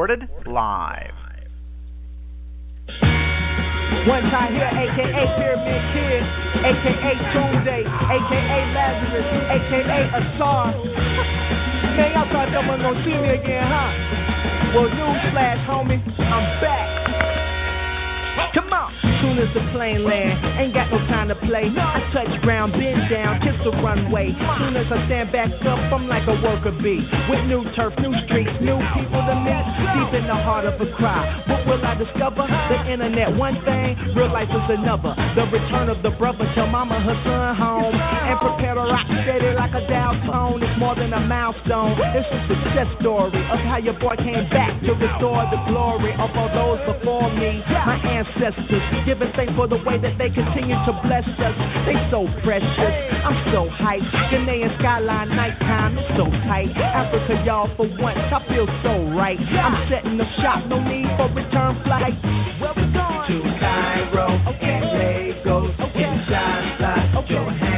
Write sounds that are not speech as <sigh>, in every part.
Recorded live. One time here, aka Pyramid Kid, aka Doomsday, aka Lazarus, aka Asar. Man, y'all thought y'all wasn't gonna see me again, huh? Well, newsflash, homie, I'm back. Come on. Soon as the plane land, ain't got no time to play. I touch ground, bend down, kiss the runway. Soon as I stand back up, I'm like a worker bee. With new turf, new streets, new people to meet. Deep in the heart of a cry. What will I discover? The internet, one thing, real life is another. The return of the brother, tell mama her son home. And prepare to rock steady like a dial tone. It's more than a milestone. It's a success story of how your boy came back to restore the glory of all those before me. My ancestors giving thanks for the way that they continue to bless us. They so precious. I'm so hyped. Ghanaian skyline nighttime is so tight. Africa, y'all, for once, I feel so right. I'm setting up shop, no need for return flight. Where we going? To Cairo, okay. Lagos, okay. Kinshasa, okay.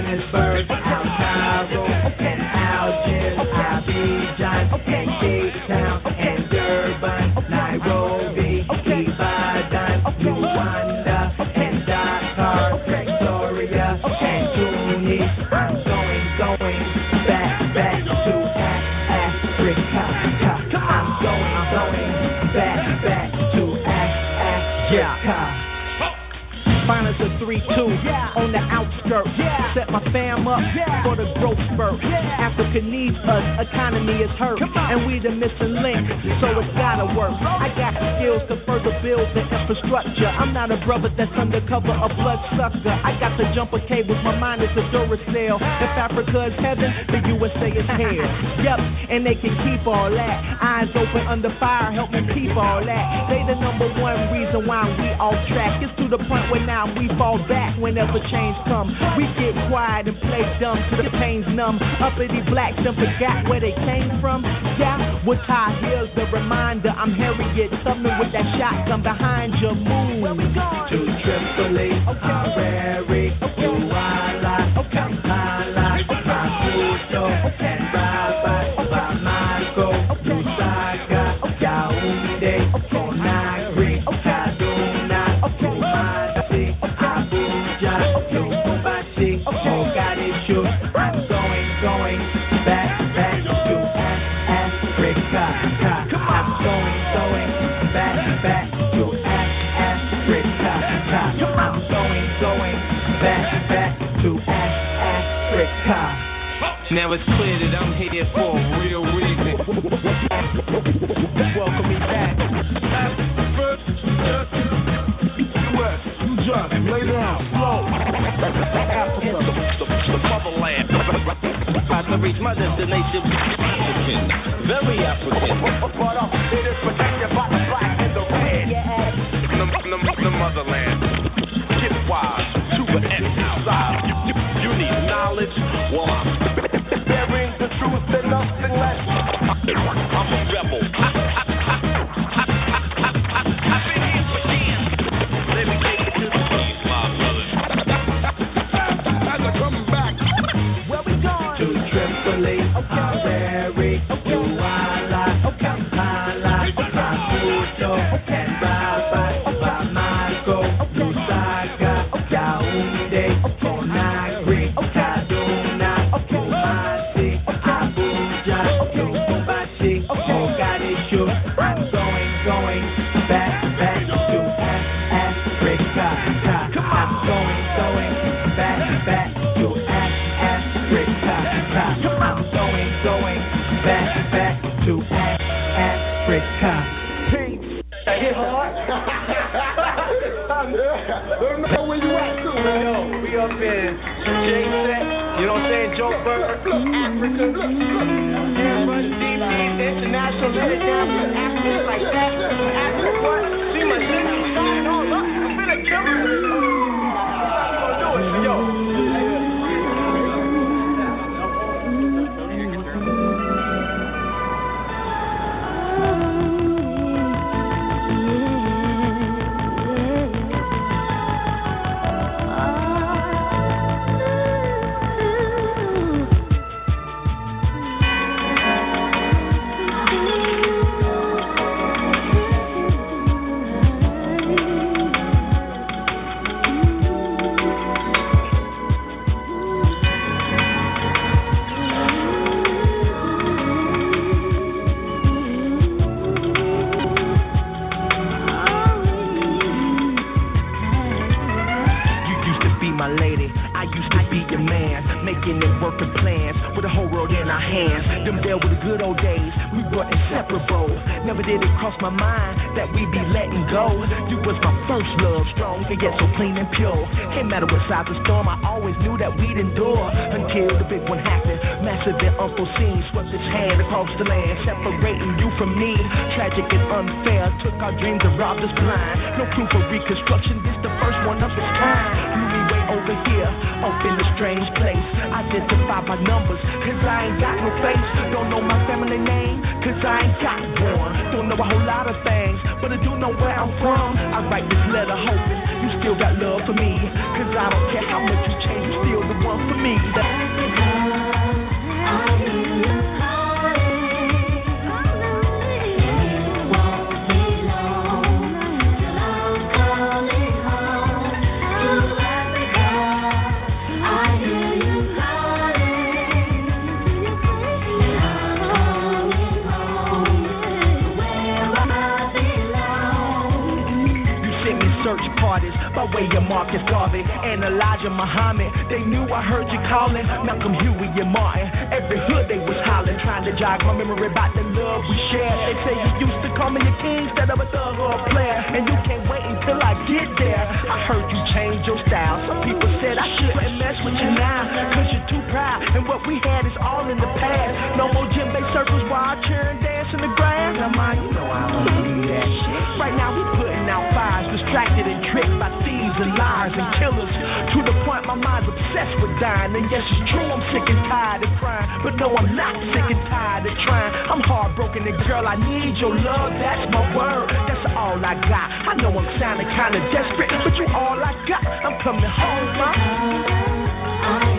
Finals a 3 2 on the outskirts. Set my fam up for the growth spurt. Africa needs us, economy is hurt. And we the missing link, so it's gotta work. I got the skills to further build the infrastructure. I'm not a brother that's undercover, a bloodsucker. I got the jumper cables, my mind is a Duracell. If Africa is heaven, the USA is hell. <laughs> Yep, and they can keep all that. Eyes open under fire, help me keep all that. They the number one reason why we off track. It's to the point where now we fall back whenever change comes. We get quiet and play dumb till the pain's numb. Uppity blacks done forgot where they came from. Yeah, with high heels, the reminder I'm Harriet Tubman with that shotgun behind your moon. To Tripoli, Harare, Douala, Now it's clear that I'm here for a real reason. Welcome me back. US. Africa, the, the motherland. About to reach my destination. African, very African. But I'm it is protected by the black and the red. The, the, the motherland. Get wise to the end side. You, you, you need knowledge. Well, I'm, I'm a rebel. Back, back to Africa. hit hard. Let me know where you at too, man. Yo, we up in J Set, You know what I'm saying? Joe Bird, Africa. Yeah, Run DB, international, let it down to Africans like that. Africa, what? See my shit, I'm starting all up. That we'd be letting go. You was my first love, strong and yet so clean and pure. Can't matter what size the storm, I always knew that we'd endure until the big one happened. Massive and unforeseen, swept its hand across the land, separating you from me. Tragic and unfair, took our dreams and robbed us blind. No proof of reconstruction, this the first one of its kind. Over here, up in a strange place. Identify by numbers, cause I ain't got no face. Don't know my family name, cause I ain't got one. Don't know a whole lot of things, but I do know where I'm from. I write this letter hoping you still got love for me. Cause I don't care how much you change, you're still the one for me. You way of Marcus Garvey and Elijah Muhammad. They knew I heard you calling Malcolm Huey and Martin. Every hood they was hollering, trying to jog my memory about the love we shared. They say you used to call me a king instead of a thug or a player, and you can't wait until I get there. I heard you change your style. Some people said I shouldn't mess with you now, cause you're too proud, and what we had is all in the past. No more gym based circles while I and dance in the grass. Come on, you know I don't do that shit. Right now we putting out fires, distracted and tricked by thieves and liars and killers. To the point my mind's obsessed with dying. And yes, it's true, I'm sick and tired of crying. But no, I'm not sick and tired of trying. I'm heartbroken and girl, I need your love. That's my word. That's all I got. I know I'm sounding kinda desperate, but you all I got. I'm coming home, ma.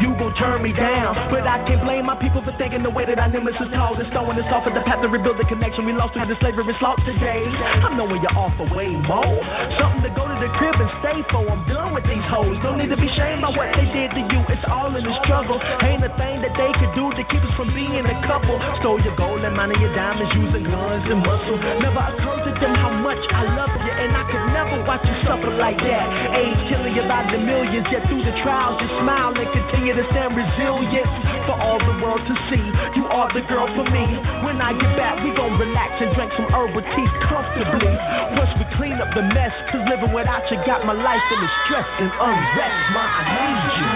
You, gon' turn me down. But I can't blame my people for thinking the way that I nemesis is tall and throwing us off of the path to rebuild the connection we lost through the slavery slaughter today. I'm knowing you're off for way more. Something to go to the crib and stay for. I'm done with these hoes. Don't need to be shamed by what they did to you. It's all in the struggle. Ain't a thing that they could do to keep us from being a couple. Stole your gold and money, your diamonds, using guns and muscle. Never occurred them how much I love you, and I could never watch you suffer like that. Age killing you by the millions, yet through the trials you smile and continue to stand resilient for all the world to see. You are the girl for me. When I get back, we gon' relax and drink some herbal tea comfortably. Once we clean up the mess, cause living without you got my life in the stress and unrest. Ma, I need you.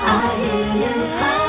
And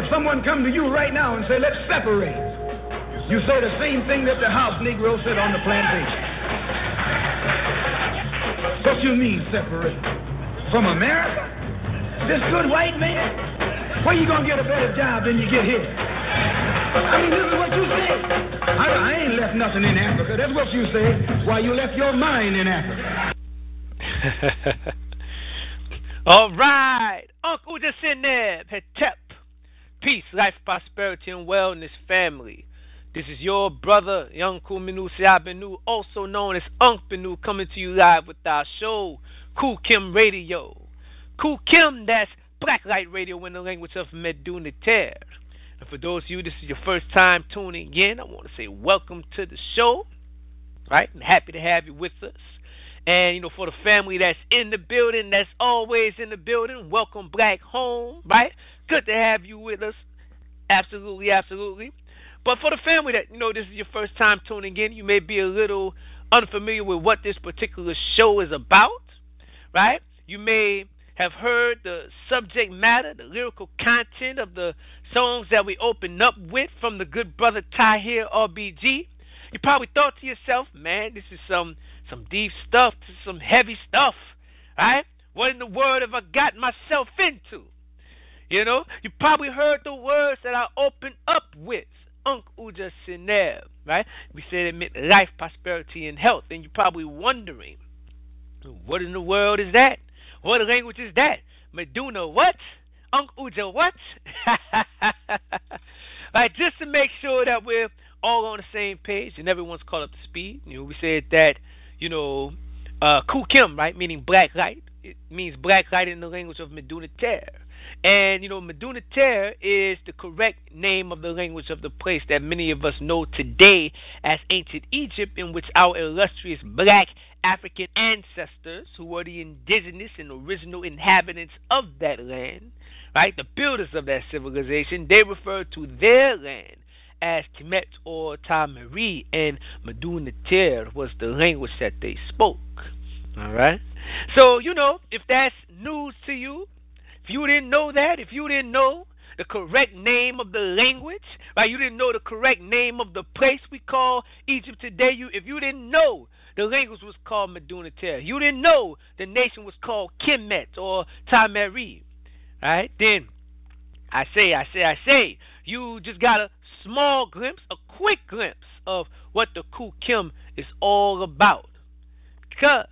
if someone come to you right now and say, let's separate, you say the same thing that the house Negro said on the plantation. What you mean separate? From America? This good white man? Where you gonna get a better job than you get here? I mean, this is what you say. I, I ain't left nothing in Africa. That's what you say. Why you left your mind in Africa. <laughs> All right. Uncle Jacineb, Hetep. Peace, life, prosperity, and wellness, family. This is your brother, Young Kuminu Siabenu, also known as Unc Benu, coming to you live with our show, Khu Khem Radio. Khu Khem, that's Blacklight Radio in the language of Meduna. And for those of you, this is your first time tuning in, I want to say welcome to the show. Right? I'm happy to have you with us. And, you know, for the family that's in the building, that's always in the building, welcome back home, right? Good to have you with us. Absolutely, absolutely. But for the family that, you know, this is your first time tuning in, you may be a little unfamiliar with what this particular show is about, right? You may have heard the subject matter, the lyrical content of the songs that we open up with from the good brother Ty Tahir RBG. You probably thought to yourself, man, this is some some deep stuff, some heavy stuff, right? What in the world have I got myself into? You know, you probably heard the words that I opened up with. Ankh Udja Seneb, right? We said it meant life, prosperity, and health. And you're probably wondering, what in the world is that? What language is that? Meduna what? Ankh Udja what? <laughs> right, just to make sure that we're all on the same page and everyone's caught up to speed. You know, we said that, you know, uh, Khu Khem, right, meaning black light. It means black light in the language of Medu Neter. And, you know, Medu Neter is the correct name of the language of the place that many of us know today as ancient Egypt, in which our illustrious black African ancestors, who were the indigenous and original inhabitants of that land, right, the builders of that civilization, they referred to their land as Kemet or Tamari, and Medu Neter was the language that they spoke. All right? So, you know, if that's news to you, if you didn't know that, if you didn't know the correct name of the language, right? You didn't know the correct name of the place we call Egypt today. You, if you didn't know the language was called Medu Neter, you didn't know the nation was called Kemet or Tameri, right? Then I say, I say, I say, you just got a small glimpse, a quick glimpse of what the Khu Khem is all about. Because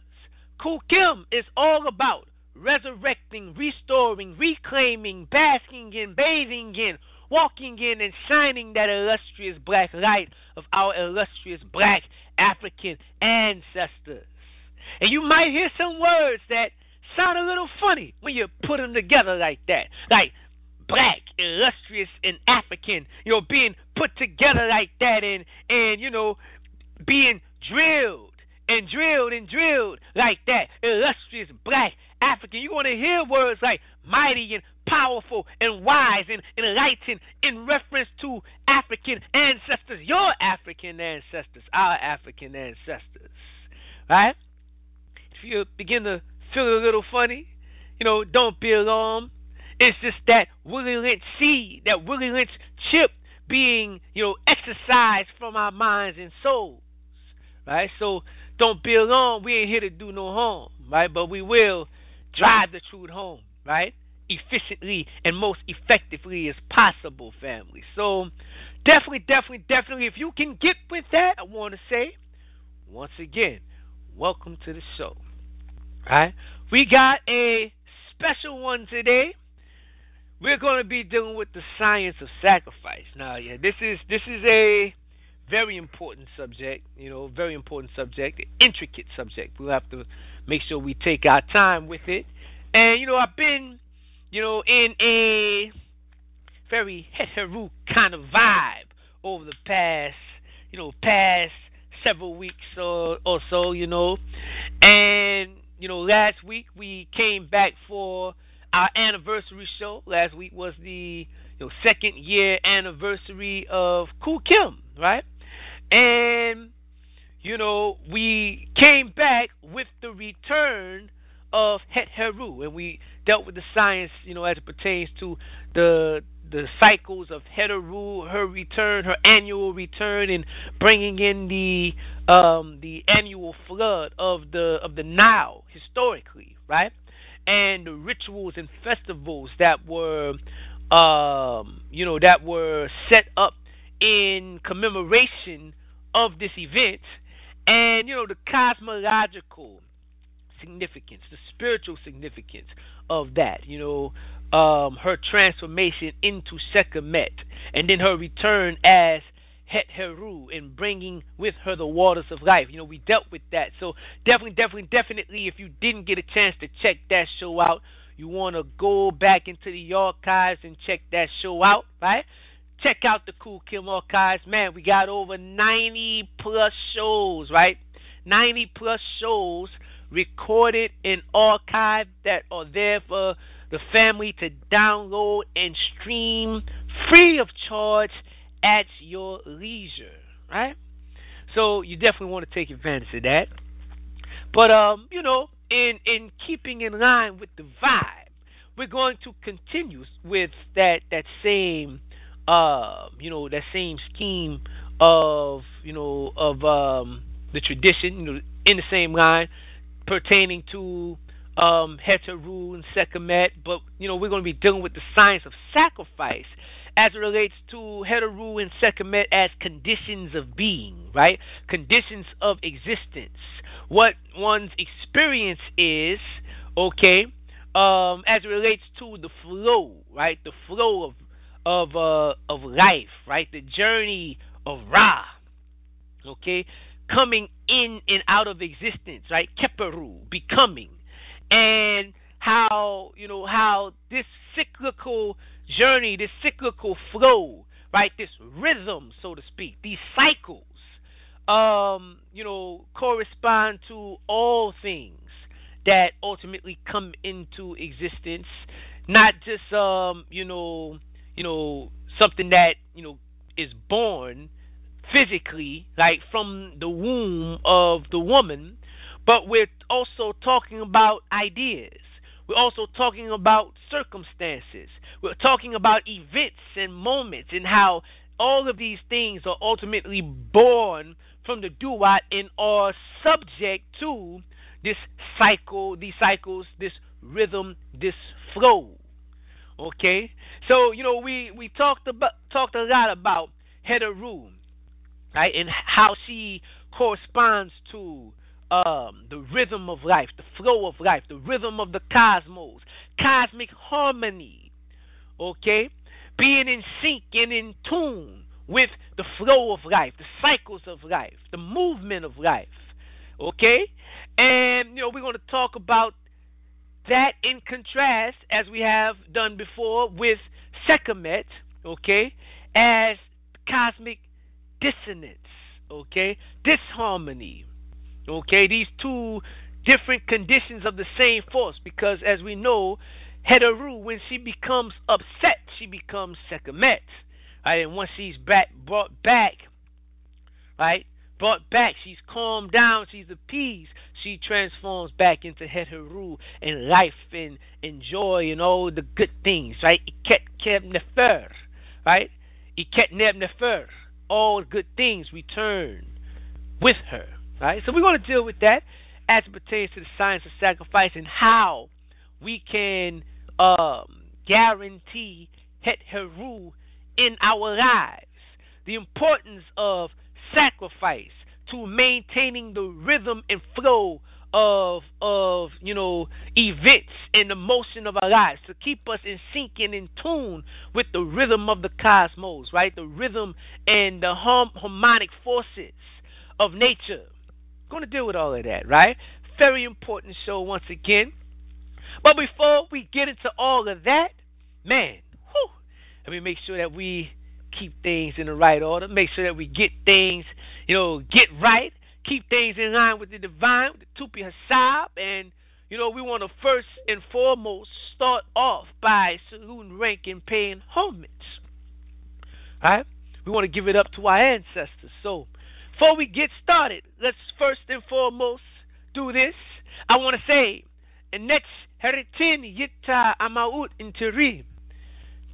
Khu Khem is all about resurrecting, restoring, reclaiming, basking in, bathing in, walking in, and shining that illustrious black light of our illustrious black African ancestors. And you might hear some words that sound a little funny when you put them together like that. Like black, illustrious, and African, you know, being put together like that and and you know, being drilled and drilled and drilled like that. Illustrious black African. You're going to hear words like mighty and powerful and wise and enlightened in reference to African ancestors, your African ancestors, our African ancestors. Right? If you begin to feel a little funny, you know, don't be alarmed. It's just that Willie Lynch seed, that Willie Lynch chip being, you know, exercised from our minds and souls. Right? So don't be alarmed. We ain't here to do no harm, right? But we will drive the truth home, right? Efficiently and most effectively as possible, family. So definitely, definitely, definitely, if you can get with that, I want to say, once again, welcome to the show. All right? We got a special one today. We're going to be dealing with the science of sacrifice. Now, yeah, this is this is a very important subject, you know, very important subject, intricate subject. We'll have to make sure we take our time with it. And, you know, I've been, you know, in a very Heru kind of vibe over the past, you know, past several weeks or, or so, you know. And, you know, last week we came back for our anniversary show. Last week was the you know, second year anniversary of Khu Khem, right? And, you know, we came back with the return of Het Heru, and we dealt with the science, you know, as it pertains to the the cycles of Heteru, her return, her annual return, and bringing in the um, the annual flood of the of the Nile historically, right? And the rituals and festivals that were, um, you know, that were set up in commemoration of this event, and you know the cosmological significance, the spiritual significance of that. You know, um, her transformation into Sekhmet, and then her return as Het Heru and bringing with her the waters of life. You know, we dealt with that. So definitely, definitely, definitely, if you didn't get a chance to check that show out, you want to go back into the archives and check that show out, right? Check out the Khu Khem archives. Man, we got over 90 plus shows, right? 90 plus shows recorded and archived that are there for the family to download and stream free of charge at your leisure, right? So you definitely want to take advantage of that. But um, you know, in in keeping in line with the vibe, we're going to continue with that that same uh, you know, that same scheme of you know of um the tradition, you know, in the same line pertaining to um, Heteru and Sekhmet, but you know we're going to be dealing with the science of sacrifice as it relates to Heteru and Sekhmet as conditions of being, right? Conditions of existence. What one's experience is, okay, um, as it relates to the flow, right? The flow of of uh, of life, right? The journey of Ra, okay, coming in and out of existence, right? Keperu, becoming, and how you know how this cyclical journey, this cyclical flow, right? This rhythm, so to speak, these cycles, um, you know, correspond to all things that ultimately come into existence, not just um, you know, you know, something that you know is born physically, like from the womb of the woman, but we're also talking about ideas. We're also talking about circumstances. We're talking about events and moments and how all of these things are ultimately born from the duat and are subject to this cycle, these cycles, this rhythm, this flow. Okay? So, you know, we, we talked about talked a lot about Heteru, right? And how she corresponds to um, the rhythm of life, the flow of life, the rhythm of the cosmos, cosmic harmony. Okay? Being in sync and in tune with the flow of life, the cycles of life, the movement of life. Okay? And, you know, we're going to talk about that in contrast, as we have done before, with Sekhmet, okay, as cosmic dissonance, okay, disharmony, okay, these two different conditions of the same force, because as we know, Heteru, when she becomes upset, she becomes Sekhmet, right, and once she's back, brought back, right, brought back, she's calmed down, she's appeased, she transforms back into Heteru and life and, and joy and all the good things, right? Iket Keb Nefer, right? Iket Neb Nefer all good things return with her. Right? So we're going to deal with that as it pertains to the science of sacrifice and how we can um, guarantee Het Heru in our lives. The importance of sacrifice to maintaining the rhythm and flow of of you know events and the motion of our lives to keep us in sync and in tune with the rhythm of the cosmos, right? The rhythm and the harm, harmonic forces of nature. Going to deal with all of that, right? Very important show once again. But before we get into all of that, man, whew, let me make sure that we keep things in the right order. Make sure that we get things, you know, get right keep things in line with the divine, with the Tupi Hasab, and you know, we want to first and foremost start off by saluting rank and paying homage. Alright? We want to give it up to our ancestors. So, before we get started, let's first and foremost do this. I want to say, and next, Heritin Yitta Amaut Interim.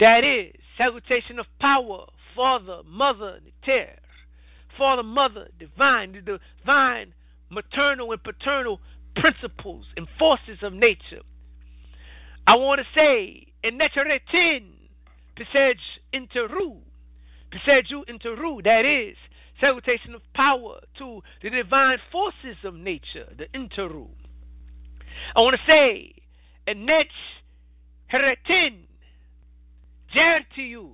That is, salutation of power, Father, Mother, Neter. Father, Mother, divine, the divine maternal and paternal principles and forces of nature. I want to say, in Neteretin, Pesej Interu, Pesej Interu, that is, salutation of power to the divine forces of nature, the Interu. I want to say, in Net Heretin, Jertiu,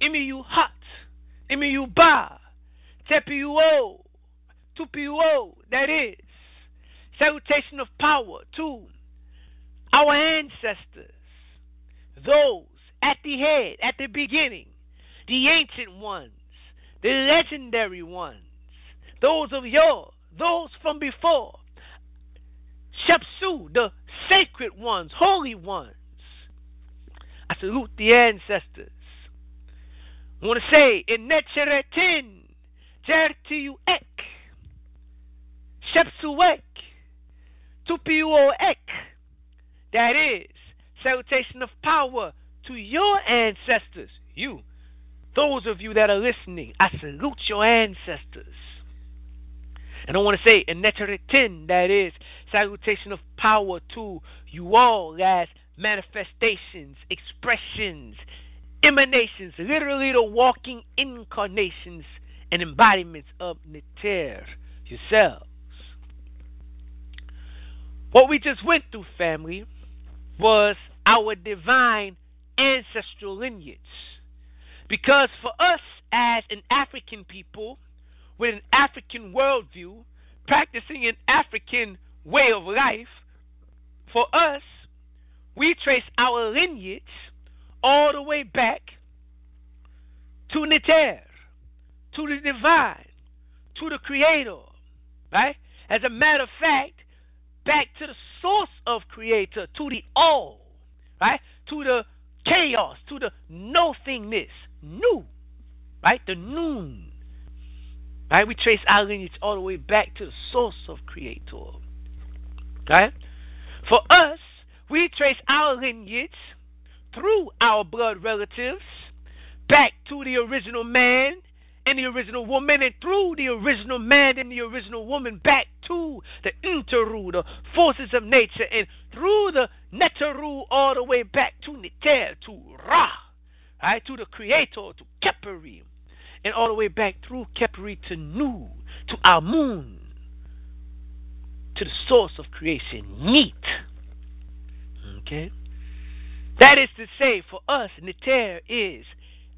Imiyu Hat, Imiyu Ba, Tepiuo, Tupiuo, that is, salutation of power to our ancestors, those at the head, at the beginning, the ancient ones, the legendary ones, those of yore, those from before, Shepsu, the sacred ones, holy ones. I salute the ancestors. I want to say, in Necheretin, Jertiu Ek, Shepsu Ek, Tupiuo Ek, that is, salutation of power to your ancestors. You, those of you that are listening, I salute your ancestors. And I want to say, in Neteritin, that is, salutation of power to you all as manifestations, expressions, emanations, literally the walking incarnations and embodiments of Neter yourselves. What we just went through, family, was our divine ancestral lineage. Because for us as an African people with an African worldview, practicing an African way of life, for us, we trace our lineage all the way back to Neter, to the divine, to the creator, right? As a matter of fact, back to the source of creator, to the all, right? To the chaos, to the nothingness, new, right? The noon. Right? We trace our lineage all the way back to the source of creator. Right? For us, we trace our lineage through our blood relatives back to the original man and the original woman, and through the original man and the original woman back to the Interu, the forces of nature, and through the Neteru all the way back to Neter, to Ra, right, to the Creator, to Keperi, and all the way back through Keperi to Nu, to Amun, to the source of creation, Neat. Okay? That is to say, for us, Neter is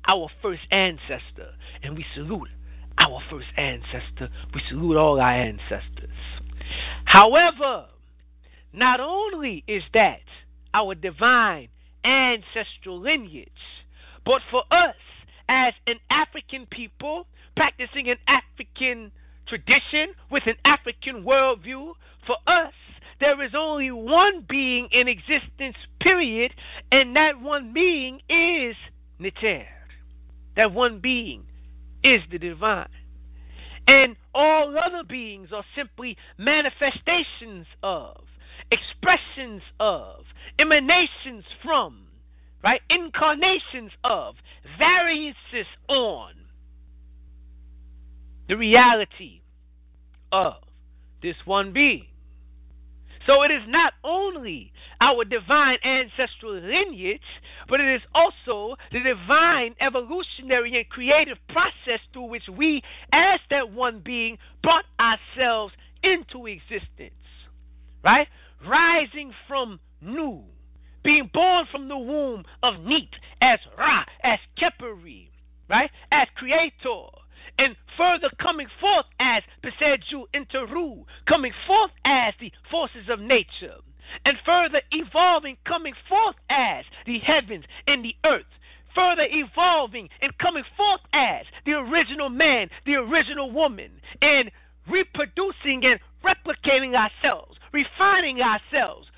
our first ancestor, and we salute our first ancestor. We salute all our ancestors. However, not only is that our divine ancestral lineage, but for us as an African people practicing an African tradition with an African worldview, for us, there is only one being in existence, period, and that one being is Neter. That one being is the divine. And all other beings are simply manifestations of, expressions of, emanations from, right? Incarnations of, variances on the reality of this one being. So it is not only our divine ancestral lineage, but it is also the divine evolutionary and creative process through which we, as that one being, brought ourselves into existence. Right? Rising from Nu, being born from the womb of Neat as Ra, as Keperi, right? As creator, and further coming forth as Beseju Interu, coming forth as the forces of nature, and further evolving, coming forth as the heavens and the earth, further evolving and coming forth as the original man, the original woman, and reproducing and replicating ourselves, refining ourselves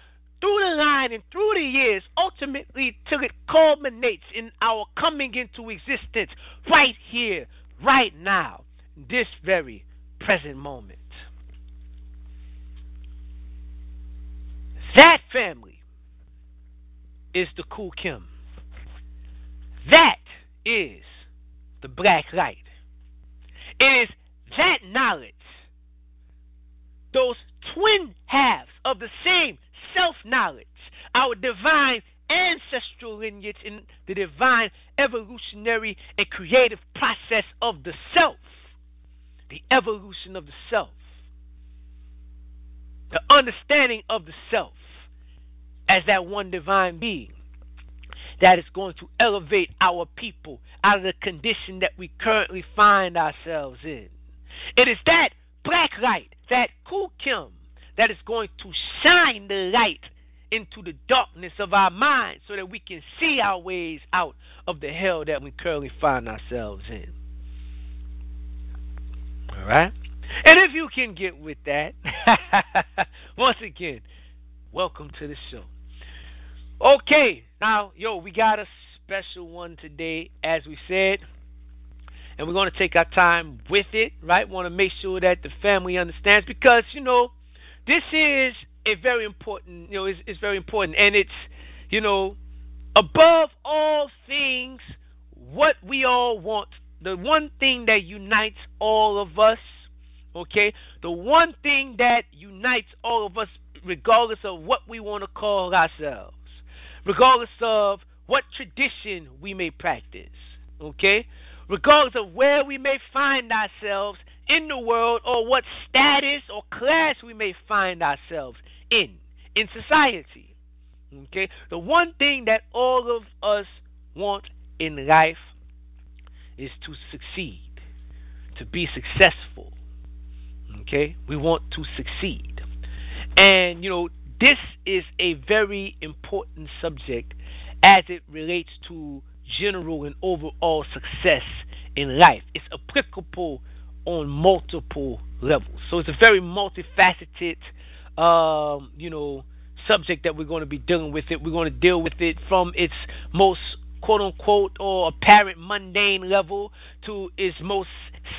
through the line and through the years, ultimately till it culminates in our coming into existence right here, right now, this very present moment. That family is the Khu Khem. That is the black light. It is that knowledge, those twin halves of the same self knowledge, our divine ancestral lineage in the divine evolutionary and creative process of the self, the evolution of the self, the understanding of the self as that one divine being that is going to elevate our people out of the condition that we currently find ourselves in. It is that black light, that Khu Khem, that is going to shine the light into the darkness of our minds so that we can see our ways out of the hell that we currently find ourselves in. All right? And if you can get with that, <laughs> once again, welcome to the show. Okay, now, yo, we got a special one today, as we said, and we're going to take our time with it, right? Want to make sure that the family understands because, you know, this is a very important, you know, it's, very important, and it's, you know, above all things, what we all want, the one thing that unites all of us, okay, the one thing that unites all of us, regardless of what we want to call ourselves, regardless of what tradition we may practice, okay, regardless of where we may find ourselves in the world or what status or class we may find ourselves in in society. Okay? The one thing that all of us want in life is to succeed, to be successful. Okay? We want to succeed. And you know, this is a very important subject as it relates to general and overall success in life. It's applicable on multiple levels. So it's a very multifaceted, um, you know, subject that we're going to be dealing with it. We're going to deal with it from its most quote unquote or apparent mundane level to its most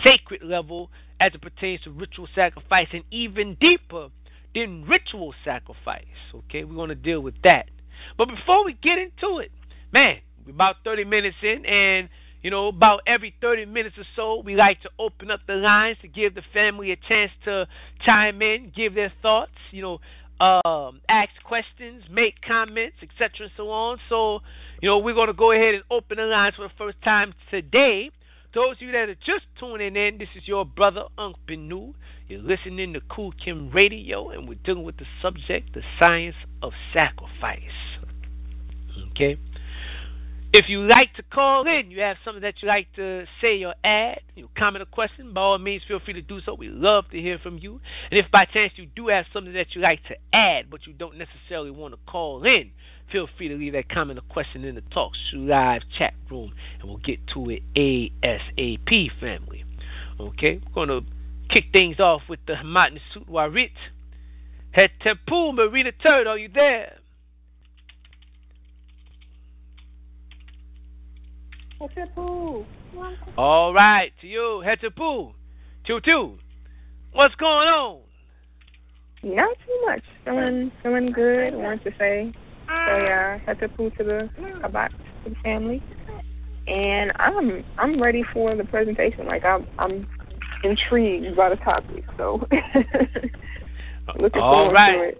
sacred level as it pertains to ritual sacrifice and even deeper than ritual sacrifice. Okay, we're going to deal with that. But before we get into it, man, we're about 30 minutes in and you know, about every 30 minutes or so, we like to open up the lines to give the family a chance to chime in, give their thoughts, you know, um, ask questions, make comments, etc., and so on. So, you know, we're going to go ahead and open the lines for the first time today. Those of you that are just tuning in, this is your brother, Unc Benu. You're listening to Khu Khem Radio, and we're dealing with the subject, the science of sacrifice. Okay? If you like to call in, you have something that you like to say or add, you comment or question, by all means, feel free to do so. We love to hear from you. And if by chance you do have something that you like to add, but you don't necessarily want to call in, feel free to leave that comment or question in the Talk Show Live chat room, and we'll get to it ASAP, family. Okay, we're going to kick things off with the Hamat Nisut Warit. Hetepu Marina Turd, are you there? All right, to you, Hetepu. Two two. What's going on? Not too much. Feeling feeling good. I want to say. So yeah, Hetepu to the about to the family. And I'm I'm ready for the presentation. Like I'm I'm intrigued by the topic. So <laughs> looking All forward right. to it.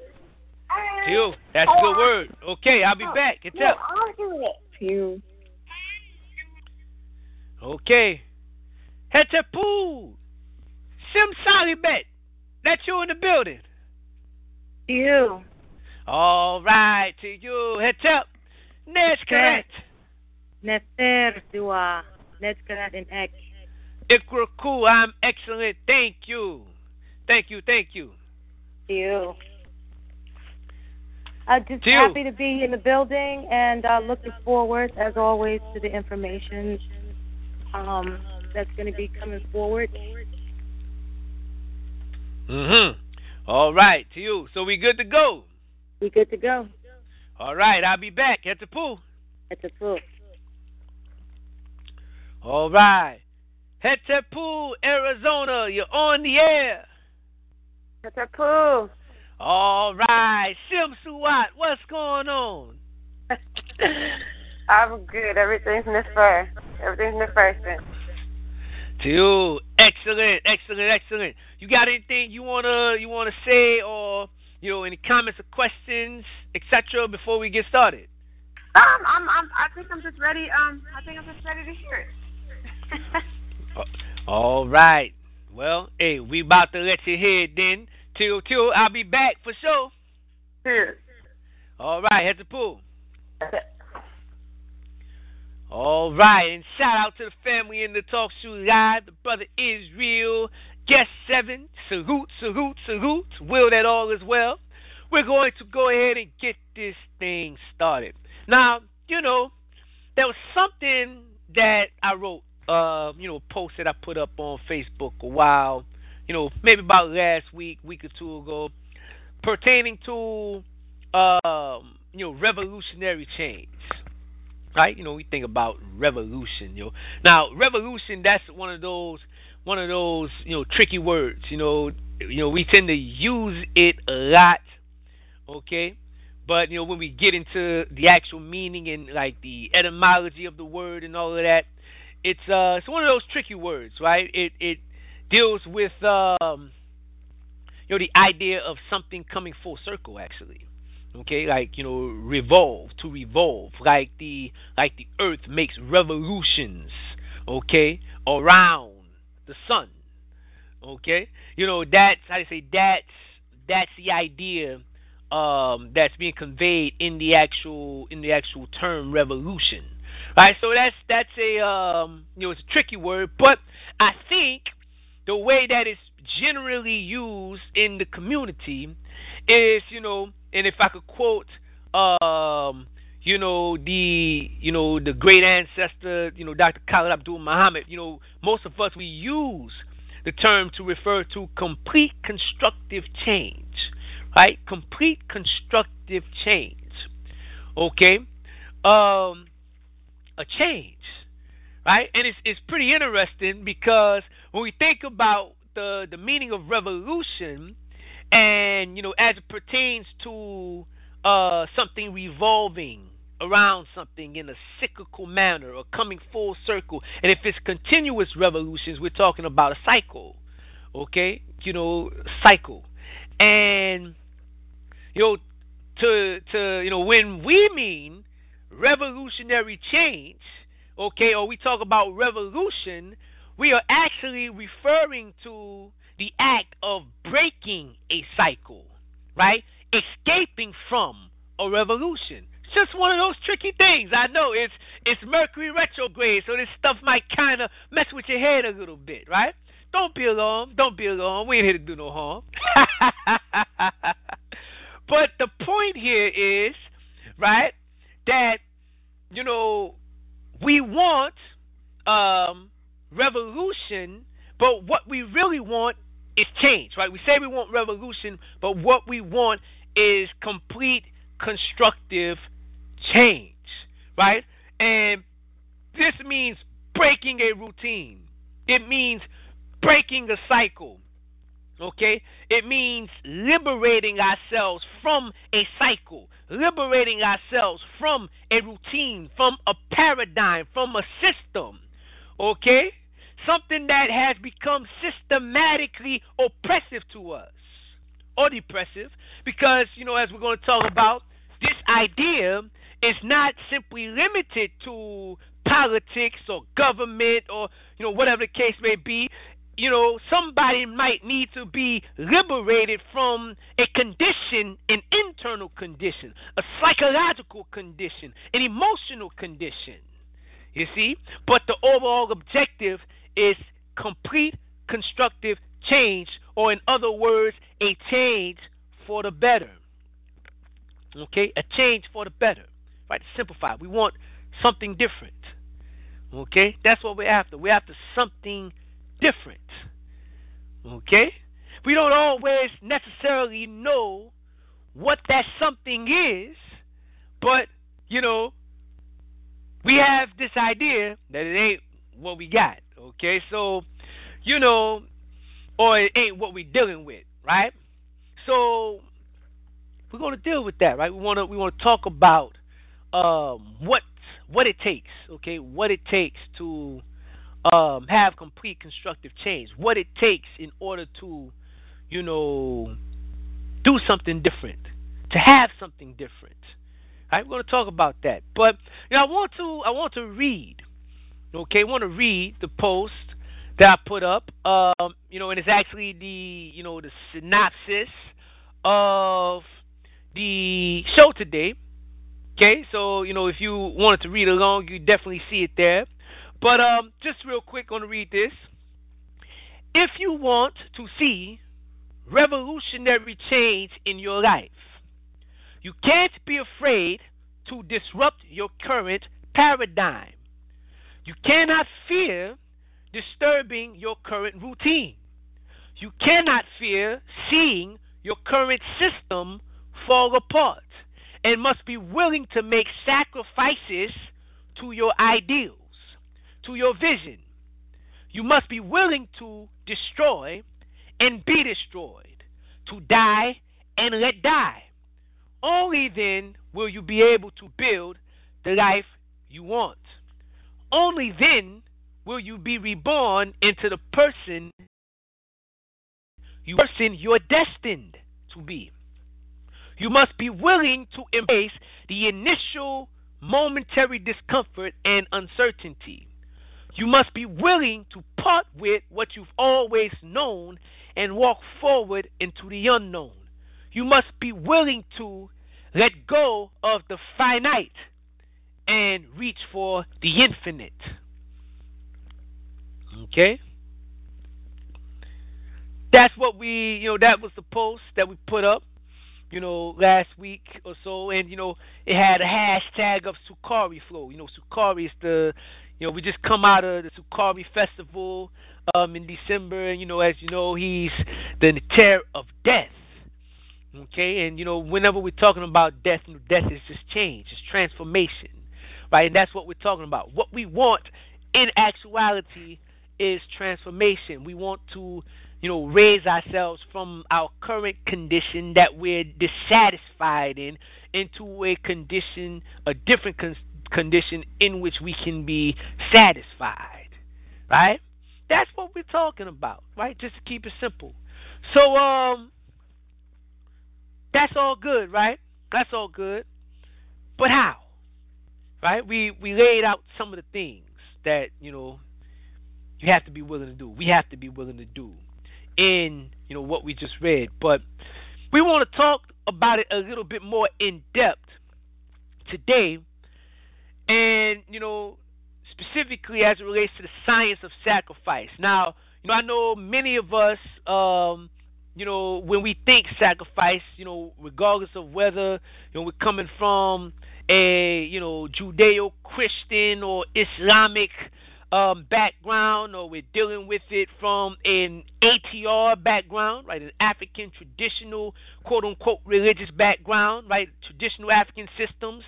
To you. That's a good word. Okay, I'll be back. It's up. To you. Okay. Hetepu. Sim Salibet. That you in the building. You. All right, to you. Hetep. Neshkaret. Nefer dua. Netkarat in ek. Ikraku. I'm excellent. Thank you. Thank you. Thank you. You. I'm just To you. happy to be in the building and uh, looking forward, as always, to the information um, that's going to be coming forward. Mm-hmm. All right, to you. So we good to go. We good to go. All right, I'll be back. at the pool. At the pool. All right. Hetepu, Arizona. You're on the air. Hetepu. All right. Sim Suwat, what's going on? <laughs> I'm good. Everything's Miss Fur. Everything's Person. To you, excellent, excellent, excellent. You got anything you wanna you wanna say, or you know, any comments or questions, etc. Before we get started? Um, I'm, I'm, I think I'm just ready. Um, I think I'm just ready to hear it. <laughs> All right. Well, hey, we about to let you hear it then. Till, till I'll be back for sure. Cheers. All right, head to pool. All right, and shout out to the family in the Talk Show Live. The brother Israel, guest seven. Salute, salute, salute. Will that all as well. We're going to go ahead and get this thing started. Now, you know, there was something that I wrote, uh, you know, a post that I put up on Facebook a while, you know, maybe about last week, week or two ago, pertaining to, um, you know, revolutionary change. Right? You know, we think about revolution, you know. Now, revolution, that's one of those one of those, you know, tricky words. You know, you know, we tend to use it a lot, okay? But you know, when we get into the actual meaning and like the etymology of the word and all of that, it's uh, it's one of those tricky words, right? It it deals with um, you know, the idea of something coming full circle, actually. Okay, like you know, revolve to revolve, like the like the Earth makes revolutions, okay, around the sun. Okay, you know that's how to say that's that's the idea um, that's being conveyed in the actual in the actual term revolution. Right, so that's that's a um, you know it's a tricky word, but I think the way that it's generally used in the community is you know, and if I could quote um, you know the you know the great ancestor you know Dr. Khalid Abdul Muhammad, you know most of us we use the term to refer to complete constructive change right? Complete constructive change. Okay? Um a change. Right? And it's it's pretty interesting because when we think about the the meaning of revolution and you know as it pertains to uh something revolving around something in a cyclical manner or coming full circle and if it's continuous revolutions we're talking about a cycle okay? You know cycle. And you know, to to you know, when we mean revolutionary change, okay, or we talk about revolution, we are actually referring to the act of breaking a cycle, right? Escaping from a revolution. It's just one of those tricky things. I know it's it's Mercury retrograde, so this stuff might kind of mess with your head a little bit, right? Don't be alarmed. Don't be alarmed. We ain't here to do no harm. <laughs> But the point here is, right, that, you know, we want um, revolution, but what we really want is change, right? We say we want revolution, but what we want is complete constructive change, right? And this means breaking a routine. It means breaking a cycle. Okay? It means liberating ourselves from a cycle, liberating ourselves from a routine, from a paradigm, from a system. Okay? Something that has become systematically oppressive to us or depressive because, you know, as we're going to talk about, this idea is not simply limited to politics or government or you know whatever the case may be you know, somebody might need to be liberated from a condition, an internal condition, a psychological condition, an emotional condition. You see? But the overall objective is complete constructive change, or in other words, a change for the better. Okay? A change for the better. Right? Simplify, we want something different. Okay? That's what we're after. We're after something different. Okay? We don't always necessarily know what that something is, but, you know, we have this idea that it ain't what we got. Okay? So, you know, or it ain't what we're dealing with, right? So, we're to deal with that, right? We want to we want to talk about um, what what it takes, okay, what it takes to um, have complete constructive change, what it takes in order to, you know, do something different, to have something different. Right, we're going to talk about that, but you know, I want to I want to read, okay, want to read the post that I put up, um, you know, and it's actually the you know the synopsis of the show today. Okay, so you know if you wanted to read along, you definitely see it there. But um, just real quick, going to read this. If you want to see revolutionary change in your life, you can't be afraid to disrupt your current paradigm. You cannot fear disturbing your current routine. You cannot fear seeing your current system fall apart and must be willing to make sacrifices to your ideals, to your vision. You must be willing to destroy and be destroyed, to die and let die. Only then will you be able to build the life you want. Only then will you be reborn into the person you person you're destined to be. You must be willing to embrace the initial momentary discomfort and uncertainty. You must be willing to part with what you've always known and walk forward into the unknown. You must be willing to let go of the finite and reach for the infinite. Okay? That's what we, you know, that was the post that we put up, you know, last week or so. And, you know, it had a hashtag of Sukari Flow. You know, Sukari is the, you know, we just come out of the Sukari Festival um, in December. And, you know, as you know, he's the Neter of death. Okay? And, you know, whenever we're talking about death, death is just change, it's transformation. Right? And that's what we're talking about. What we want in actuality is transformation. We want to, you know, raise ourselves from our current condition that we're dissatisfied in into a condition, a different con- condition in which we can be satisfied. Right? That's what we're talking about, right? Just to keep it simple. So, um, that's all good, right? That's all good. But how? Right? We we laid out some of the things that, you know, you have to be willing to do. We have to be willing to do in you know what we just read. But we want to talk about it a little bit more in depth today, and you know specifically as it relates to the science of sacrifice. Now, you know, I know many of us, um, you know, when we think sacrifice, you know, regardless of whether you know we're coming from a you know Judeo-Christian or Islamic um, background or we're dealing with it from an ATR background, right, an African traditional, quote unquote, religious background, right, traditional African systems.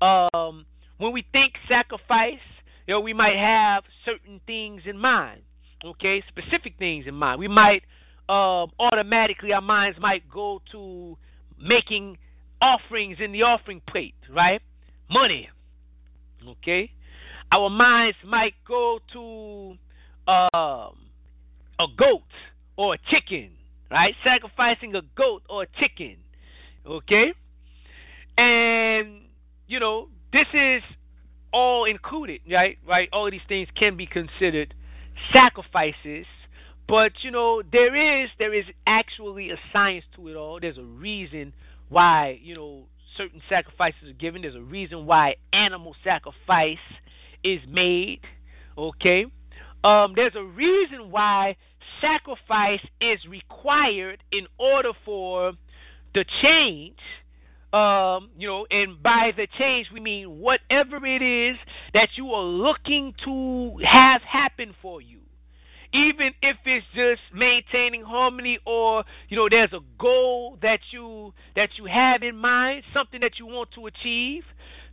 Um, when we think sacrifice, you know, we might have certain things in mind, okay, specific things in mind. We might um, automatically, our minds might go to making offerings in the offering plate, right? Money, okay? our minds might go to um, a goat or a chicken, right? Sacrificing a goat or a chicken, okay? And you know, this is all included, right? Right? All of these things can be considered sacrifices, but you know, there is there is actually a science to it all. There's a reason why you know certain sacrifices are given. There's a reason why animal sacrifice is made. Okay? Um, there's a reason why sacrifice is required in order for the change. Um, you know, and by the change we mean whatever it is that you are looking to have happen for you. Even if it's just maintaining harmony or, you know, there's a goal that you that you have in mind, something that you want to achieve,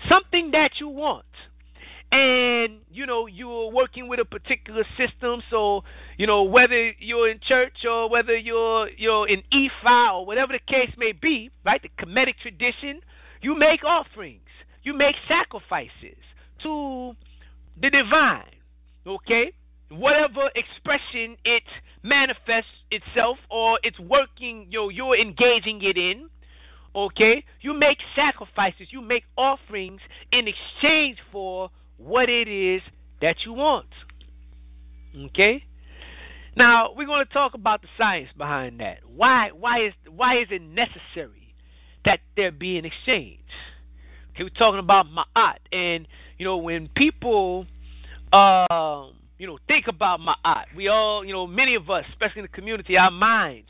something that you want and you know you're working with a particular system so you know whether you're in church or whether you're you're in Ifa or whatever the case may be right the Kemetic tradition you make offerings you make sacrifices to the divine. Okay? Whatever expression it manifests itself or it's working, you you're engaging it in. Okay? You make sacrifices, you make offerings in exchange for what it is that you want. Okay? Now we're going to talk about the science behind that. Why why is why is it necessary that there be an exchange? Okay, we're talking about ma'at, and you know when people um you know think about ma'at, we all you know many of us, especially in the community, our minds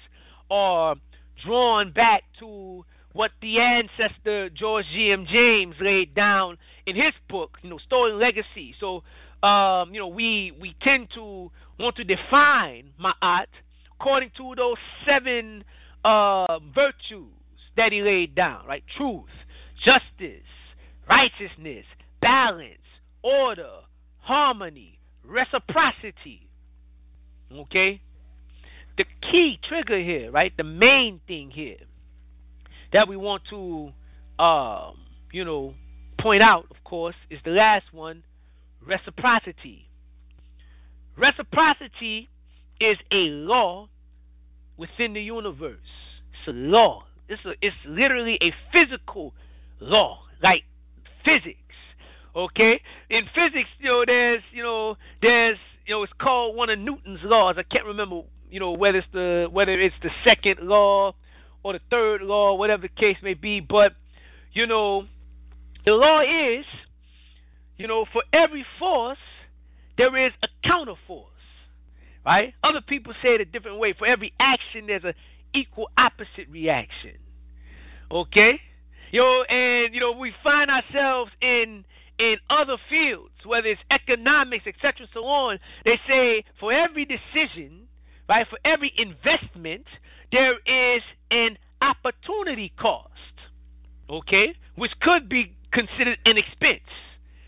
are drawn back to what the ancestor George G. M. James laid down in his book, you know, Stolen Legacy. So um, you know, we we tend to want to define ma'at according to those seven uh, virtues that he laid down, right? Truth, justice, righteousness, balance, order, harmony, reciprocity. Okay? The key trigger here, right? The main thing here that we want to, um, you know, point out, of course, is the last one reciprocity. Reciprocity is a law within the universe. It's a law. It's, a, it's literally a physical law, like physics. Okay? In physics, you know, there's, you know, there's, you know, it's called one of Newton's laws. I can't remember, you know, whether it's the whether it's the second law or the third law, whatever the case may be. But, you know, the law is, you know, for every force there is a counter force. Right? Other people say it a different way. For every action, there's an equal opposite reaction. Okay? You know, and you know, we find ourselves in in other fields, whether it's economics, etc., so on. They say for every decision, right, for every investment, there is an opportunity cost. Okay, which could be considered an expense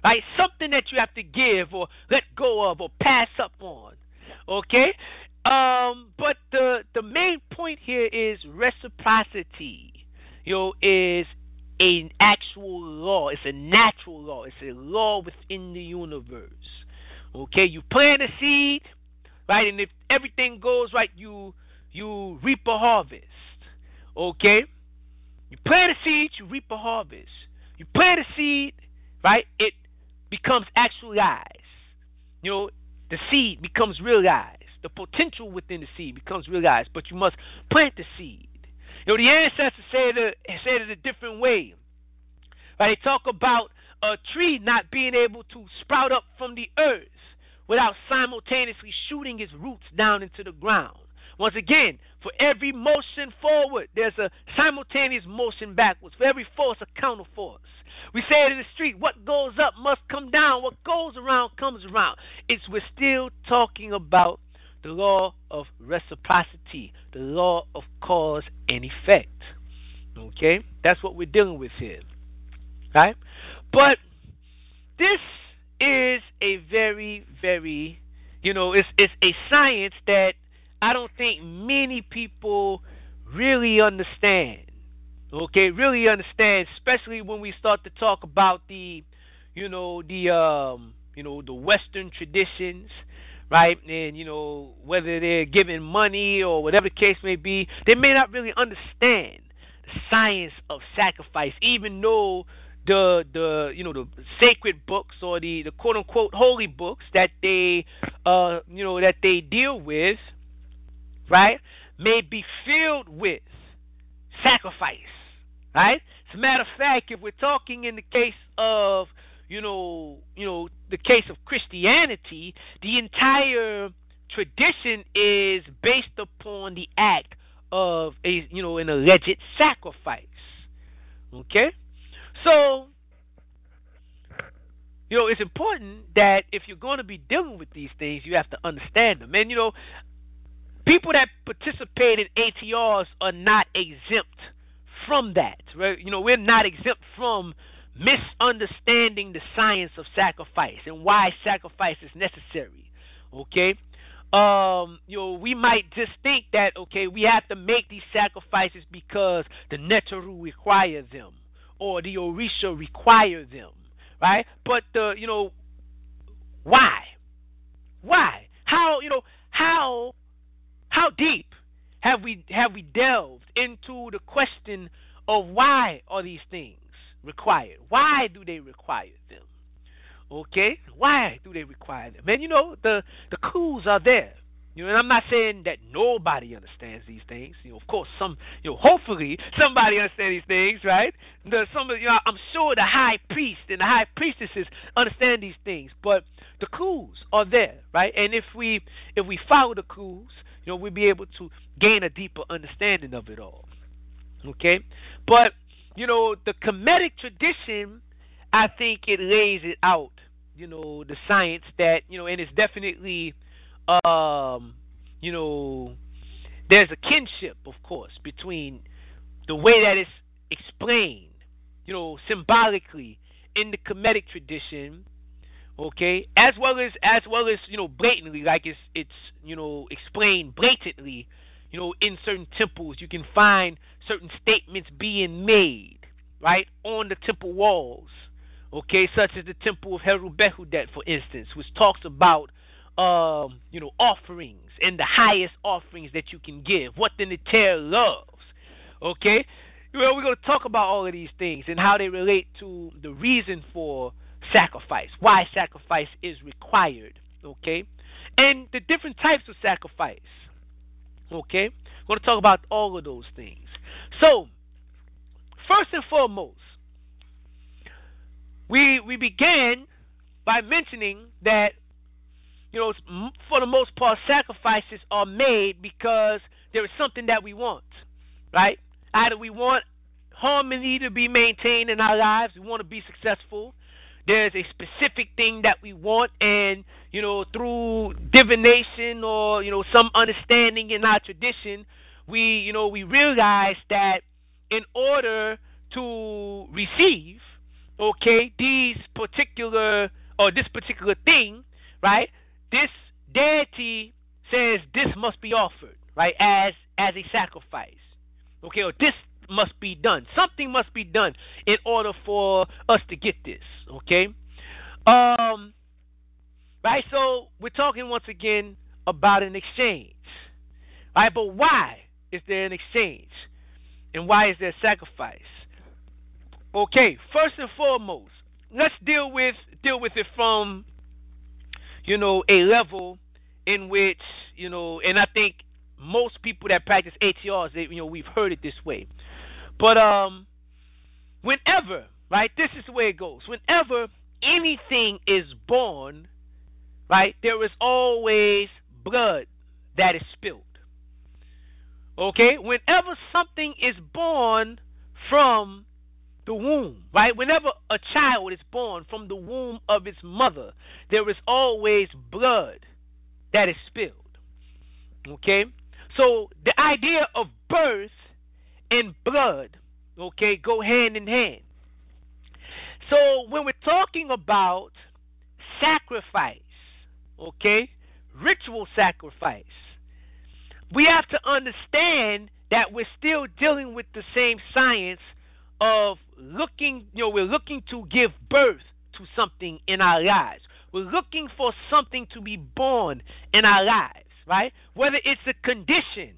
right? Something that you have to give or let go of or pass up on. Okay? Um, but the the main point here is reciprocity. You know, is an actual law. It's a natural law. It's a law within the universe. Okay, you plant a seed, right, and if everything goes right, you you reap a harvest. Okay, you plant a seed, you reap a harvest. You plant a seed, right? It becomes actualized. You know, the seed becomes realized. The potential within the seed becomes realized, but you must plant the seed. You know, the ancestors said it, said it a different way. Right? They talk about a tree not being able to sprout up from the earth without simultaneously shooting its roots down into the ground. Once again, for every motion forward, there's a simultaneous motion backwards. For every force, a counter force. We say it in the street what goes up must come down, what goes around comes around. It's we're still talking about the law of reciprocity, the law of cause and effect. Okay? That's what we're dealing with here. Right? But this is a very, very you know, it's it's a science that I don't think many people really understand okay, really understand, especially when we start to talk about the, you know, the um, you know, the Western traditions, right? And you know, whether they're giving money or whatever the case may be, they may not really understand the science of sacrifice, even though the the you know the sacred books or the the quote unquote holy books that they uh you know that they deal with, right, may be filled with sacrifice Right? As a matter of fact, if we're talking in the case of, you know, you know, the case of Christianity, the entire tradition is based upon the act of a you know an alleged sacrifice. Okay? So you know, it's important that if you're going to be dealing with these things, you have to understand them. And you know, people that participate in ATRs are not exempt from that. Right? You know, we're not exempt from misunderstanding the science of sacrifice and why sacrifice is necessary. Okay? Um, you know, we might just think that okay, we have to make these sacrifices because the Neteru require them or the Orisha require them, right? But the you know why, why, how you know how how deep have we have we delved into the question of why are these things required? Why do they require them? Okay, why do they require them? And you know the the clues are there. You know, and I'm not saying that nobody understands these things. You know, of course, some, you know, hopefully somebody understands these things, right? The, some, you know, I'm sure the high priest and the high priestesses understand these things, but the clues are there, right? And if we if we follow the clues, you know, we'll be able to gain a deeper understanding of it all. Okay, but you know, the Kemetic tradition, I think it lays it out. You know, the science that you know, and it's definitely um, you know, there's a kinship, of course, between the way that it's explained, you know, symbolically in the Kemetic tradition, okay, as well as as well as you know blatantly, like it's it's you know explained blatantly, you know, in certain temples you can find certain statements being made, right, on the temple walls, okay, such as the temple of Heru Behudet, for instance, which talks about um, you know, offerings and the highest offerings that you can give, what the Neter loves. Okay? Well, we're going to talk about all of these things and how they relate to the reason for sacrifice, why sacrifice is required. Okay? And the different types of sacrifice. Okay? We're going to talk about all of those things. So, first and foremost, we we began by mentioning that you know, for the most part, sacrifices are made because there is something that we want, right? Either we want harmony to be maintained in our lives, we want to be successful. There's a specific thing that we want, and you know, through divination or you know some understanding in our tradition, we you know we realize that in order to receive, okay, these particular or this particular thing, right? this deity says this must be offered, right, as as a sacrifice. Okay, or this must be done. Something must be done in order for us to get this. Okay. Um. Right. So we're talking once again about an exchange. Right. But why is there an exchange, and why is there sacrifice? Okay. First and foremost, let's deal with deal with it from you know, a level in which, you know, and I think most people that practice ATRs, they, you know, we've heard it this way. But um, whenever, right, this is the way it goes. Whenever anything is born, right, there is always blood that is spilled. Okay? Whenever something is born from the womb, right? Whenever a child is born from the womb of its mother, there is always blood that is spilled. Okay? So the idea of birth and blood, okay, go hand in hand. So when we're talking about sacrifice, okay, ritual sacrifice, we have to understand that we're still dealing with the same science of looking, you know, we're looking to give birth to something in our lives. We're looking for something to be born in our lives, right? Whether it's a condition,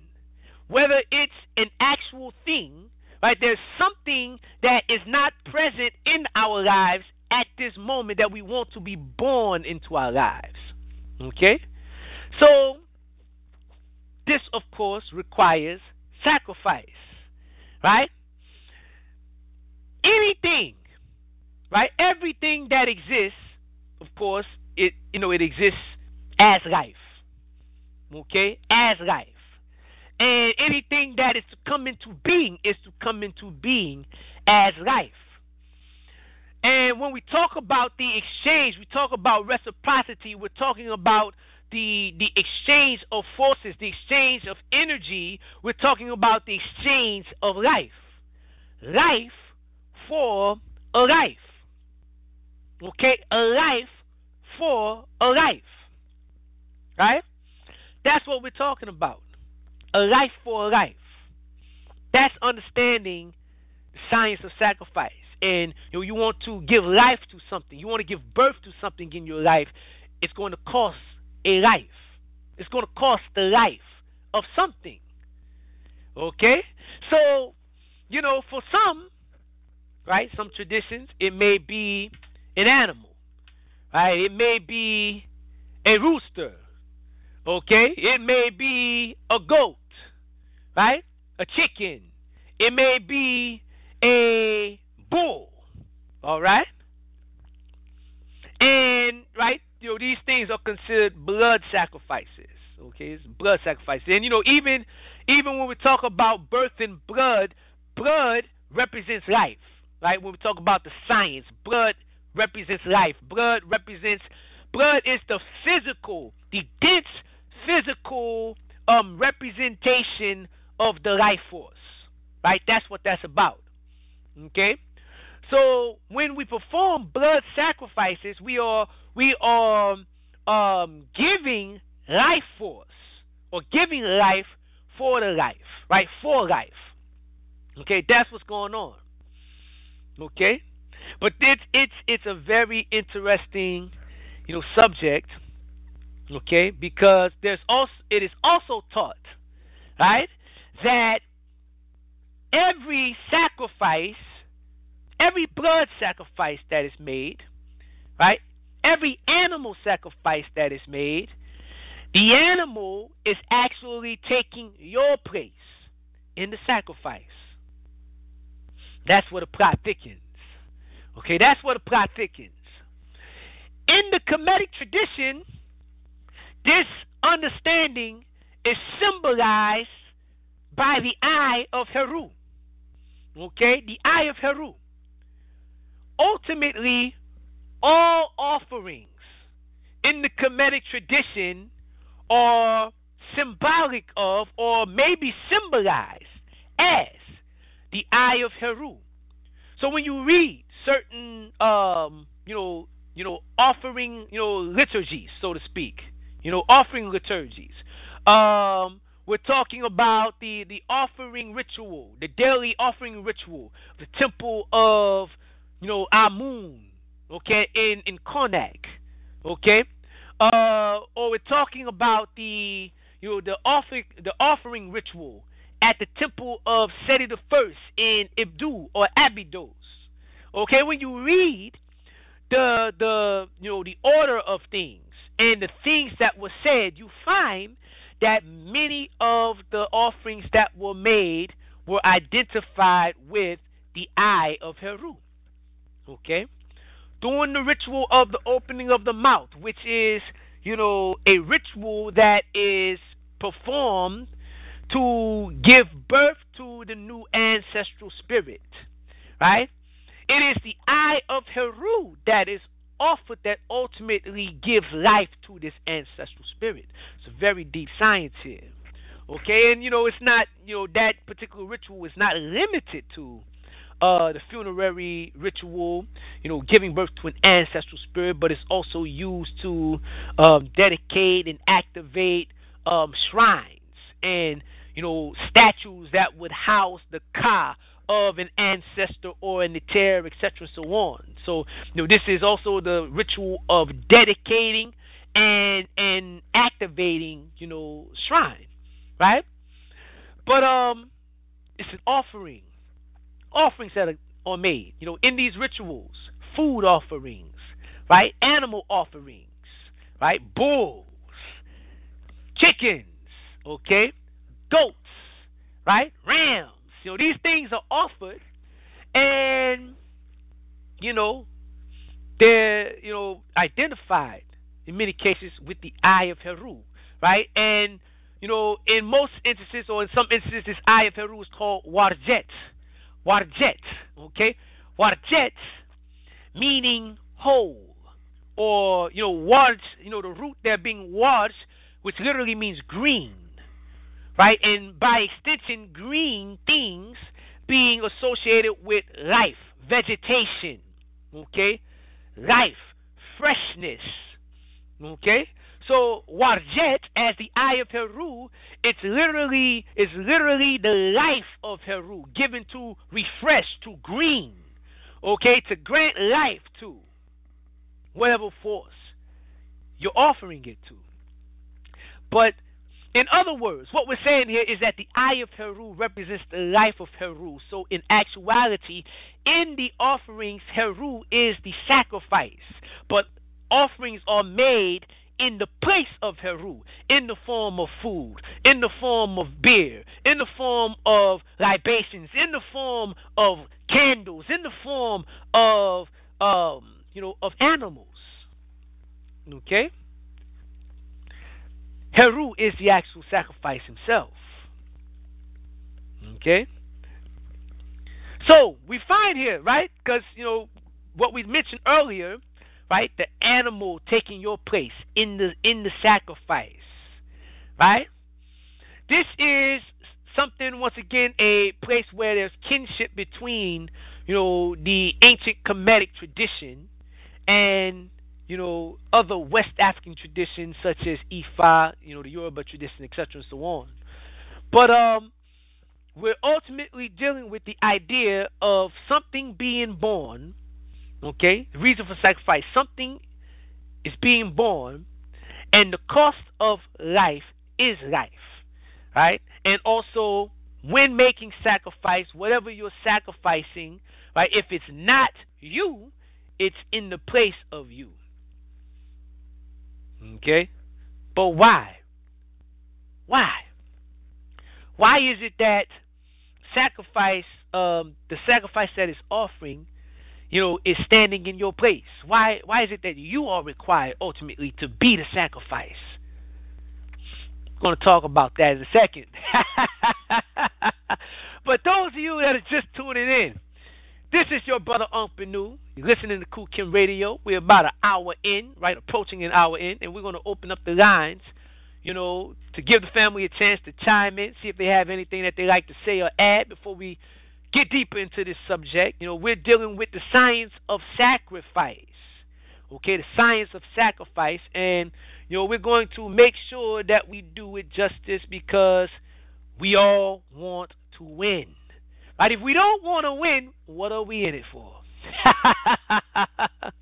whether it's an actual thing, right? There's something that is not present in our lives at this moment that we want to be born into our lives. Okay? So, this, of course, requires sacrifice, right? anything, right? Everything that exists, of course, it you know it exists as life. Okay, as life. And anything that is to come into being is to come into being as life. And when we talk about the exchange, we talk about reciprocity, we're talking about the the exchange of forces, the exchange of energy, we're talking about the exchange of life. Life for a life. Okay? A life for a life. Right? That's what we're talking about. A life for a life. That's understanding the science of sacrifice. and you know you want to give life to something, you want to give birth to something in your life, it's going to cost a life. It's going to cost the life of something. Okay? So, you know, for some, right, some traditions, it may be an animal, right? It may be a rooster, okay? It may be a goat, right? A chicken. It may be a bull, all right? And, right, you know, these things are considered blood sacrifices. Okay, it's blood sacrifices. And you know, even even when we talk about birth and blood, blood represents life. Right? When we talk about the science, blood represents life. Blood represents blood is the physical, the dense physical um representation of the life force. Right? That's what that's about. Okay? So when we perform blood sacrifices, we are we are um, giving life force or giving life for the life, right? For life. Okay, that's what's going on. Okay, but it's it's it's a very interesting, you know, subject. Okay, because there's also it is also taught, right, that every sacrifice, every blood sacrifice that is made, right, every animal sacrifice that is made, the animal is actually taking your place in the sacrifice. That's what the plot thickens. Okay, that's what the plot thickens. In the Kemetic tradition, this understanding is symbolized by the eye of Heru. Okay, the eye of Heru. Ultimately, all offerings in the Kemetic tradition are symbolic of or maybe symbolized as the eye of Heru. So when you read certain um, you know, you know, offering, you know, liturgies, so to speak, you know, offering liturgies. Um, we're talking about the the offering ritual, the daily offering ritual, the temple of, you know, Amun, okay, in in Karnak, okay, uh, or we're talking about the you know the offering the offering ritual at the temple of Seti the First in Ibdu or Abydos. Okay, when you read the the you know the order of things and the things that were said, you find that many of the offerings that were made were identified with the eye of Heru. Okay? During the ritual of the opening of the mouth, which is, you know, a ritual that is performed to give birth to the new ancestral spirit. Right? It is the eye of Heru that is offered that ultimately gives life to this ancestral spirit. It's a very deep science here. Okay, and you know, it's not, you know, that particular ritual is not limited to uh, the funerary ritual, you know, giving birth to an ancestral spirit, but it's also used to um, dedicate and activate um, shrines and, you know, statues that would house the Ka of an ancestor or a Neter, etc., so on. So, you know, this is also the ritual of dedicating and and activating, you know, shrine, right? But um, it's an offering. Offerings that are, are made, you know, in these rituals, food offerings, right? Animal offerings, right? Bulls, chickens, okay, goats, right? Rams you know, these things are offered, and you know, they're you know identified in many cases with the eye of Heru, right? And you know, in most instances, or in some instances, this eye of Heru is called wadjet, wadjet, okay, wadjet, meaning whole, or you know, warj, you know, the root there being warj, which literally means green right? And by extension, green things being associated with life, vegetation, okay? Life, freshness, okay? So Wadjet, as the eye of Heru, it's literally is literally the life of Heru, given to refresh, to green. okay, to grant life to whatever force you're offering it to. But in other words, what we're saying here is that the eye of Heru represents the life of Heru. So, in actuality, in the offerings, Heru is the sacrifice. But offerings are made in the place of Heru, in the form of food, in the form of beer, in the form of libations, in the form of candles, in the form of um, you know, of animals. Okay? Heru is the actual sacrifice himself. Okay? So we find here, right? Because, you know, what we mentioned earlier, right? The animal taking your place in the in the sacrifice. Right? This is something once again a place where there's kinship between, you know, the ancient Kemetic tradition and you know, other West African traditions such as Ifa, you know, the Yoruba tradition, etc., and so on. But um, we're ultimately dealing with the idea of something being born. Okay, the reason for sacrifice: something is being born, and the cost of life is life, right? And also, when making sacrifice, whatever you're sacrificing, right? If it's not you, it's in the place of you. Okay? But why? Why? Why is it that sacrifice, um, the sacrifice that is offering, you know, is standing in your place? Why why is it that you are required ultimately to be the sacrifice? I'm to talk about that in a second. <laughs> but those of you that are just tuning in, this is your brother Unc Benu. You're listening to Khu Khem Radio. We're about an hour in, right, approaching an hour in, and we're going to open up the lines, you know, to give the family a chance to chime in, see if they have anything that they like to say or add before we get deeper into this subject. You know, we're dealing with the science of sacrifice. Okay, the science of sacrifice, and you know, we're going to make sure that we do it justice because we all want to win. But if we don't want to win, what are we in it for? <laughs>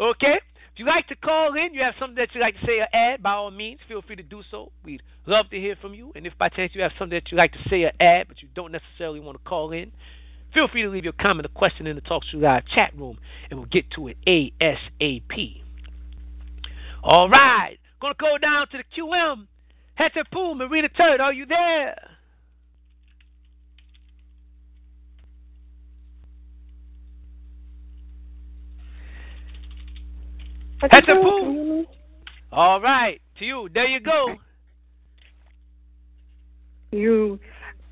okay? If you like to call in, you have something that you like to say or add, by all means, feel free to do so. We'd love to hear from you. And if by chance you have something that you like to say or add, but you don't necessarily want to call in, feel free to leave your comment or question in the Talk Show Live chat room, and we'll get to it ASAP. All right. Gonna go down to the QM. Hetep Marina Turd, are you there? At the pool. All right, to you. There you go. You,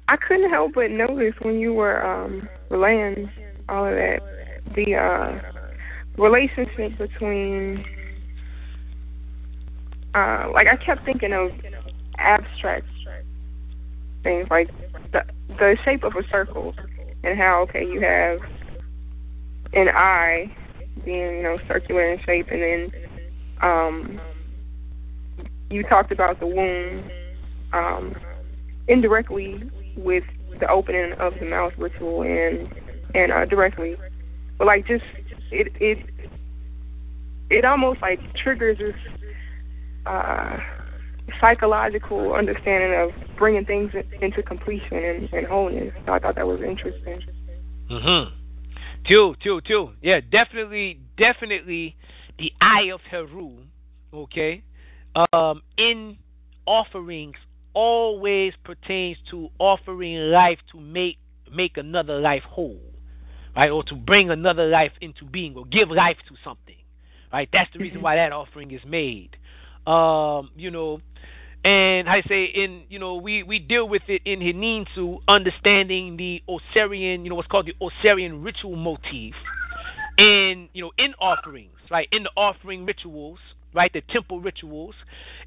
I couldn't help but notice when you were um relaying all of that, the uh relationship between, uh, like I kept thinking of abstract things like the the shape of a circle and how okay you have an eye being, you know, circular in shape, and then um, you talked about the womb um, indirectly with the opening of the mouth ritual and and uh, directly, but like just it it it almost like triggers this uh, psychological understanding of bringing things into completion and, and wholeness. So I thought that was interesting. Mhm. Two, two, two. Yeah, definitely, definitely the eye of Heru, okay, um, in offerings always pertains to offering life to make make another life whole, right, or to bring another life into being, or give life to something, right. That's the reason Mm-hmm. why that offering is made. Um, you know, and I say in you know we we deal with it in Hininsu, understanding the Osirian, you know what's called the Osirian ritual motif, in you know in offerings, right, in the offering rituals, right, the temple rituals,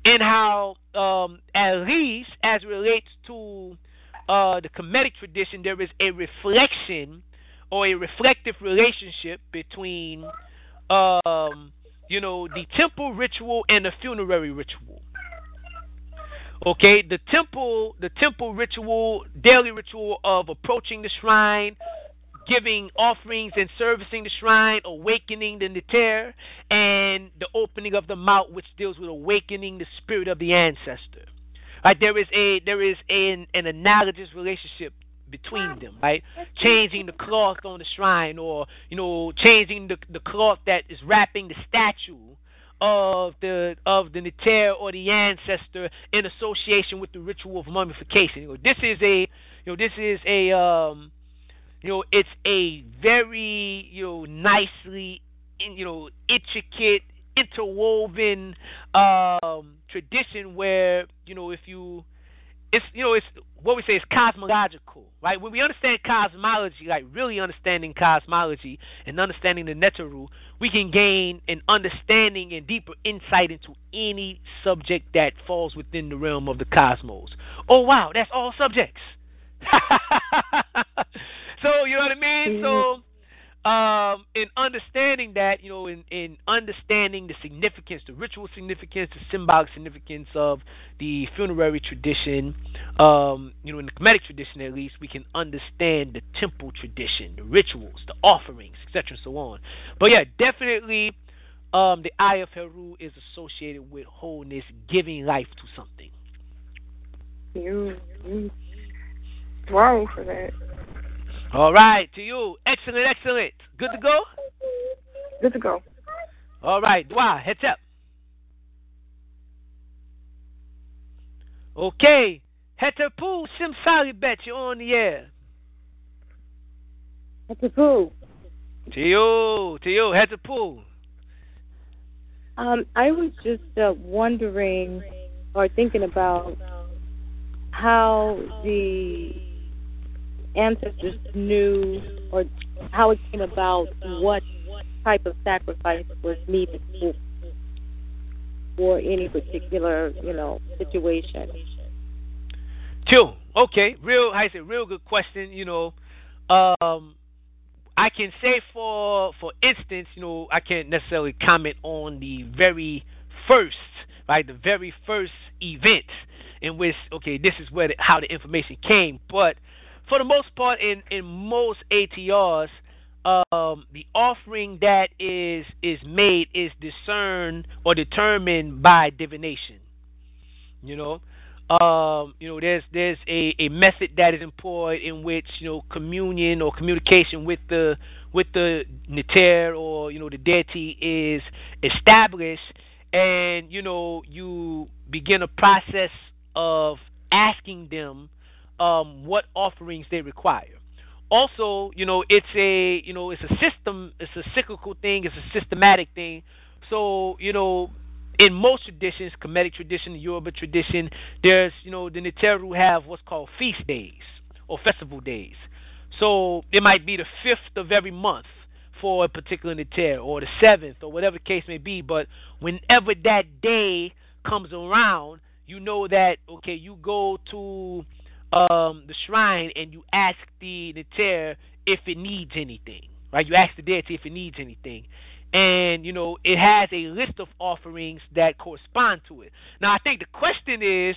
and how um, at least as relates to uh, the Kemetic tradition, there is a reflection or a reflective relationship between um, you know the temple ritual and the funerary ritual. Okay, the temple, the temple ritual, daily ritual of approaching the shrine, giving offerings and servicing the shrine, awakening the Neter, and the opening of the mouth, which deals with awakening the spirit of the ancestor. Right, there is a there is an, an analogous relationship between them, right? Changing the cloth on the shrine, or you know, changing the the cloth that is wrapping the statue of the of the Neter or the ancestor in association with the ritual of mummification. You know, this is a you know this is a um, you know it's a very you know nicely you know intricate interwoven um, tradition where you know if you it's you know it's what we say is cosmological, right? When we understand cosmology, like really understanding cosmology and understanding the Neteru, we can gain an understanding and deeper insight into any subject that falls within the realm of the cosmos. Oh wow, that's all subjects. <laughs> so you know what I mean? So um, in understanding that, you know, in, in understanding the significance, the ritual significance, the symbolic significance of the funerary tradition, um, you know, in the Kemetic tradition at least, we can understand the temple tradition, the rituals, the offerings, etc., and so on. But yeah, definitely, um, the Eye of Heru is associated with wholeness, giving life to something. You, you wrong for that. All right, to you. Excellent, excellent. Good to go? Good to go. All right, Dwa, heads up. Okay, Hetepu Simsali Bet, you're on the air. Hetepu. To you, to you, Hetepu. Um, I was just uh, wondering or thinking about how the ancestors knew or how it came about what type of sacrifice was needed for, for any particular, you know, situation. Two. Okay. Real I said real good question, you know. Um I can say for for instance, you know, I can't necessarily comment on the very first, right, the very first event in which okay, this is where the, how the information came, but for the most part, in in most ATRs, um, the offering that is is made is discerned or determined by divination. You know, um, you know, there's there's a, a method that is employed in which you know communion or communication with the with the neter or you know the deity is established, and you know you begin a process of asking them um, what offerings they require. Also, you know, it's a you know it's a system, it's a cyclical thing, it's a systematic thing. So you know, in most traditions, Kemetic tradition, Yoruba tradition, there's you know the Neteru have what's called feast days or festival days. So it might be the fifth of every month for a particular Neter or the seventh or whatever the case may be. But whenever that day comes around, you know that okay, you go to um, the shrine and you ask the Neter if it needs anything, right? You ask the deity if it needs anything. And, you know, it has a list of offerings that correspond to it. Now, I think the question is,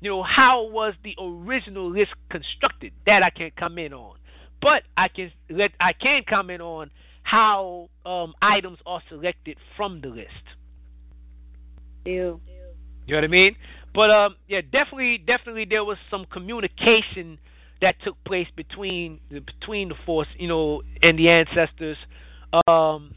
you know, how was the original list constructed? That I can't comment on. But I can let I can comment on how um, items are selected from the list. You. You know what I mean? But um, yeah, definitely, definitely, there was some communication that took place between the between the force, you know, and the ancestors. Um,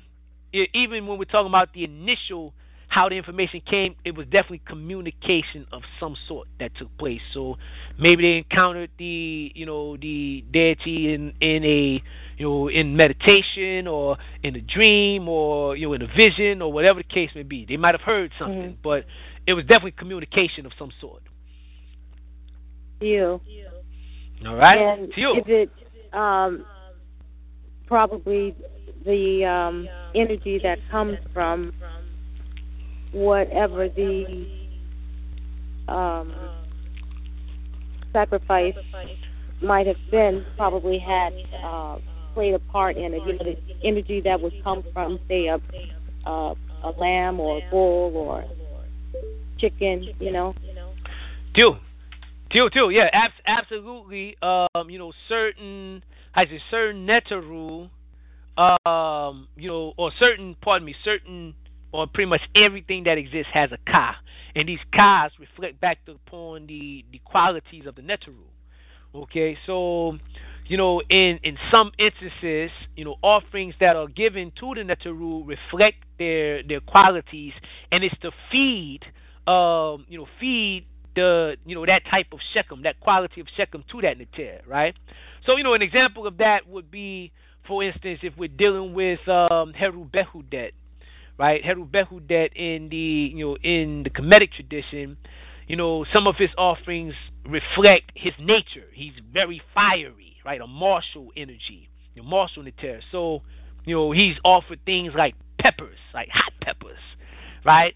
it, even when we're talking about the initial how the information came, it was definitely communication of some sort that took place. So maybe they encountered the you know the deity in in a you know in meditation or in a dream or you know in a vision or whatever the case may be. They might have heard something, mm-hmm. but it was definitely communication of some sort. You. All right. And you. Is it um, probably the um, energy that comes from whatever the um, sacrifice might have been probably had uh, played a part in it. You know, the energy that would come from, say, a uh, a lamb or a bull or chicken, you know. Do, Too, too, yeah, abs- absolutely. Um, you know, certain, I say certain Neteru, um, you know, or certain, pardon me, certain, or pretty much everything that exists has a ka, and these kas reflect back upon the the qualities of the Neteru. Okay, so you know, in in some instances, you know, offerings that are given to the Neteru reflect their their qualities, and it's to feed, um, you know, feed the you know that type of Sekhem, that quality of Sekhem to that Neter, right? So you know, an example of that would be, for instance, if we're dealing with um, Heru Behudet, right? Heru Behudet in the you know in the Kemetic tradition, you know, some of his offerings reflect his nature. He's very fiery, right? A martial energy, know, martial Neter. So you know, he's offered things like peppers, like hot peppers, right?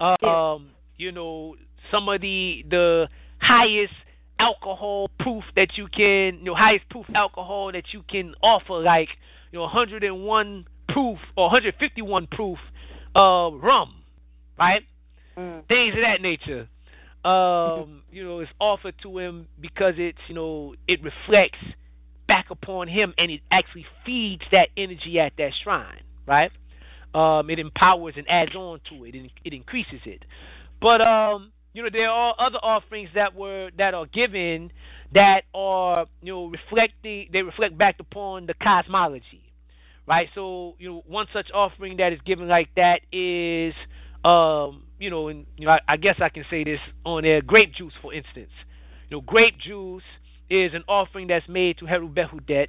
Um, you know, some of the the highest alcohol proof that you can, you know, highest proof alcohol that you can offer, like you know, 101 proof or 151 proof uh, rum, right? Things of that nature. Um, you know, it's offered to him because it's you know it reflects back upon him and it actually feeds that energy at that shrine, right? Um, it empowers and adds on to it, and it increases it. But um, you know, there are other offerings that were that are given that are you know reflecting they reflect back upon the cosmology, right? So you know, one such offering that is given like that is um, you know, and you know, I, I guess I can say this on there, grape juice, for instance. You know, grape juice is an offering that's made to Heru Behudet.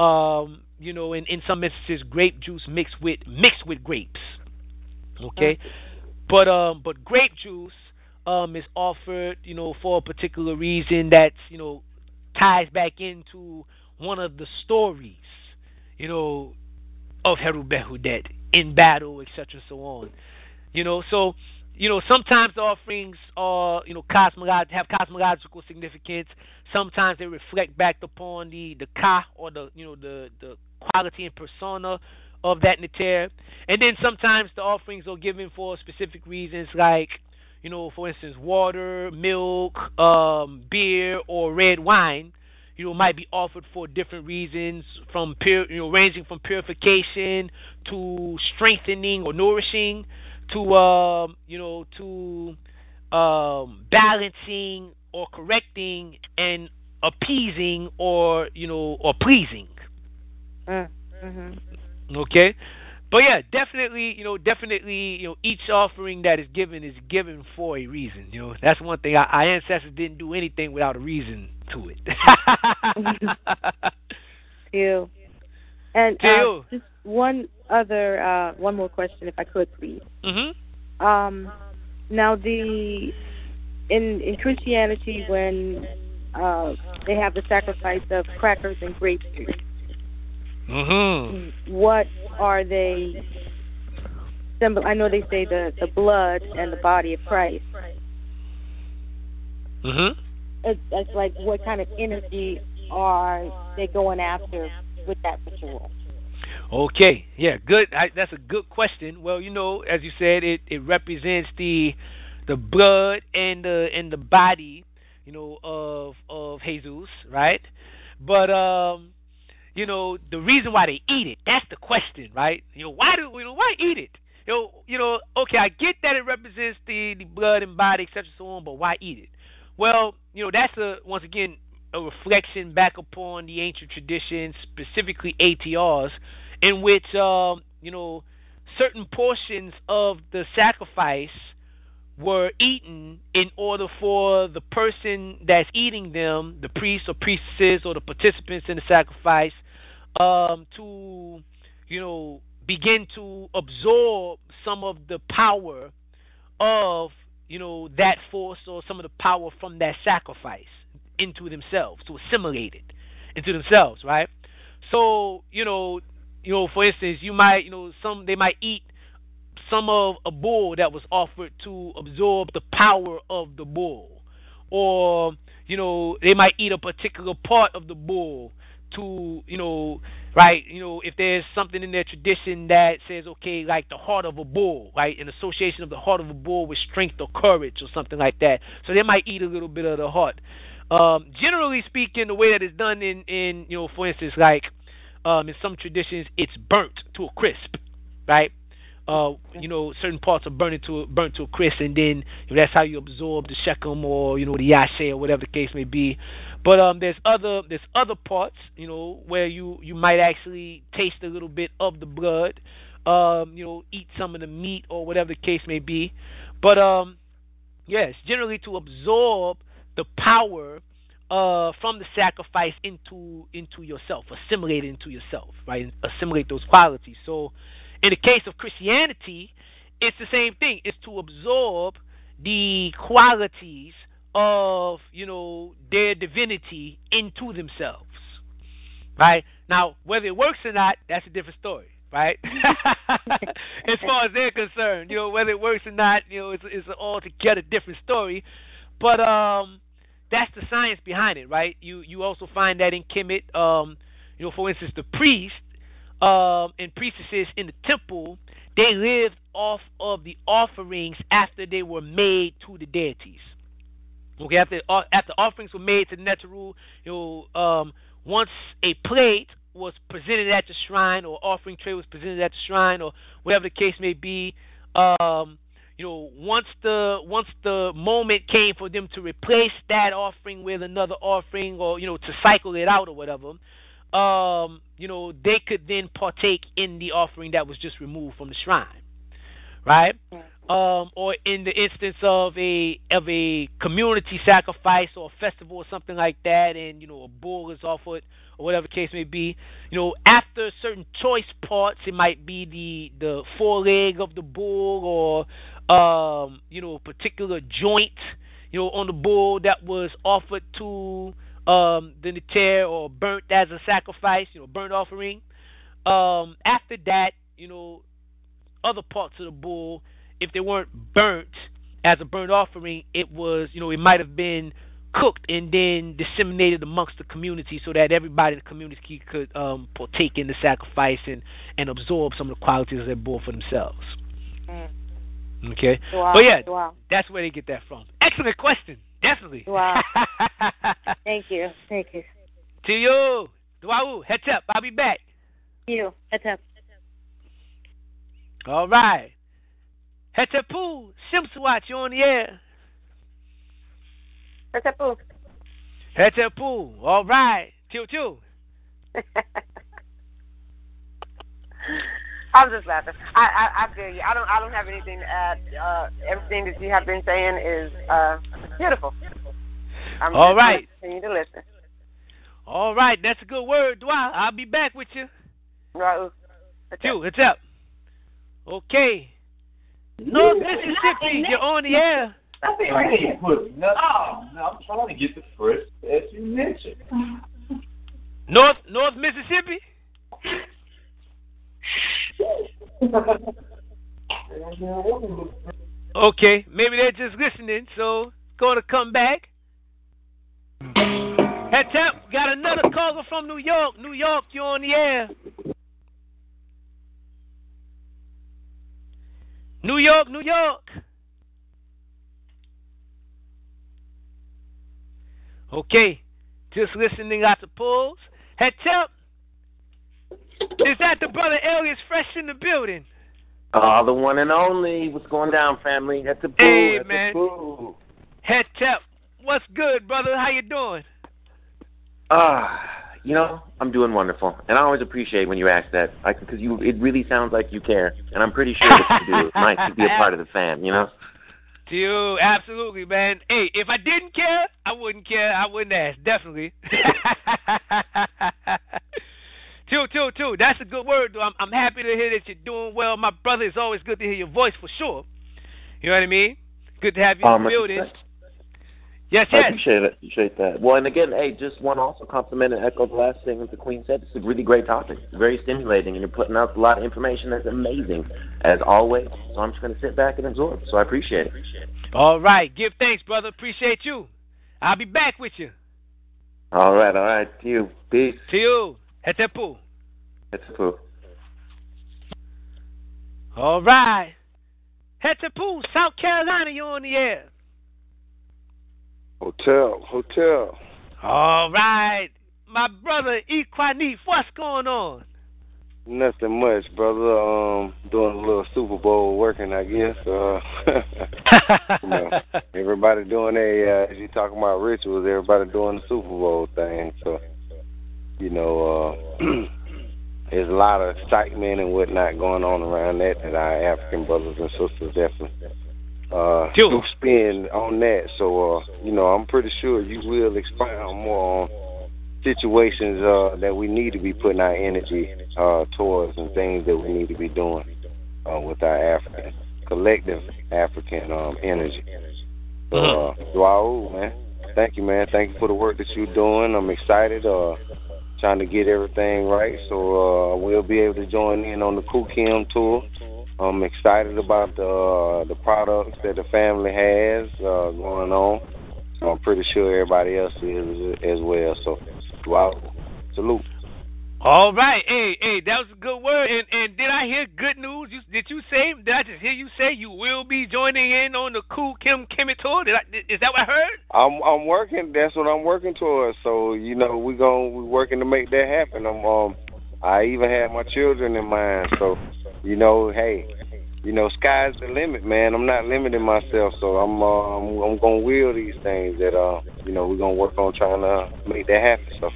Um, you know, in, in some instances, grape juice mixed with mixed with grapes. Okay, but um, but grape juice um is offered, you know, for a particular reason that's you know ties back into one of the stories, you know, of Heru Behudet in battle, etc. So on. You know, so you know, sometimes offerings are, you know, cosmolog- have cosmological significance. Sometimes they reflect back upon the the ka or the you know the the quality and persona of that neter. And then sometimes the offerings are given for specific reasons, like you know, for instance, water, milk, um, beer, or red wine. You know, might be offered for different reasons, from pure, you know, ranging from purification to strengthening or nourishing to um, you know to um, balancing or correcting and appeasing or you know or pleasing. Mm-hmm. Okay, but yeah, definitely you know definitely you know each offering that is given is given for a reason. You know that's one thing. Our, our ancestors didn't do anything without a reason to it. <laughs> You. And uh, just one other, uh, one more question, if I could, please. hmm Um, now the in in Christianity, when uh, they have the sacrifice of crackers and grape juice, hmm what are they? Symbol. I know they say the the blood and the body of Christ. hmm It's, it's like what kind of energy are they going after with that ritual? Okay, yeah, good. I, that's a good question. Well, you know, as you said, it, it represents the the blood and the and the body, you know, of of Jesus, right? But um, you know, the reason why they eat it, that's the question, right? You know, why do you know why eat it? You know, you know, okay, I get that it represents the the blood and body, etc. So on, but why eat it? Well, you know, that's a once again a reflection back upon the ancient traditions, specifically ATRs, in which um, you know certain portions of the sacrifice were eaten in order for the person that's eating them, the priest or priestesses or the participants in the sacrifice, um, to you know begin to absorb some of the power of you know that force or some of the power from that sacrifice into themselves to assimilate it into themselves right? So you know you know for instance you might you know some they might eat some of a bull that was offered to absorb the power of the bull or you know they might eat a particular part of the bull to you know right you know if there's something in their tradition that says okay like the heart of a bull right an association of the heart of a bull with strength or courage or something like that. So they might eat a little bit of the heart. Um, generally speaking, the way that it's done in, in you know, for instance, like um, in some traditions, it's burnt to a crisp, right? Uh, you know, certain parts are burnt to burnt to a crisp, and then that's how you absorb the sekhem or you know the yashe or whatever the case may be. But um, there's other there's other parts, you know, where you you might actually taste a little bit of the blood, um, you know, eat some of the meat or whatever the case may be. But um, yes, generally to absorb the power uh, from the sacrifice into into yourself, assimilate into yourself, right? Assimilate those qualities. So, in the case of Christianity, it's the same thing. It's to absorb the qualities of you know their divinity into themselves, right? Now, whether it works or not, that's a different story, right? <laughs> as far as they're concerned, you know, whether it works or not, you know, it's it's an altogether different story. But um, that's the science behind it, right? You you also find that in Kemet, um, you know, for instance, the priest um, and priestesses in the temple, they lived off of the offerings after they were made to the deities. Okay, after uh, after offerings were made to the you know, um, once a plate was presented at the shrine or offering tray was presented at the shrine or whatever the case may be, um, you know, once the once the moment came for them to replace that offering with another offering or you know to cycle it out or whatever, um, you know, they could then partake in the offering that was just removed from the shrine, right? Um, or in the instance of a of a community sacrifice or a festival or something like that, and you know a bull is offered or whatever case may be, you know, after certain choice parts, it might be the the foreleg of the bull or um, you know, a particular joint, you know, on the bull that was offered to um, the Neter or burnt as a sacrifice, you know, burnt offering. Um, after that, you know, other parts of the bull, if they weren't burnt as a burnt offering, it was, you know, it might have been cooked and then disseminated amongst the community so that everybody in the community could um, partake in the sacrifice and, and absorb some of the qualities of that bull for themselves. Mm. Okay. Wow. But yeah, Wow. that's where they get that from. Excellent question. Definitely. Wow. <laughs> Thank you. Thank you. to you. Dwau, heads up. I'll be back. You. Heads up. All right. Hetepu, Simswat, you on the air. Hetepu. Hetepu, all right. Tiu <laughs> Tiu. I'm just laughing. I, I I feel you. I don't I don't have anything to add. Uh, everything that you have been saying is uh, beautiful. I'm All just right. gonna Continue to listen. All right, that's a good word, Dwa. I'll be back with you. Right. Tiu, it's up. Okay. North Mississippi, you're on the air. I think I ain't put no, no, I'm trying to get the first as you mentioned. North North Mississippi? <laughs> Okay, maybe they're just listening, so gonna come back. Heads up, got another caller from New York. New York, you're on the air. New York, New York. Okay, just listening out the polls. Heads up. Is that the brother Elias fresh in the building? Uh, the one and only. What's going down, family? At the boo. Hey, at man. Boo. Head tap. What's good, brother? How you doing? Ah, you know, I'm doing wonderful, and I always appreciate when you ask that, because you it really sounds like you care, and I'm pretty sure that you do. It's nice to be a part of the fam, you know. <laughs> You absolutely, man. Hey, if I didn't care, I wouldn't care. I wouldn't ask. Definitely. <laughs> two, two, two. That's a good word, though. I'm, I'm happy to hear that you're doing well. My brother, it's always good to hear your voice for sure. You know what I mean? Good to have you in Um, the building. respect. Yes, I appreciate it. Appreciate that. Well, and again, hey, just want to also compliment and echo the last thing that the Queen said. It's a really great topic, very stimulating, and you're putting out a lot of information that's amazing, as always. So I'm just going to sit back and absorb. So I appreciate it. All right. Give thanks, brother. Appreciate you. I'll be back with you. All right, all right. To you. Peace. To you. Hetepu. Cool. All right. Hetepu, South Carolina, you're on the air. Hotel, hotel. All right. My brother Equanif, what's going on? Nothing much, brother. Um, doing a little Super Bowl working, I guess. Uh, <laughs> you know, <laughs> everybody doing a uh, as you talking about rituals, everybody doing the Super Bowl thing. So, you know, uh, <clears throat> there's a lot of excitement and whatnot going on around that that our African brothers and sisters definitely uh do spin on that. So, uh, you know, I'm pretty sure you will expound more on situations uh, that we need to be putting our energy uh, towards and things that we need to be doing uh, with our African collective African um, energy. So, uh, Raul, man, thank you, man. Thank you for the work that you're doing. I'm excited. Uh, trying to get everything right, so uh, we'll be able to join in on the Khu Khem tour. I'm excited about the uh, the products that the family has uh, going on. I'm pretty sure everybody else is as well. So, wow, salute. All right, hey, hey, that was a good word. And and did I hear good news? You, did you say? Did I just hear you say you will be joining in on the Khu Khem Kimmy tour? Did I? Is that what I heard? I'm I'm working. That's what I'm working towards. So you know we going we working to make that happen. I'm um I even had my children in mind. So you know, hey, you know, sky's the limit, man. I'm not limiting myself. So I'm uh, I'm, I'm gonna will these things that uh you know we're gonna work on trying to make that happen. So.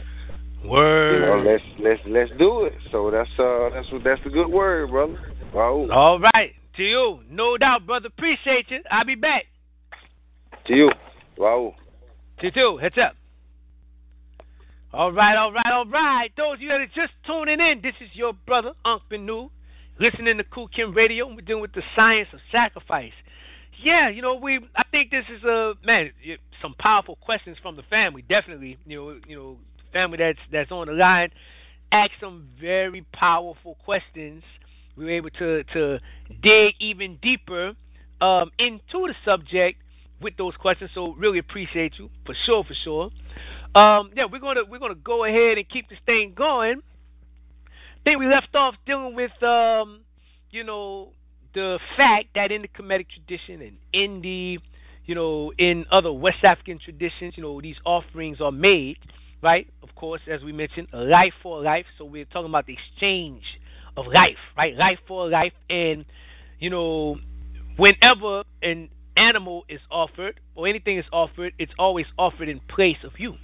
Word. You know, let's let's let's do it. So that's uh that's what that's a good word, brother. Raul. All right. To you. No doubt, brother. Appreciate you. I'll be back. To you. Raul. To you. Heads up. All right, all right, all right. Those of you that are just tuning in, this is your brother, Unc Benu, listening to Khu Khem Radio. We're dealing with the science of sacrifice. Yeah, you know, we. I think this is a man. Some powerful questions from the family. Definitely, you know, you know, family that's that's on the line asked some very powerful questions. We were able to to dig even deeper um, into the subject with those questions. So really appreciate you for sure, for sure. Um, yeah, we're gonna we're gonna go ahead and keep this thing going. I think we left off dealing with um, you know the fact that in the Kemetic tradition and in the you know in other West African traditions, you know these offerings are made right? Of course, as we mentioned, life for life. So we're talking about the exchange of life, right? Life for life. And, you know, whenever an animal is offered or anything is offered, it's always offered in place of you.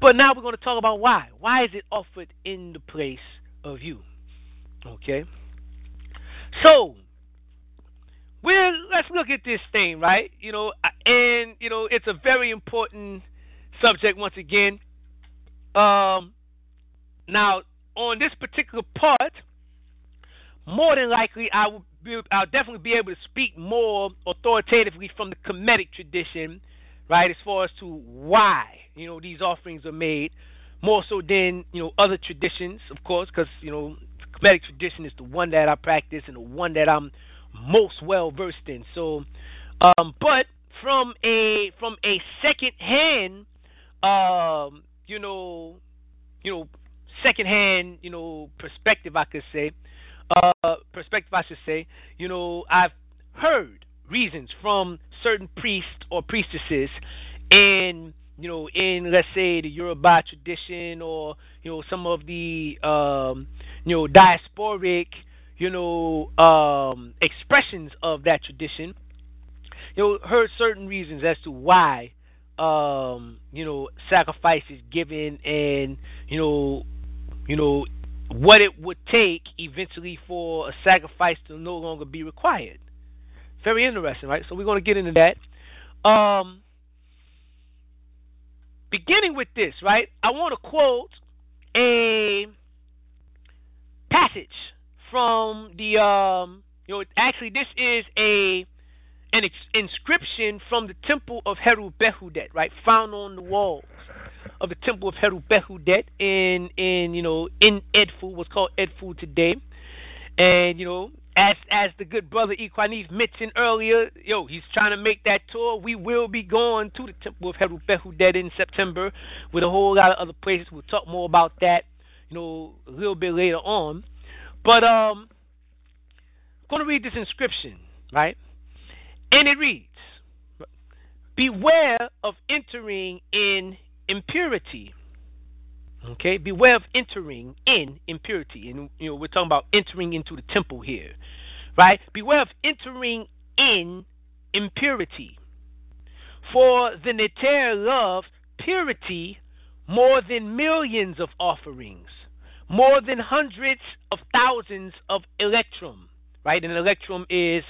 But now we're going to talk about why. Why is it offered in the place of you? Okay? So, well, let's look at this thing, right? You know, and, you know, it's a very important subject once again. Um, now, on this particular part, more than likely, I will be, I'll definitely be able to speak more authoritatively from the Kemetic tradition, right? As far as to why you know these offerings are made, more so than you know other traditions, of course, because you know the Kemetic tradition is the one that I practice and the one that I'm most well versed in. So, um, but from a from a second hand um, you know, you know, secondhand, you know, perspective, I could say, uh, perspective, I should say, you know, I've heard reasons from certain priests or priestesses in, you know, in let's say the Yoruba tradition or you know some of the um, you know diasporic, you know, um, expressions of that tradition. You know, heard certain reasons as to why um, you know, sacrifices given and, you know, you know, what it would take eventually for a sacrifice to no longer be required. Very interesting, right? So we're going to get into that. Um, beginning with this, right? I want to quote a passage from the um, you know, actually this is a an inscription from the temple of Heru Behudet, right, found on the walls of the temple of Heru Behudet in in you know in Edfu, what's called Edfu today, and you know as as the good brother Equanif mentioned earlier, yo, he's trying to make that tour. We will be going to the temple of Heru Behudet in September with a whole lot of other places. We'll talk more about that, you know, a little bit later on. But um, I'm going to read this inscription, right? And it reads beware of entering in impurity. Okay, beware of entering in impurity, and you know we're talking about entering into the temple here, right? Beware of entering in impurity, for the Neter loves purity more than millions of offerings, more than hundreds of thousands of electrum, right? And electrum is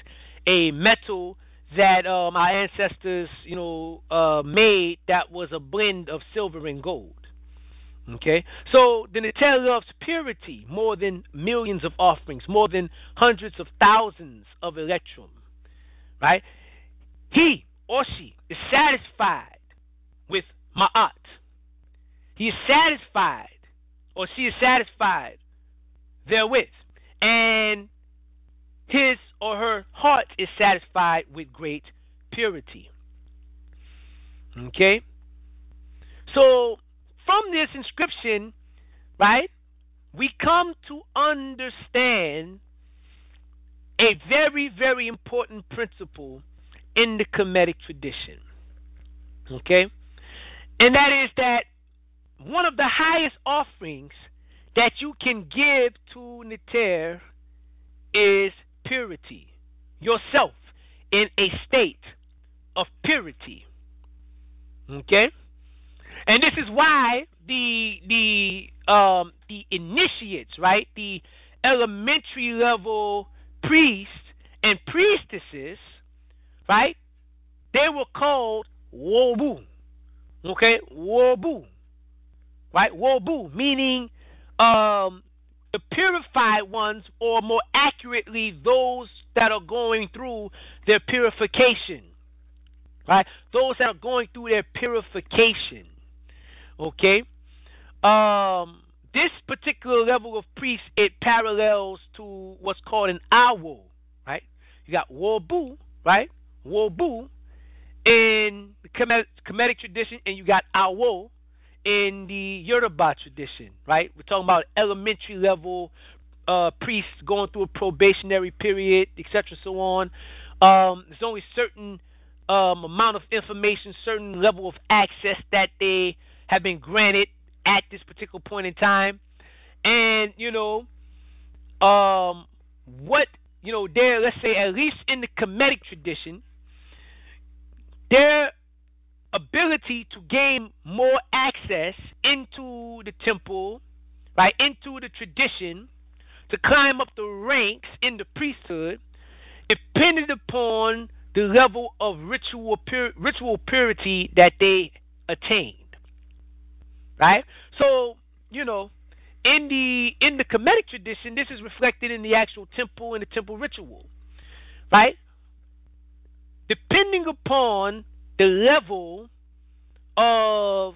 a metal that um, our ancestors, you know, uh, made that was a blend of silver and gold. Okay, so the Neter loves purity more than millions of offerings, more than hundreds of thousands of electrum. Right? He or she is satisfied with ma'at. He is satisfied, or she is satisfied therewith, and his or her heart is satisfied with great purity. Okay? So, from this inscription, right, we come to understand a very, very important principle in the Kemetic tradition. Okay? And that is that one of the highest offerings that you can give to Neter is purity, yourself in a state of purity. Okay? And this is why the the um the initiates, right? The elementary level priests and priestesses, right? They were called wobu. Okay? Wobu. Right? Wobu, meaning um the purified ones, or more accurately, those that are going through their purification. Right? Those that are going through their purification. Okay? Um, this particular level of priest, it parallels to what's called an awo. Right? You got wobu, right? Wobu in the Kemetic tradition, and you got awo in the Yoruba tradition, right? We're talking about elementary level uh, priests going through a probationary period, etc., so on. Um, there's only certain um, amount of information, certain level of access that they have been granted at this particular point in time, and you know, um, what you know, there, let's say, at least in the Kemetic tradition, there ability to gain more access into the temple, right, into the tradition, to climb up the ranks in the priesthood, depended upon the level of ritual pur- ritual purity that they attained. Right? So, you know, in the in the Kemetic tradition, this is reflected in the actual temple and the temple ritual. Right? Depending upon the level of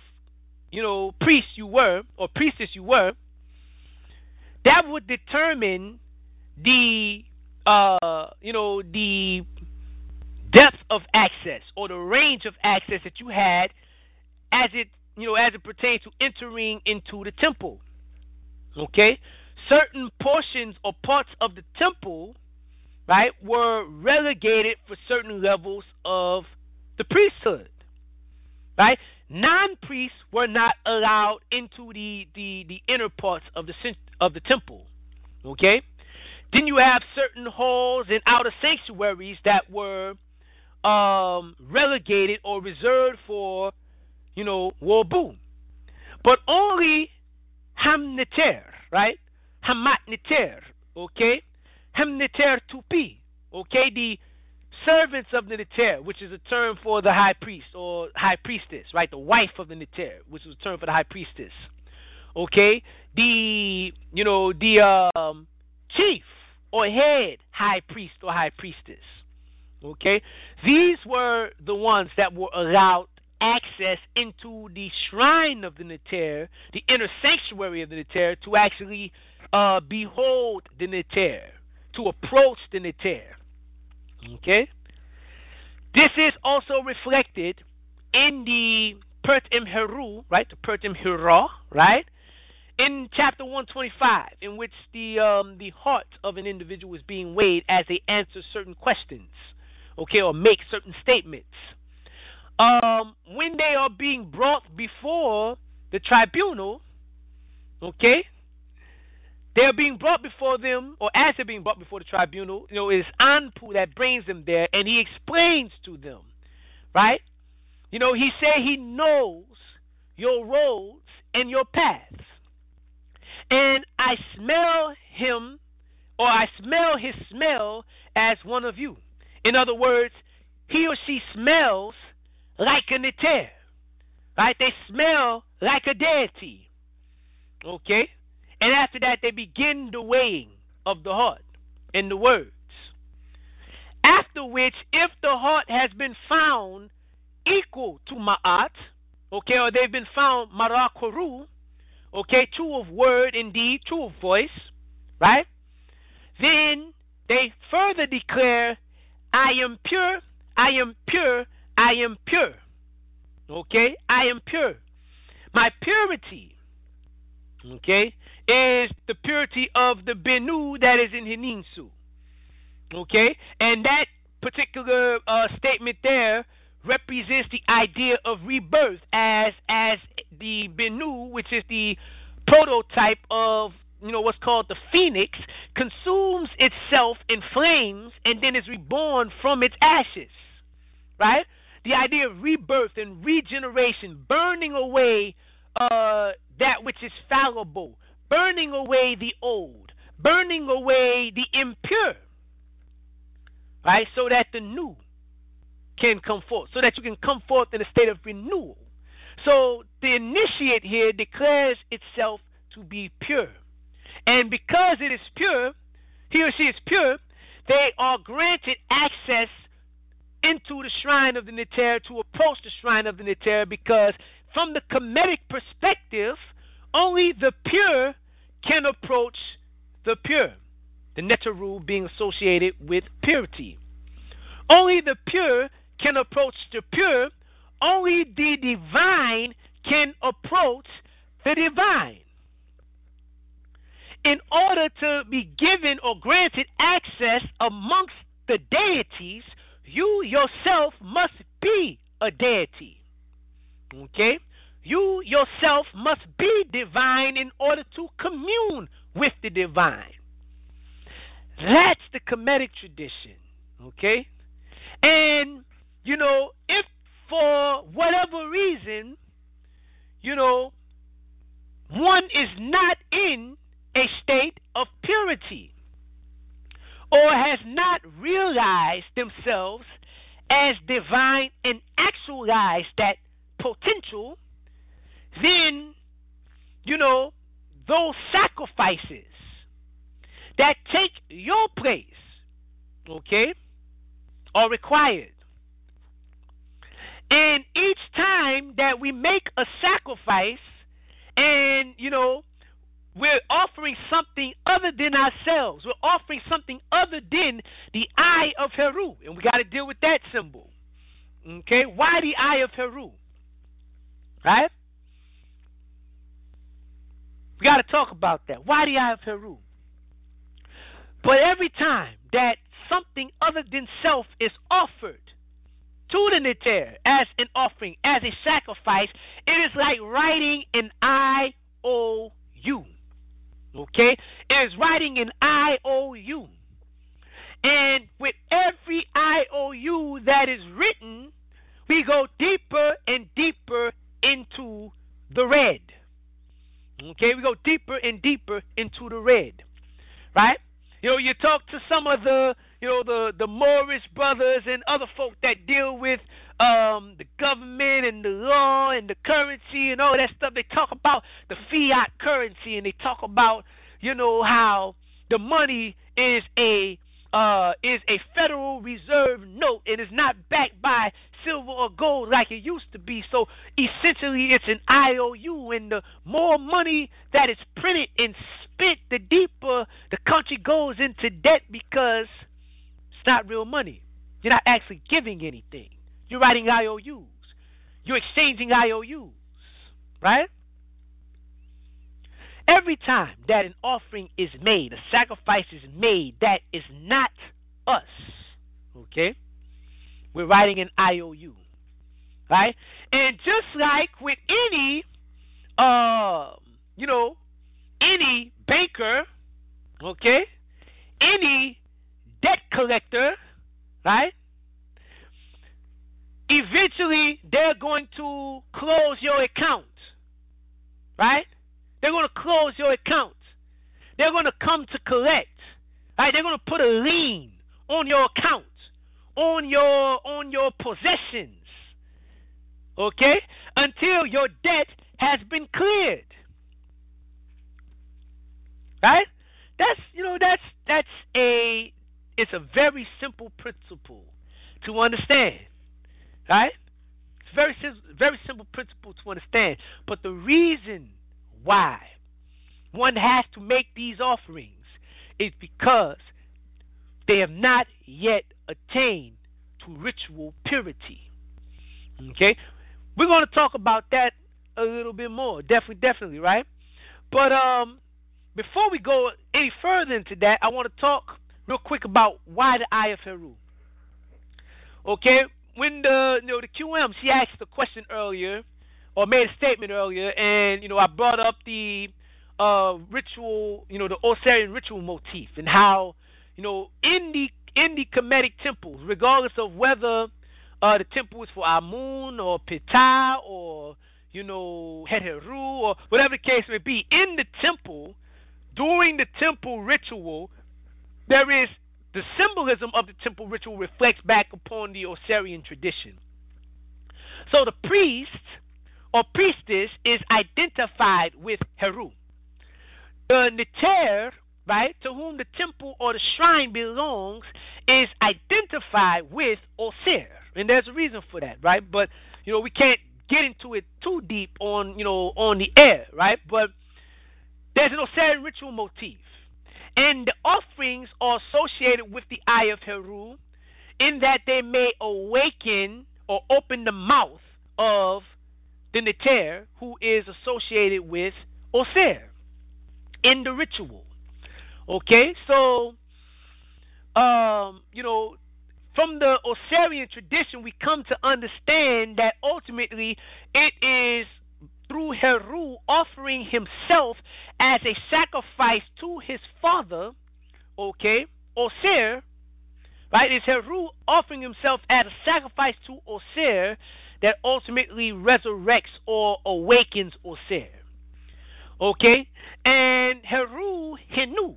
you know priest you were or priestess you were, that would determine the uh, you know the depth of access or the range of access that you had as it you know as it pertains to entering into the temple. Okay, certain portions or parts of the temple, right, were relegated for certain levels of the priesthood. Right? Non priests were not allowed into the, the, the inner parts of the of the temple. Okay? Then you have certain halls and outer sanctuaries that were um, relegated or reserved for, you know, Wobu. But only Hamneter, right? Hamat Neter, okay? Hamneter Tupi, okay? The servants of the Neter, which is a term for the high priest or high priestess, right? The wife of the Neter, which is a term for the high priestess. Okay? The, you know, the um, chief or head high priest or high priestess. Okay? These were the ones that were allowed access into the shrine of the Neter, the inner sanctuary of the Neter, to actually uh, behold the Neter, to approach the Neter. Okay? This is also reflected in the Pert Heru, right? The Pert right? In chapter 125, in which the um, the heart of an individual is being weighed as they answer certain questions, okay, or make certain statements. um, when they are being brought before the tribunal, okay, they are being brought before them, or as they're being brought before the tribunal, you know, it is Anpu that brings them there, and he explains to them, right? You know, he say he knows your roads and your paths. And I smell him, or I smell his smell as one of you. In other words, he or she smells like a neter. Right? They smell like a deity. Okay? And after that, they begin the weighing of the heart in the words. After which, if the heart has been found equal to Ma'at, okay, or they've been found Maa Kheru, okay, true of word indeed, true of voice, right? Then they further declare, I am pure, I am pure, I am pure. Okay? I am pure. My purity, okay, is the purity of the Benu that is in Hininsu. Okay? And that particular uh, statement there represents the idea of rebirth as as the Benu, which is the prototype of you know what's called the phoenix, consumes itself in flames and then is reborn from its ashes. Right? The idea of rebirth and regeneration, burning away uh, that which is fallible, burning away the old, burning away the impure, right? So that the new can come forth, so that you can come forth in a state of renewal. So the initiate here declares itself to be pure. And because it is pure, he or she is pure, they are granted access into the shrine of the Neter to approach the shrine of the Neter because, from the Kemetic perspective, only the pure can approach the pure. The Neteru being associated with purity. Only the pure can approach the pure. Only the divine can approach the divine. In order to be given or granted access amongst the deities, you yourself must be a deity. Okay? You yourself must be divine in order to commune with the divine. That's the Kemetic tradition. Okay? And, you know, if for whatever reason, you know, one is not in a state of purity, or has not realized themselves as divine and actualized that potential, then, you know, those sacrifices that take your place, okay, are required. And each time that we make a sacrifice and, you know, we're offering something other than ourselves. We're offering something other than the eye of Heru. And we got to deal with that symbol. Okay? Why the eye of Heru? Right? We got to talk about that. Why the eye of Heru? But every time that something other than self is offered to the Neter as an offering, as a sacrifice, it is like writing an I O U. Okay? It is writing an IOU. And with every IOU that is written, we go deeper and deeper into the red. Okay, we go deeper and deeper into the red. Right? You know, you talk to some of the, you know, the the Morris brothers and other folk that deal with um, the government and the law and the currency and all that stuff. They talk about the fiat currency and they talk about, you know, how the money is a uh, is a Federal Reserve note. and is not backed by silver or gold like it used to be. So essentially, it's an IOU, and the more money that is printed and spent, the deeper the country goes into debt because it's not real money. You're not actually giving anything. You're writing IOUs. You're exchanging IOUs, right? Every time that an offering is made, a sacrifice is made that is not us, okay? We're writing an IOU, right? And just like with any, uh, you know, any banker, okay, any debt collector, right? Eventually, they're going to close your account, right? They're going to close your account. They're going to come to collect, right? They're going to put a lien on your account, on your on your possessions, okay, until your debt has been cleared, right? That's you know that's that's a it's a very simple principle to understand, right? It's very very simple principle to understand. But the reason why one has to make these offerings is because they have not yet attained to ritual purity. Okay? We're going to talk about that a little bit more. Definitely, definitely, right? But um, before we go any further into that, I want to talk real quick about why the Eye of Heru. Okay, when the you know the QM she asked a question earlier or made a statement earlier, and you know I brought up the uh, ritual, you know the Osirian ritual motif and how you know in the in the Kemetic temples, regardless of whether uh, the temple is for Amun or Ptah or you know Heru or whatever the case may be, in the temple during the temple ritual, there is the symbolism of the temple ritual reflects back upon the Osirian tradition. So the priest or priestess is identified with Heru. The Neter, right, to whom the temple or the shrine belongs, is identified with Osir. And there's a reason for that, right? But you know, we can't get into it too deep on, you know, on the air, right? But there's an Osirian ritual motif. And the offerings are associated with the eye of Heru in that they may awaken or open the mouth of the Neter, who is associated with Osir in the ritual. Okay, so um, you know, from the Osirian tradition, we come to understand that ultimately it is through Heru offering himself as a sacrifice to his father, okay, Osir, right? It's Heru offering himself as a sacrifice to Osir that ultimately resurrects or awakens Osir. Okay? And Heru Hinu,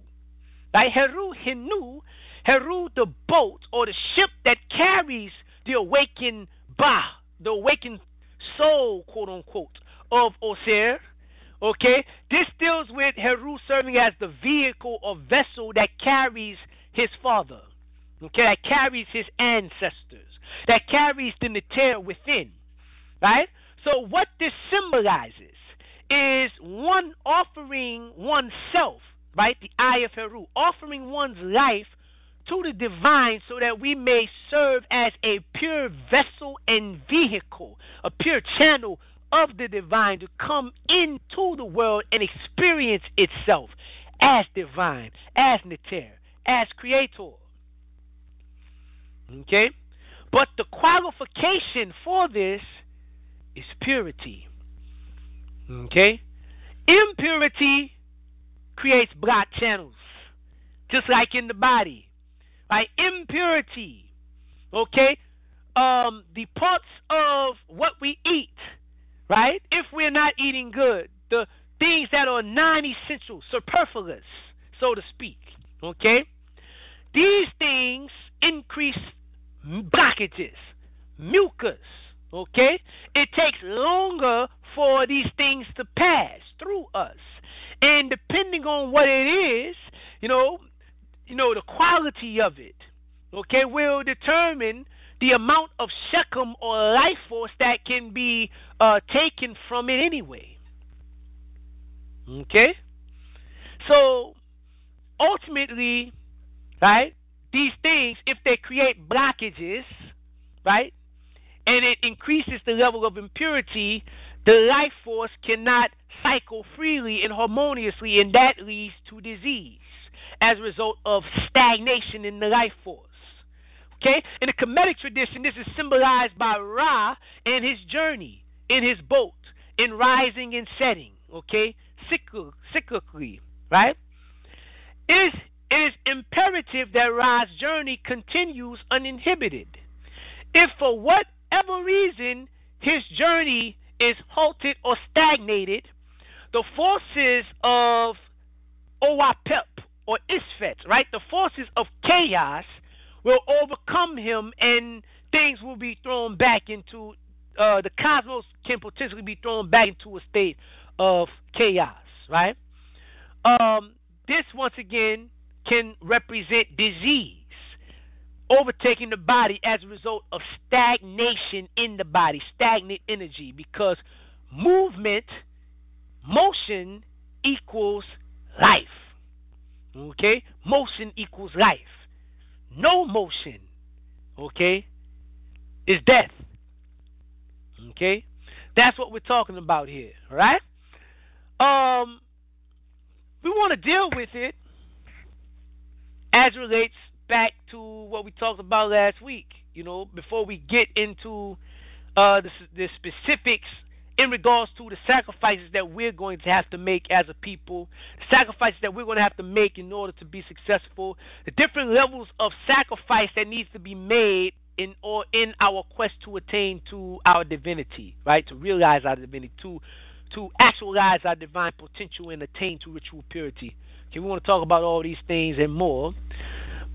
right? Heru Hinu, Heru the boat or the ship that carries the awakened Ba, the awakened soul, quote unquote, of Osir. Okay? This deals with Heru serving as the vehicle or vessel that carries his father. Okay, that carries his ancestors, that carries the Neter within. Right? So what this symbolizes is one offering oneself, right? The eye of Heru, offering one's life to the divine so that we may serve as a pure vessel and vehicle, a pure channel of the divine to come into the world and experience itself as divine, as Neter, as creator. Okay? But the qualification for this is purity. Okay? Impurity creates block channels, just like in the body. Right? Impurity, okay? Um, the parts of what we eat, right? If we're not eating good, the things that are non essential, superfluous, so to speak, okay? These things increase blockages, mucus, okay? It takes longer for these things to pass through us. And depending on what it is, you know, you know, the quality of it, okay, will determine the amount of Sekhem or life force that can be uh, taken from it anyway. Okay? So ultimately, right, these things, if they create blockages, right, and it increases the level of impurity, the life force cannot cycle freely and harmoniously, and that leads to disease as a result of stagnation in the life force, Okay? In the Kemetic tradition, this is symbolized by Ra and his journey in his boat, in rising and setting. Okay? Cycl- cyclically, right? It is, it is imperative that Ra's journey continues uninhibited. If for whatever reason his journey is halted or stagnated, the forces of Owapep or Isfet, right? The forces of chaos will overcome him and things will be thrown back into uh, the cosmos can potentially be thrown back into a state of chaos, right? Um, this once again can represent disease overtaking the body as a result of stagnation in the body, stagnant energy, because movement, motion equals life. Okay? Motion equals life. No motion, okay, is death. Okay? That's what we're talking about here, right? Um, we want to deal with it as relates back to what we talked about last week. You know, before we get into uh, the, the specifics in regards to the sacrifices that we're going to have to make as a people, the sacrifices that we're going to have to make in order to be successful, the different levels of sacrifice that needs to be made in or in our quest to attain to our divinity, right? To realize our divinity, to to actualize our divine potential and attain to ritual purity. Okay, we want to talk about all these things and more.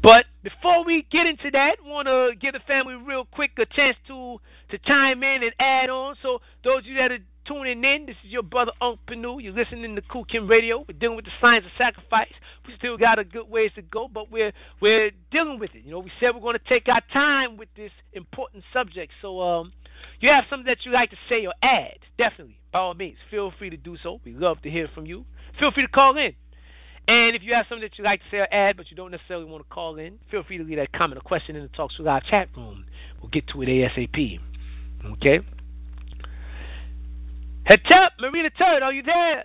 But before we get into that, want to give the family real quick a chance to to chime in and add on. So those of you that are tuning in, this is your brother Unc Panu. You're listening to Khu Khem Radio. We're dealing with the science of sacrifice. We still got a good ways to go, but we're we're dealing with it. You know, we said we're going to take our time with this important subject. So um, you have something that you like to say or add, definitely, by all means, feel free to do so. We love to hear from you. Feel free to call in. And if you have something that you'd like to say or add, but you don't necessarily want to call in, feel free to leave that comment or question in the Talk to Live chat room. We'll get to it ASAP. Okay? Head up, Marina Turd, are you there?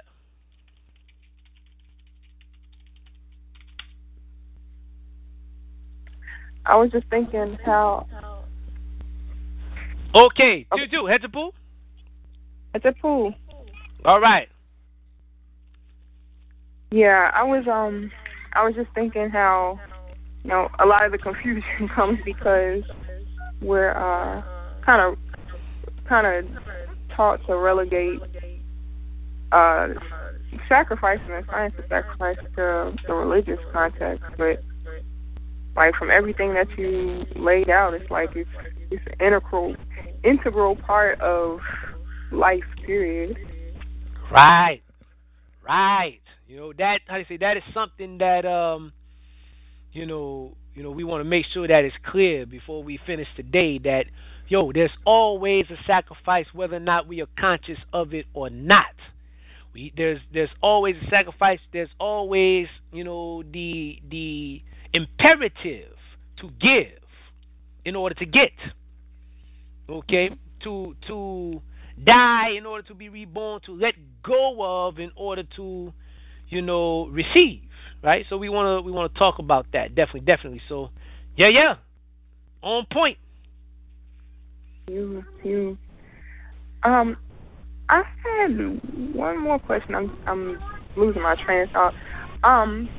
I was just thinking how. Okay, do do head to pool. Head to pool. All right. Yeah, I was um, I was just thinking how, you know, a lot of the confusion <laughs> comes because we're uh, kind of, kind of taught to relegate uh, sacrifice and science of sacrifice to the religious context, but like from everything that you laid out, it's like it's it's an integral integral part of life. Period. Right, right. You know that how do you say that is something that um, you know, you know we want to make sure that it's clear before we finish today that yo, there's always a sacrifice whether or not we are conscious of it or not. We there's there's always a sacrifice. There's always you know the the imperative to give in order to get. Okay, to to die in order to be reborn, to let go of in order to you know receive. Right. So we want to we want to talk about that definitely definitely. So yeah yeah, on point. You you um. I had one more question. I'm I'm losing my train of thought. Um,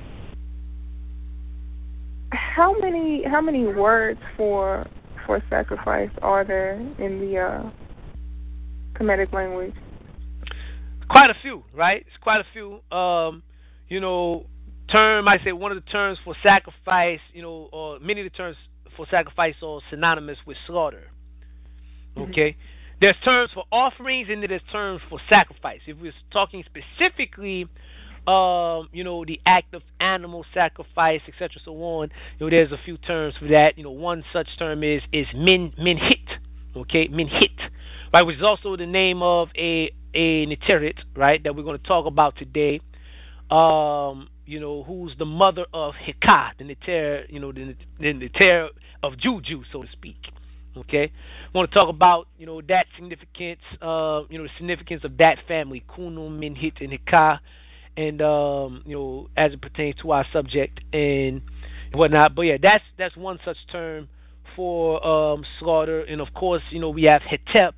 how many how many words for for sacrifice are there in the uh, Kemetic language? Quite a few, right? It's quite a few. Um, you know, term I say one of the terms for sacrifice, you know, or many of the terms for sacrifice are synonymous with slaughter. Okay. Mm-hmm. There's terms for offerings and there's terms for sacrifice. If we're talking specifically um, you know, the act of animal sacrifice, etc., so on. You know, there's a few terms for that. You know, one such term is is min minhit, okay, minhit, right, which is also the name of a a Neteret, right, that we're going to talk about today. Um, you know, who's the mother of Hekah, the Neter, you know, the, the of Juju, so to speak. Okay, I want to talk about you know that significance, uh, you know, the significance of that family, Kunu, Minhit, and Hekah and um, you know, as it pertains to our subject and whatnot. But yeah, that's that's one such term for um, slaughter, and of course, you know we have hetep,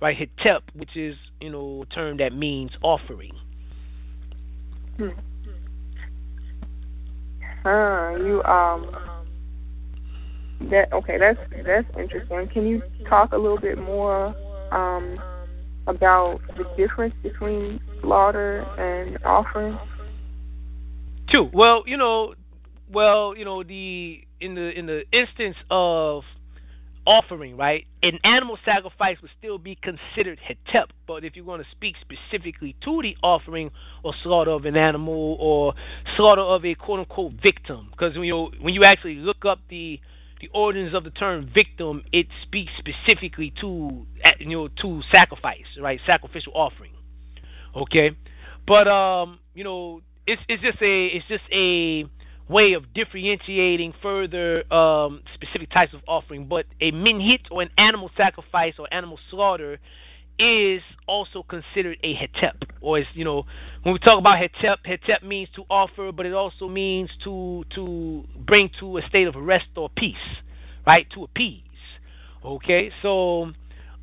right? Hetep, which is you know term that means offering. Hmm. Huh, you um that okay, that's that's interesting. Can you talk a little bit more um about the difference between slaughter and offering? Two. Well, you know, well, you know, the in the in the instance of offering, right? An animal sacrifice would still be considered hetep, but if you're going to speak specifically to the offering or slaughter of an animal or slaughter of a quote unquote victim, because when you when you actually look up the the origins of the term victim, it speaks specifically to you know to sacrifice, right? Sacrificial offering. Okay, but um, you know, it's it's just a it's just a way of differentiating further um, specific types of offering. But a minhit or an animal sacrifice or animal slaughter is also considered a hetep, or is you know when we talk about hetep, hetep means to offer, but it also means to to bring to a state of rest or peace, right? To appease. Okay, so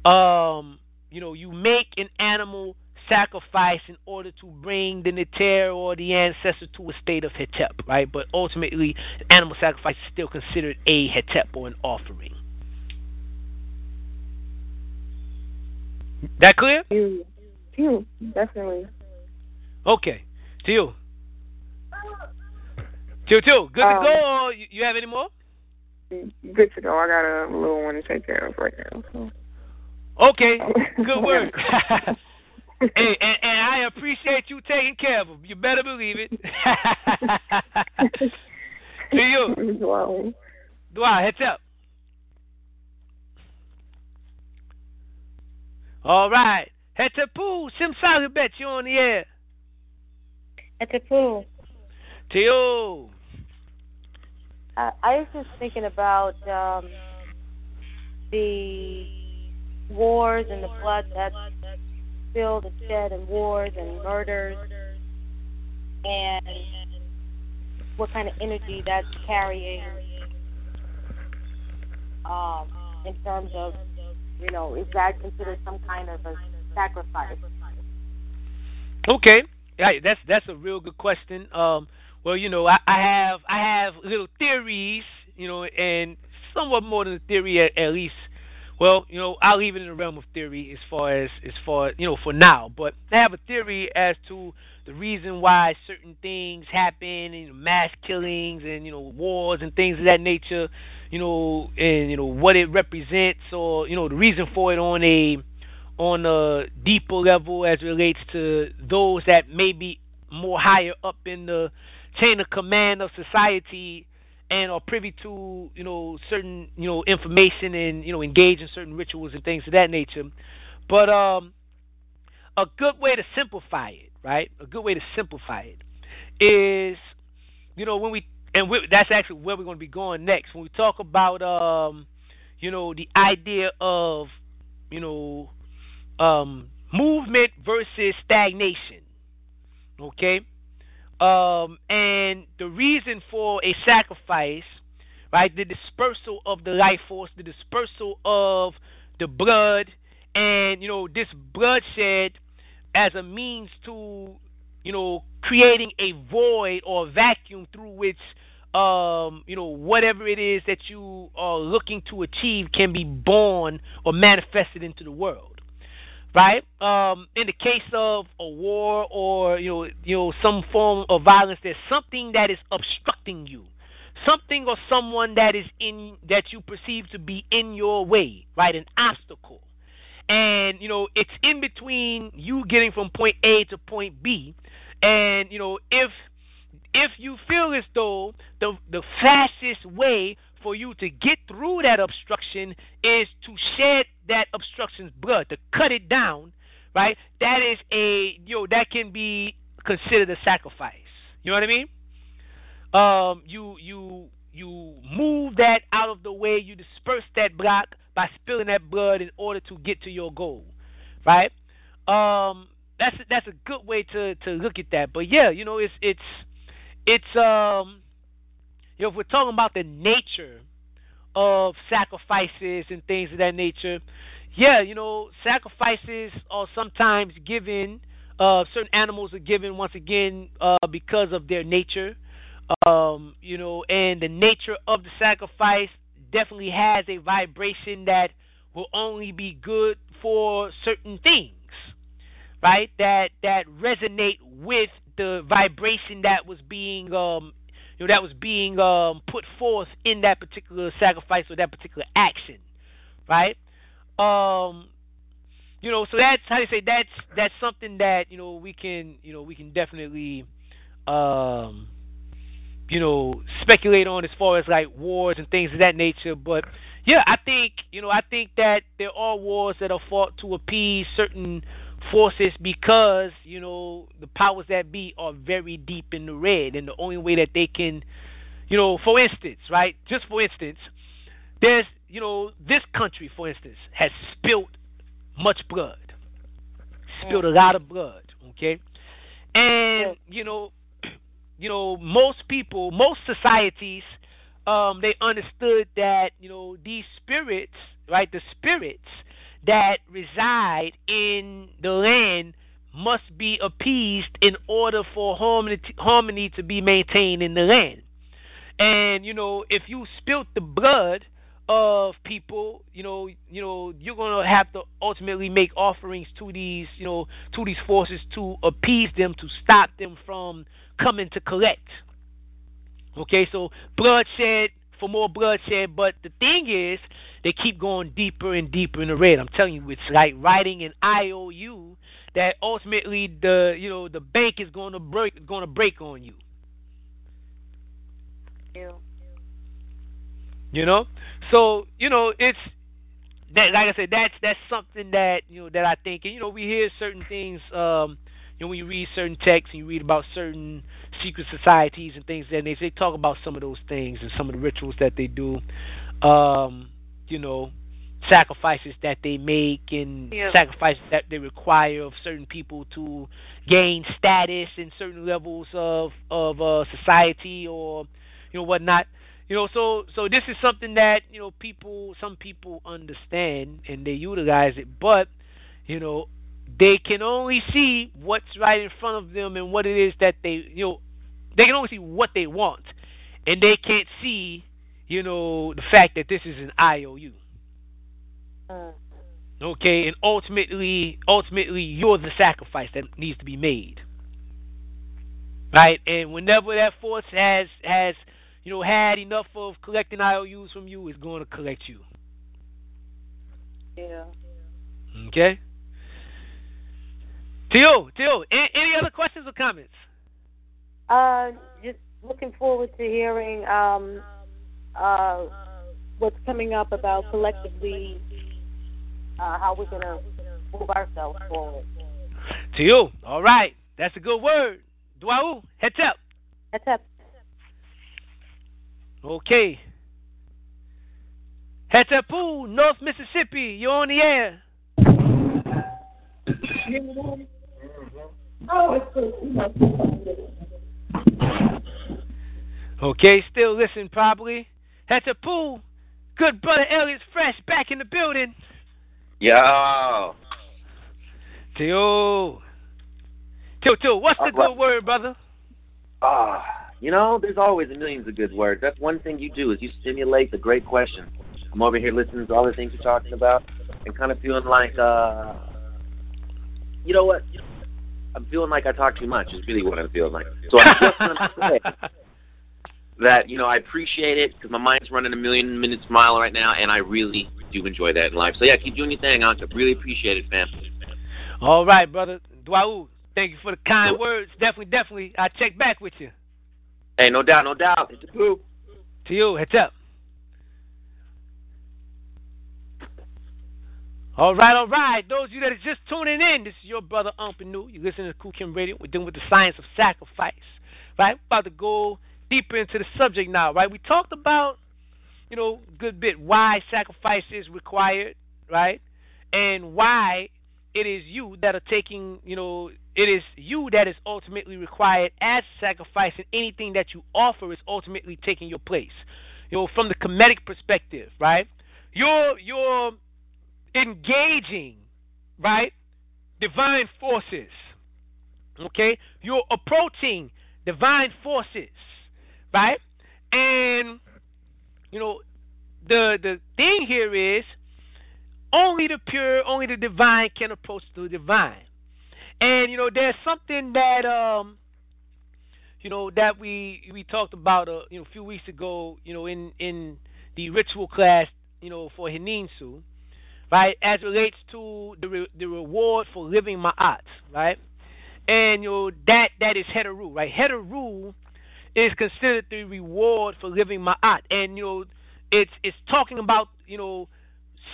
um, you know you make an animal sacrifice in order to bring the neter or the ancestor to a state of hetep, right? But ultimately, animal sacrifice is still considered a hetep or an offering. That clear? You, you definitely. Okay, to you. Two, two. Good Um, to go. You, you have any more? Good to go. I got a little one to take care of right now. So. Okay, <laughs> good work. <laughs> hey, and, and I appreciate you taking care of them. You better believe it. <laughs> to you. Wow. Dua, heads up. All right. Hetepu, Sim Salibet, you on the air. Hetepu. To you. I, I was just thinking about um, the wars and the blood that's spilled and shed and wars and murders and what kind of energy that's carrying um, in terms of, you know, is that considered some kind of a sacrifice? Okay. Yeah, that's that's a real good question. Um, well, you know, I, I have I have little theories, you know, and somewhat more than a theory at, at least. Well, you know, I'll leave it in the realm of theory as far as as far you know for now. But I have a theory as to the reason why certain things happen, and you know, mass killings and you know wars and things of that nature. You know, and you know what it represents, or you know the reason for it on a on a deeper level as relates to those that may be more higher up in the chain of command of society and are privy to you know certain you know information and you know engage in certain rituals and things of that nature. But um a good way to simplify it right? A good way to simplify it is you know when we and we, that's actually where we're going to be going next. When we talk about um you know the idea of you know um movement versus stagnation okay um, and the reason for a sacrifice, right? The dispersal of the life force, the dispersal of the blood, and you know this bloodshed as a means to, you know, creating a void or a vacuum through which, um, you know, whatever it is that you are looking to achieve can be born or manifested into the world right? Um, in the case of a war or you know, you know, some form of violence, there's something that is obstructing you, something or someone that is in that you perceive to be in your way, right? An obstacle, and you know, it's in between you getting from point A to point B, and you know, if if you feel as though the the fastest way for you to get through that obstruction is to shed that obstruction's blood, to cut it down, right? That is a you know that can be considered a sacrifice. You know what I mean? Um, you you you move that out of the way. You disperse that block by spilling that blood in order to get to your goal, right? Um, that's that's a good way to to look at that. But yeah, you know, it's it's it's um you know, if we're talking about the nature of sacrifices and things of that nature, yeah, you know, sacrifices are sometimes given. Uh, certain animals are given once again uh, because of their nature, um, you know, and the nature of the sacrifice definitely has a vibration that will only be good for certain things, right? That that resonate with the vibration that was being um, you know that was being um, put forth in that particular sacrifice or that particular action, right? Um, you know, so that's how you say that's that's something that you know we can you know we can definitely um, you know speculate on as far as like wars and things of that nature. But yeah, I think you know I think that there are wars that are fought to appease certain forces because you know the powers that be are very deep in the red, and the only way that they can, you know, for instance, right? Just for instance, there's you know this country, for instance, has spilt much blood, spilled a lot of blood, okay, and you know, <clears throat> you know most people, most societies, um, they understood that you know these spirits, right? The spirits that reside in the land must be appeased in order for harmony, harmony to be maintained in the land. And you know, if you spilt the blood of people, you know, you know, you're gonna have to ultimately make offerings to these, you know, to these forces to appease them, to stop them from coming to collect. Okay, so bloodshed for more bloodshed, but the thing is, they keep going deeper and deeper in the red. I'm telling you, it's like writing an IOU that ultimately the you know the bank is going to break going to break on you. Yeah. You know, so you know it's that like I said that's that's something that you know that I think and you know we hear certain things um you know when you read certain texts and you read about certain secret societies and things and they they talk about some of those things and some of the rituals that they do um you know sacrifices that they make and sacrifices that they require of certain people to gain status in certain levels of of uh, society or you know whatnot. You know, so so this is something that you know people, some people understand and they utilize it, but you know they can only see what's right in front of them and what it is that they you know they can only see what they want, and they can't see you know the fact that this is an IOU. Mm. Okay, and ultimately, ultimately, you're the sacrifice that needs to be made, right? And whenever that force has has you know had enough of collecting IOUs from you, it's going to collect you. Yeah. Okay. Tio, Tio, any, any other questions or comments? Uh, just looking forward to hearing um, uh, what's coming up about collectively uh, how we're gonna move ourselves forward. To you. all right, that's a good word. Dwau, heads up. Heads up. Okay. Heads up, Pool, North Mississippi. You're on the air. Okay, still listen probably. That's a Pool. Good brother Elliot's fresh back in the building. Yo. Tio. Tio, Tio, what's the right. good word, brother? Ah, you know, there's always millions of good words. That's one thing you do is you stimulate the great question. I'm over here listening to all the things you're talking about and kind of feeling like, uh, you know what? I'm feeling like I talk too much. Is really what I'm feeling like. So I'm just gonna say <laughs> that you know I appreciate it because my mind's running a million minutes a mile right now, and I really do enjoy that in life. So yeah, keep doing your thing, Anka. Really appreciate it, fam. All right, brother. Dwau, thank you for the kind words. Definitely, definitely. I'll check back with you. Hey, no doubt, no doubt. It's a poo. To you, heads up. All right, all right. Those of you that are just tuning in, this is your brother Umpanu. You're listening to Khu Khem Radio. We're dealing with the science of sacrifice. Right? We're about to go deeper into the subject now, right? We talked about, you know, a good bit why sacrifice is required, right? And why it is you that are taking, you know, it is you that is ultimately required as sacrifice, and anything that you offer is ultimately taking your place. you know, from the Kemetic perspective, right? You're you're engaging, right? Divine forces. Okay? You're approaching divine forces, right? And you know, the the thing here is only the pure, only the divine can approach the divine. And you know, there's something that um you know that we we talked about uh, you know a few weeks ago, you know, in in the ritual class, you know, for Hininsu, right, as relates to the re- the reward for living ma'at, right? And you know that that is heteru, right? Heteru is considered the reward for living ma'at, and you know it's it's talking about you know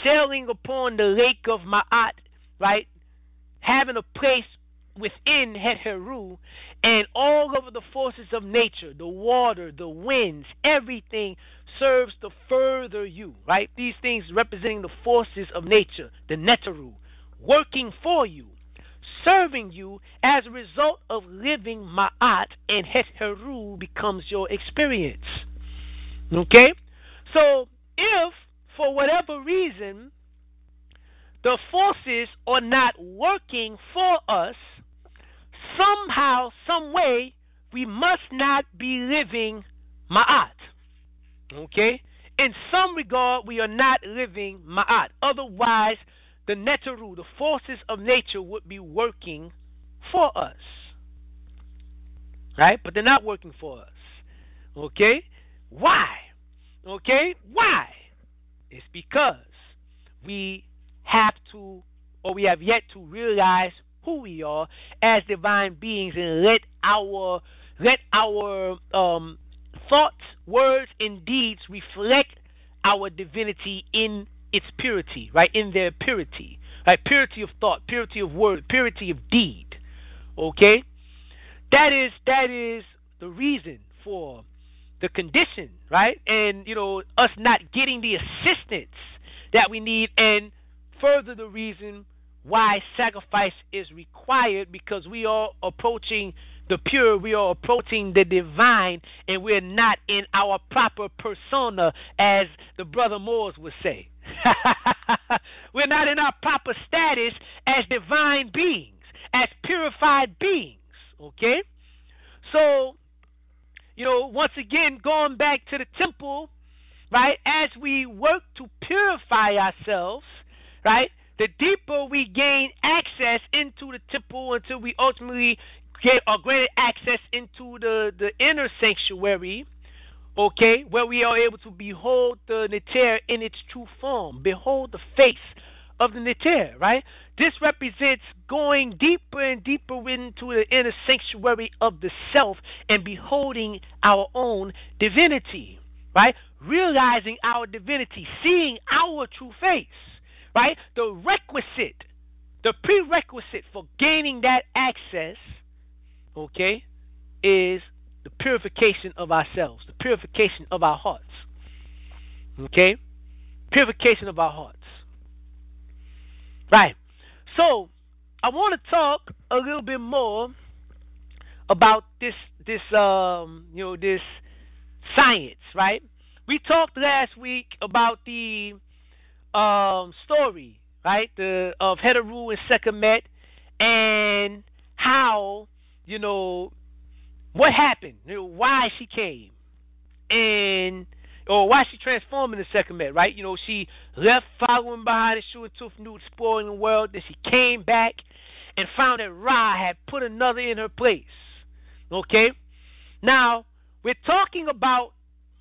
sailing upon the lake of ma'at, right? Having a place within Het Heru and all over the forces of nature, the water, the winds, everything serves to further you, right? These things representing the forces of nature, the Neteru, working for you, serving you as a result of living Ma'at, and Het Heru becomes your experience. Okay? So, if for whatever reason the forces are not working for us, somehow, some way, we must not be living ma'at. Okay? In some regard, we are not living ma'at. Otherwise, the neteru, the forces of nature, would be working for us. Right? But they're not working for us. Okay? Why? Okay? Why? It's because we have to, or we have yet to realize who we are as divine beings and let our let our um, thoughts, words, and deeds reflect our divinity in its purity, right? In their purity, right? Purity of thought, purity of word, purity of deed. Okay, that is that is the reason for the condition, right? And you know us not getting the assistance that we need, and further the reason why sacrifice is required because we are approaching the pure, we are approaching the divine, and we're not in our proper persona, as the brother Moores would say. <laughs> we're not in our proper status as divine beings, as purified beings. Okay? So, you know, once again, going back to the temple, right, as we work to purify ourselves, right, the deeper we gain access into the temple until we ultimately get or granted access into the, the inner sanctuary, okay, where we are able to behold the Neter in its true form, behold the face of the Neter, right? This represents going deeper and deeper into the inner sanctuary of the self and beholding our own divinity, right? Realizing our divinity, seeing our true face right? The requisite, the prerequisite for gaining that access, okay, is the purification of ourselves, the purification of our hearts. Okay? Purification of our hearts. Right. So, I want to talk a little bit more about this this um you know this science, right? We talked last week about the um, story, right? The of Heteru and Sekhmet and how, you know, what happened, you know, why she came, and or why she transformed into Sekhmet, right? You know, she left following behind the Shu and Tefnut, spoiling the world. Then she came back and found that Ra had put another in her place. Okay? Now, we're talking about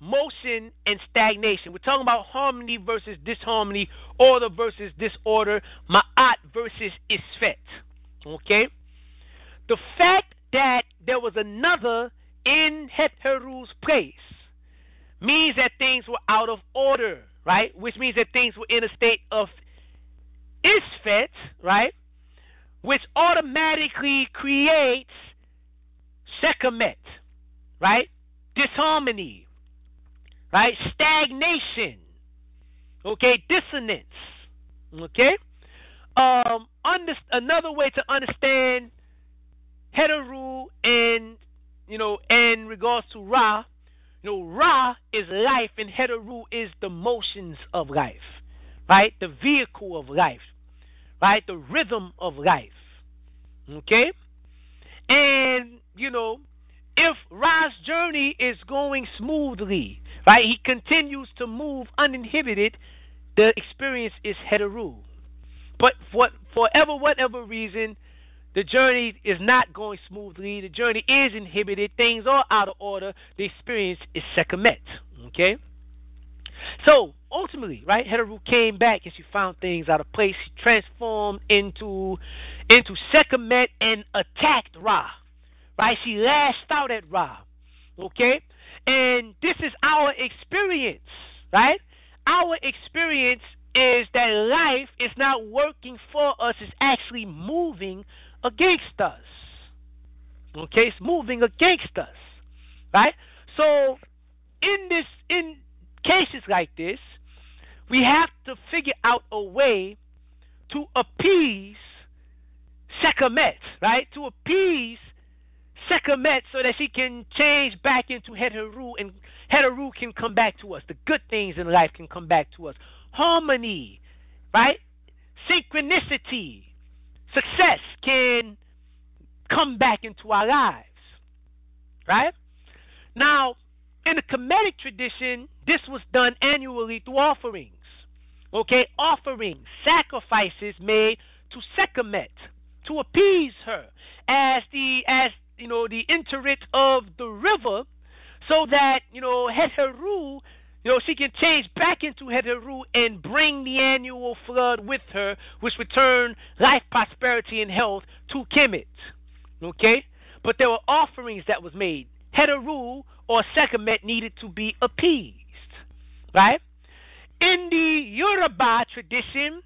motion and stagnation. We're talking about harmony versus disharmony, order versus disorder, ma'at versus isfet. Okay? The fact that there was another in Heteru's place means that things were out of order, right? Which means that things were in a state of isfet, right? Which automatically creates Sekhmet, right? Disharmony, right? Stagnation, okay? Dissonance, okay? Um, under, another way to understand Heteru and you know, in regards to Ra, you know, Ra is life and Heteru is the motions of life, right? The vehicle of life, right? The rhythm of life. Okay? And, you know, if Ra's journey is going smoothly, right, he continues to move uninhibited, the experience is Heteru. But for forever, whatever reason, the journey is not going smoothly. The journey is inhibited. Things are out of order. The experience is Sekhmet. Okay? So, ultimately, right, Heteru came back and she found things out of place. She transformed into into Sekhmet and attacked Ra. Right? She lashed out at Ra. Okay? And this is our experience, right? Our experience is that life is not working for us, it's actually moving against us. Okay, it's moving against us. Right? So in this in cases like this, we have to figure out a way to appease Sekhmet, right? To appease Sekhmet so that she can change back into Heteru and Heteru can come back to us. The good things in life can come back to us. Harmony, right? Synchronicity, success can come back into our lives. Right? Now, in the Kemetic tradition, this was done annually through offerings. Okay, offerings, sacrifices made to Sekhmet to appease her as the as you know the Neteret of the river, so that you know Heteru you know, she can change back into Heteru and bring the annual flood with her, which would turn life, prosperity, and health to Kemet. Okay? But there were offerings that was made. Heteru or Sekhmet needed to be appeased. Right? In the Yoruba tradition,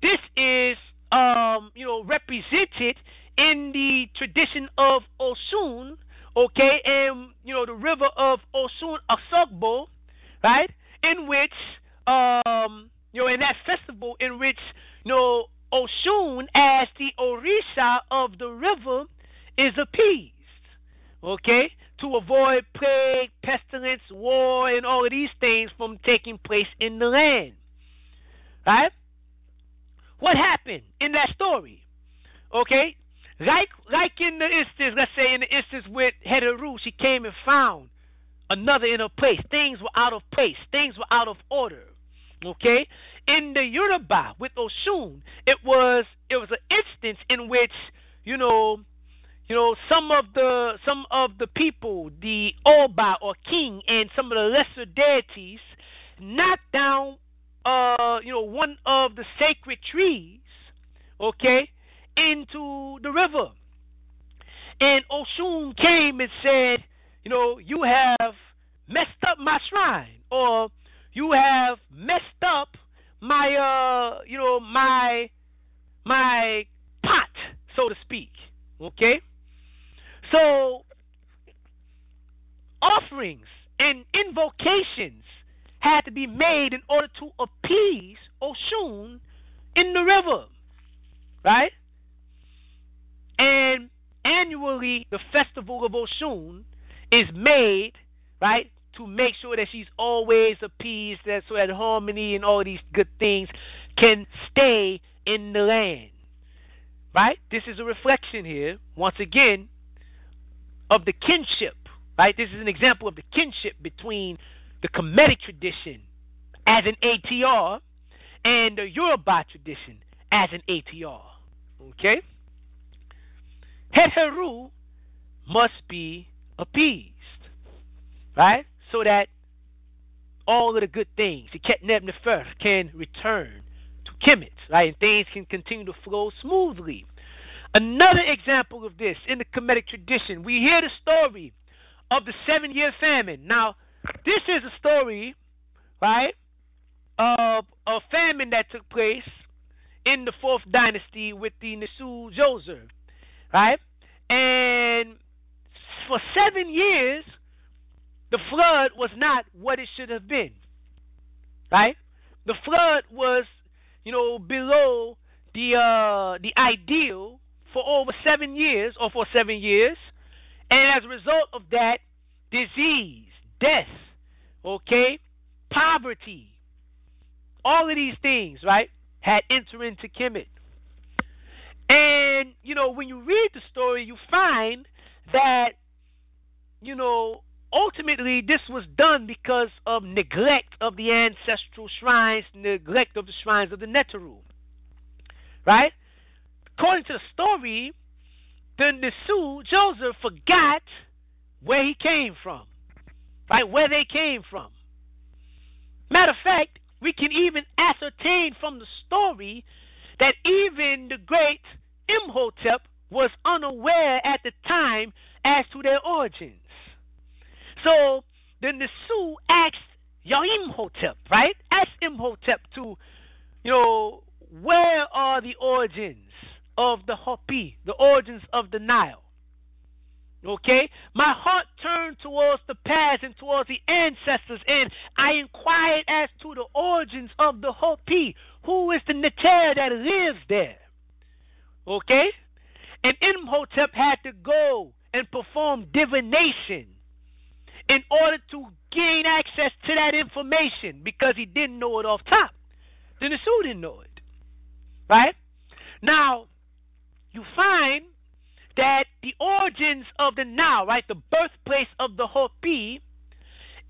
this is um, you know, represented in the tradition of Osun, okay, and you know, the river of Osun Osogbo, right? In which, um, you know, in that festival in which, you know, Osun as the Orisha of the river, is appeased, okay, to avoid plague, pestilence, war, and all of these things from taking place in the land, right? What happened in that story? Okay, like like in the instance, let's say in the instance with Heteru, she came and found another in her place. Things were out of place. Things were out of order. Okay? In the Yoruba with Oshun, it was it was an instance in which, you know, you know, some of the some of the people, the Oba or king and some of the lesser deities knocked down uh, you know, one of the sacred trees, okay, into the river. And Oshun came and said, you know, you have messed up my shrine or you have messed up my uh you know my my pot so to speak okay so offerings and invocations had to be made in order to appease Oshun in the river right and annually the festival of Oshun is made, right, to make sure that she's always appeased, that so that harmony and all these good things can stay in the land. Right? This is a reflection here, once again, of the kinship. Right? This is an example of the kinship between the Kemetic tradition as an ATR and the Yoruba tradition as an ATR. Okay? Heteru must be appeased, right? So that all of the good things, the Ketneb Nefer, can return to Kemet, right? And things can continue to flow smoothly. Another example of this in the Kemetic tradition, we hear the story of the seven year famine. Now, this is a story, right, of a famine that took place in the fourth dynasty with the Nesu Djoser, right? And for seven years, the flood was not what it should have been. Right? The flood was, you know, below the uh, the ideal for over seven years or for seven years, and as a result of that, disease, death, okay, poverty, all of these things, right, had entered into Kemet. And, you know, when you read the story, you find that, you know, ultimately this was done because of neglect of the ancestral shrines, neglect of the shrines of the Neteru. Right? According to the story, the Nisu, Djoser, forgot where he came from. Right? Where they came from. Matter of fact, we can even ascertain from the story that even the great Imhotep was unaware at the time as to their origins. So then the Nisu asked Imhotep, right? Asked Imhotep to, you know, where are the origins of the Hapi, the origins of the Nile? Okay? My heart turned towards the past and towards the ancestors, and I inquired as to the origins of the Hapi. Who is the Neter that lives there? Okay? And Imhotep had to go and perform divination in order to gain access to that information because he didn't know it off top. Then the Nisu didn't know it. Right? Now, you find that the origins of the Nile, right, the birthplace of the Hapi,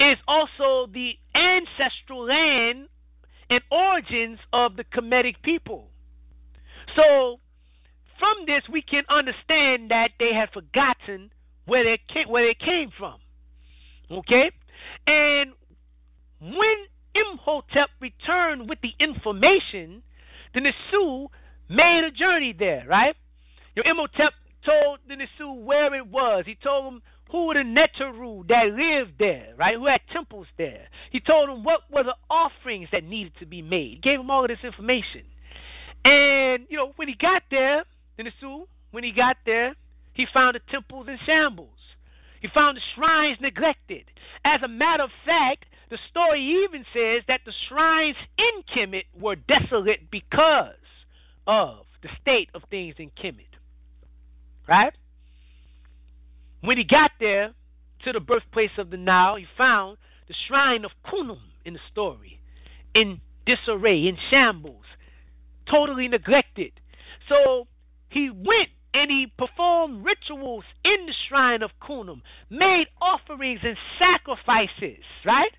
is also the ancestral land and origins of the Kemetic people. So, from this, we can understand that they had forgotten where they came, where they came from. Okay? And when Imhotep returned with the information, the Nisu made a journey there, right? Your Imhotep told the Nisu where it was. He told them who were the Neteru that lived there, right? Who had temples there. He told them what were the offerings that needed to be made. He gave them all of this information. And, you know, when he got there, the Nisu, when he got there, he found the temples in shambles. He found the shrines neglected. As a matter of fact, the story even says that the shrines in Kemet were desolate because of the state of things in Kemet. Right? When he got there to the birthplace of the Nile, he found the shrine of Khnum in the story in disarray, in shambles, totally neglected. So he went and he performed rituals in the shrine of Khnum, made offerings and sacrifices, right?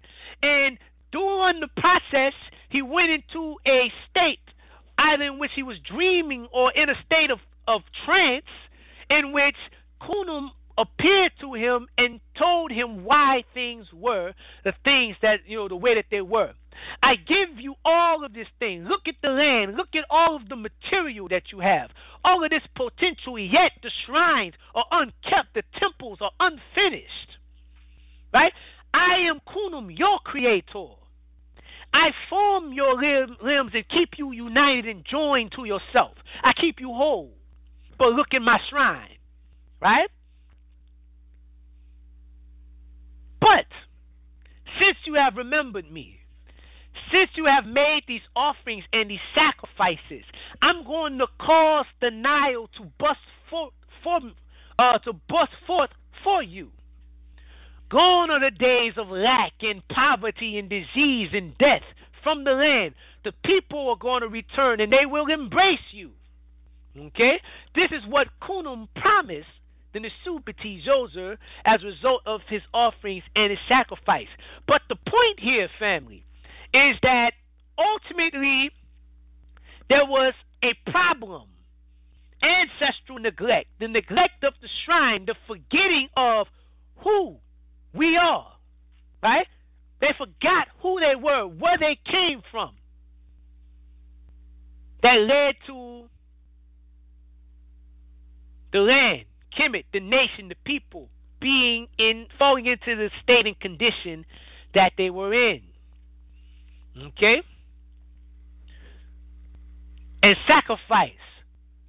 And during the process, he went into a state either in which he was dreaming or in a state of, of trance in which Khnum appeared to him and told him why things were the things that, you know, the way that they were. I give you all of this thing. Look at the land. Look at all of the material that you have. All of this potential, yet the shrines are unkept. The temples are unfinished. Right? I am Khnum, your creator. I form your limbs and keep you united and joined to yourself. I keep you whole. But look at my shrine. Right? But since you have remembered me, since you have made these offerings and these sacrifices, I'm going to cause the Nile to bust forth for, uh, to bust forth for you. Gone are the days of lack and poverty and disease and death from the land. The people are going to return and they will embrace you. Okay? This is what Khnum promised the Nesubiti Djoser as a result of his offerings and his sacrifice. But the point here, family, is that ultimately there was a problem ancestral neglect, the neglect of the shrine, the forgetting of who we are, right? They forgot who they were, where they came from. That led to the land, Kemet, the nation, the people being in falling into the state and condition that they were in. Okay? And sacrifice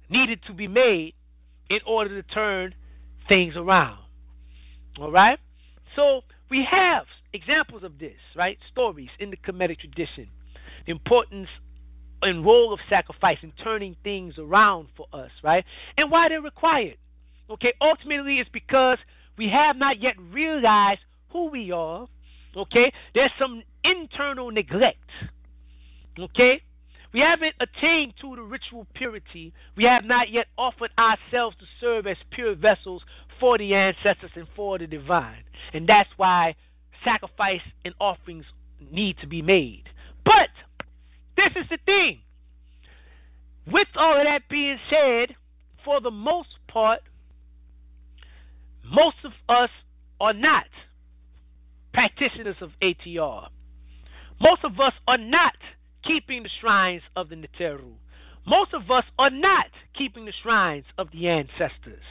needed to be made in order to turn things around. All right? So we have examples of this, right? Stories in the Kemetic tradition. The importance and role of sacrifice in turning things around for us, right? And why they're required. Okay, ultimately it's because we have not yet realized who we are Okay? There's some internal neglect. Okay? We haven't attained to the ritual purity. We have not yet offered ourselves to serve as pure vessels for the ancestors and for the divine. And that's why sacrifice and offerings need to be made. But this is the thing. With all of that being said, for the most part, most of us are not practitioners of ATR. Most of us are not keeping the shrines of the Neteru. Most of us are not keeping the shrines of the ancestors.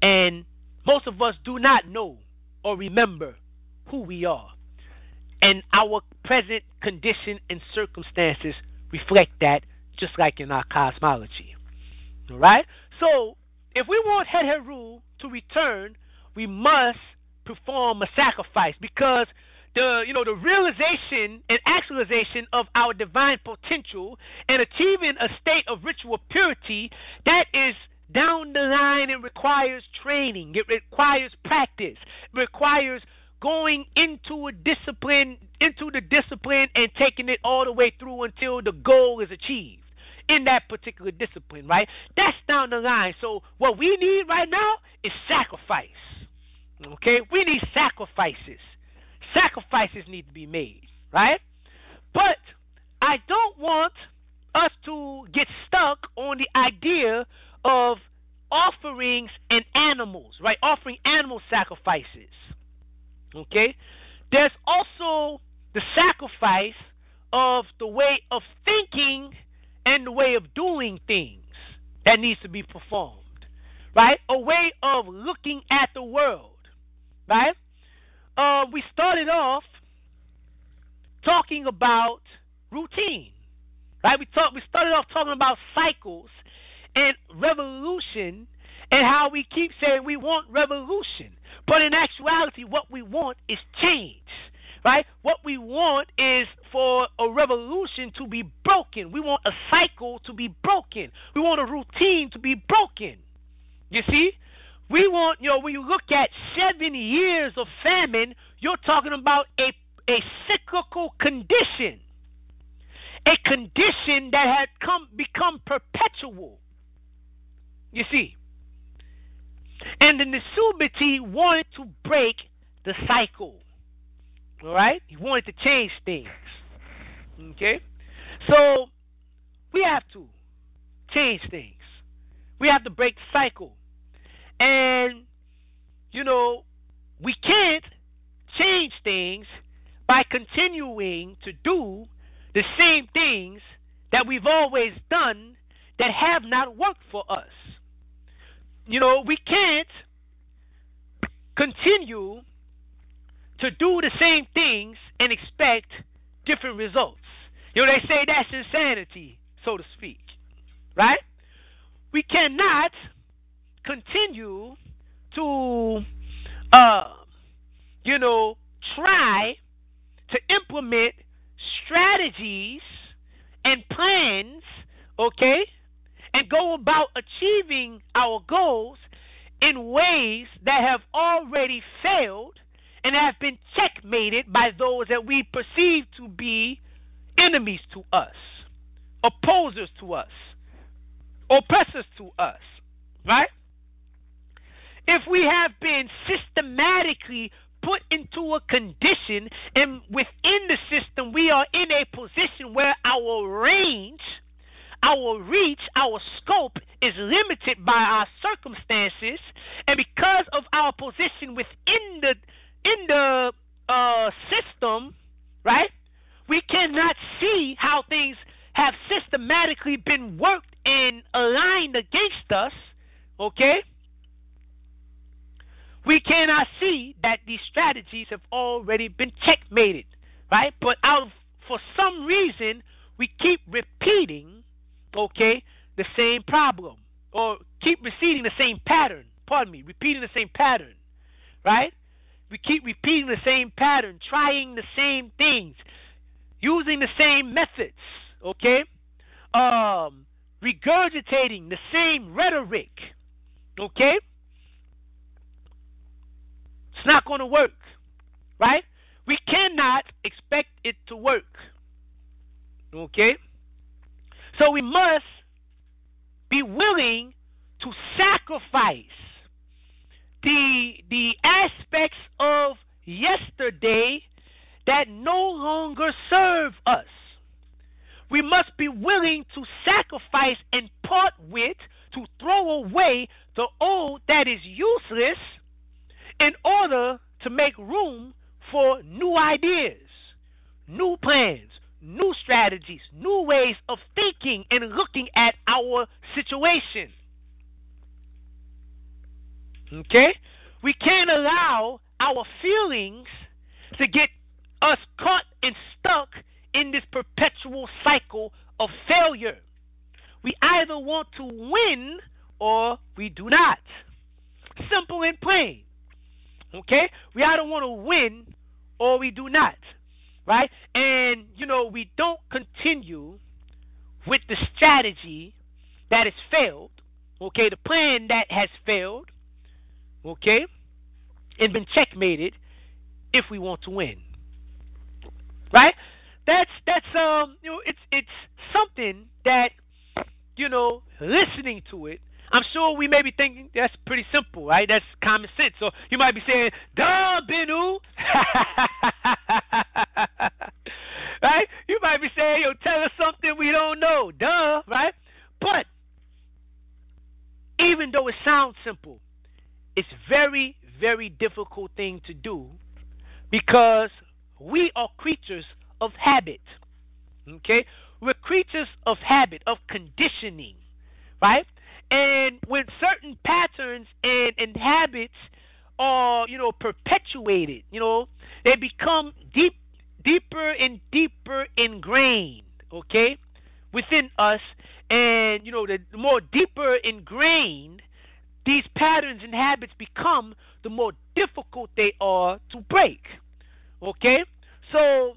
And most of us do not know or remember who we are. And our present condition and circumstances reflect that, just like in our cosmology. All right? So, if we want Heru to return, we must perform a sacrifice because the you know the realization and actualization of our divine potential and achieving a state of ritual purity that is down the line it requires training. It requires practice. It requires going into a discipline into the discipline and taking it all the way through until the goal is achieved in that particular discipline right? That's down the line. So what we need right now is sacrifice okay we need sacrifices sacrifices need to be made, right? But I don't want us to get stuck on the idea of offerings and animals, right? Offering animal sacrifices. Okay? There's also the sacrifice of the way of thinking and the way of doing things that needs to be performed, right? A way of looking at the world, right? uh, we started off talking about routine, right? We talked. We started off talking about cycles and revolution, and how we keep saying we want revolution, but in actuality, what we want is change. Right? What we want is for a revolution to be broken. We want a cycle to be broken. We want a routine to be broken. You see? We want, you know, when you look at seven years of famine, you're talking about a, a cyclical condition, a condition that had come become perpetual. You see, and the Nesubiti wanted to break the cycle. All right, he wanted to change things. Okay, so we have to change things. We have to break the cycle. And, you know, we can't change things by continuing to do the same things that we've always done that have not worked for us. You know, we can't continue to do the same things and expect different results. You know, they say that's insanity, so to speak. Right? We cannot continue to, uh, you know, try to implement strategies and plans, okay, and go about achieving our goals in ways that have already failed and have been checkmated by those that we perceive to be enemies to us, opposers to us, oppressors to us, right? If we have been systematically put into a condition and within the system we are in a position where our range our reach our scope is limited by our circumstances. And because of our position within the in the uh, system right we cannot see how things have systematically been worked and aligned against us okay we cannot see that these strategies have already been checkmated, right? But out for some reason, we keep repeating, okay, the same problem or keep repeating the same pattern. Pardon me, repeating the same pattern, right? We keep repeating the same pattern, trying the same things, using the same methods, okay? Um, regurgitating the same rhetoric, okay? It's not going to work, right? We cannot expect it to work. Okay? So we must be willing to sacrifice the the aspects of yesterday that no longer serve us. We must be willing to sacrifice and part with to throw away the old that is useless in order to make room for new ideas, new plans, new strategies, new ways of thinking and looking at our situation. Okay? We can't allow our feelings to get us caught and stuck in this perpetual cycle of failure. We either want to win or we do not. Simple and plain. Okay? We either want to win or we do not. Right? And, you know, we don't continue with the strategy that has failed. Okay? The plan that has failed. Okay? And been checkmated if we want to win. Right? That's that's um you know it's it's something that you know listening to it I'm sure we may be thinking that's pretty simple, right? That's common sense. So you might be saying, duh, Benu. <laughs> right? You might be saying, yo, tell us something we don't know. Duh, right? But even though it sounds simple, it's very, very difficult thing to do because we are creatures of habit. Okay? We're creatures of habit, of conditioning, right? And when certain patterns and, and habits are, you know, perpetuated, you know, they become deep, deeper and deeper ingrained, okay, within us. And, you know, the, more deeper ingrained these patterns and habits become, the more difficult they are to break, okay? So,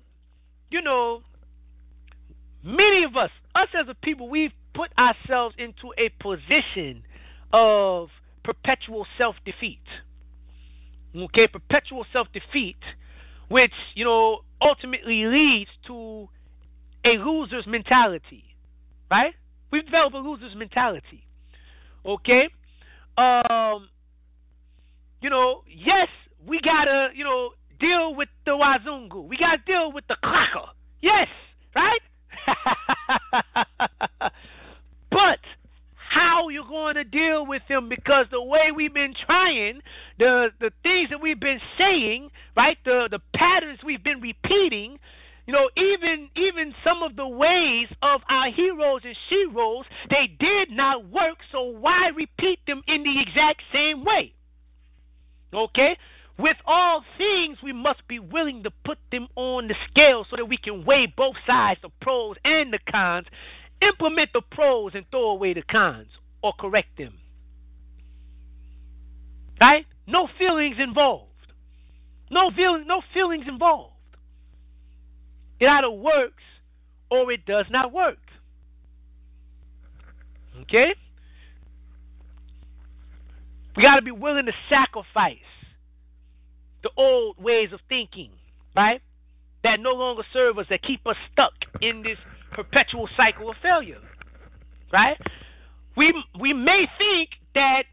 you know, many of us, us as a people, we've put ourselves into a position of perpetual self defeat. Okay, perpetual self defeat, which, you know, ultimately leads to a loser's mentality. Right? We've developed a loser's mentality. Okay? Um, you know, yes, we gotta, you know, deal with the Wazungu. We gotta deal with the Clacker. Yes, right? <laughs> but how you going to deal with them because the way we've been trying, the the things that we've been saying, right? The the patterns we've been repeating, you know, even even some of the ways of our heroes and sheroes, they did not work, so why repeat them in the exact same way? Okay? With all things, we must be willing to put them on the scale so that we can weigh both sides, the pros and the cons, implement the pros and throw away the cons or correct them. Right? No feelings involved. No feeling, no feelings involved. It either works or it does not work. Okay? We got to be willing to sacrifice the old ways of thinking, right? That no longer serve us, that keep us stuck in this perpetual cycle of failure, right? We we may think that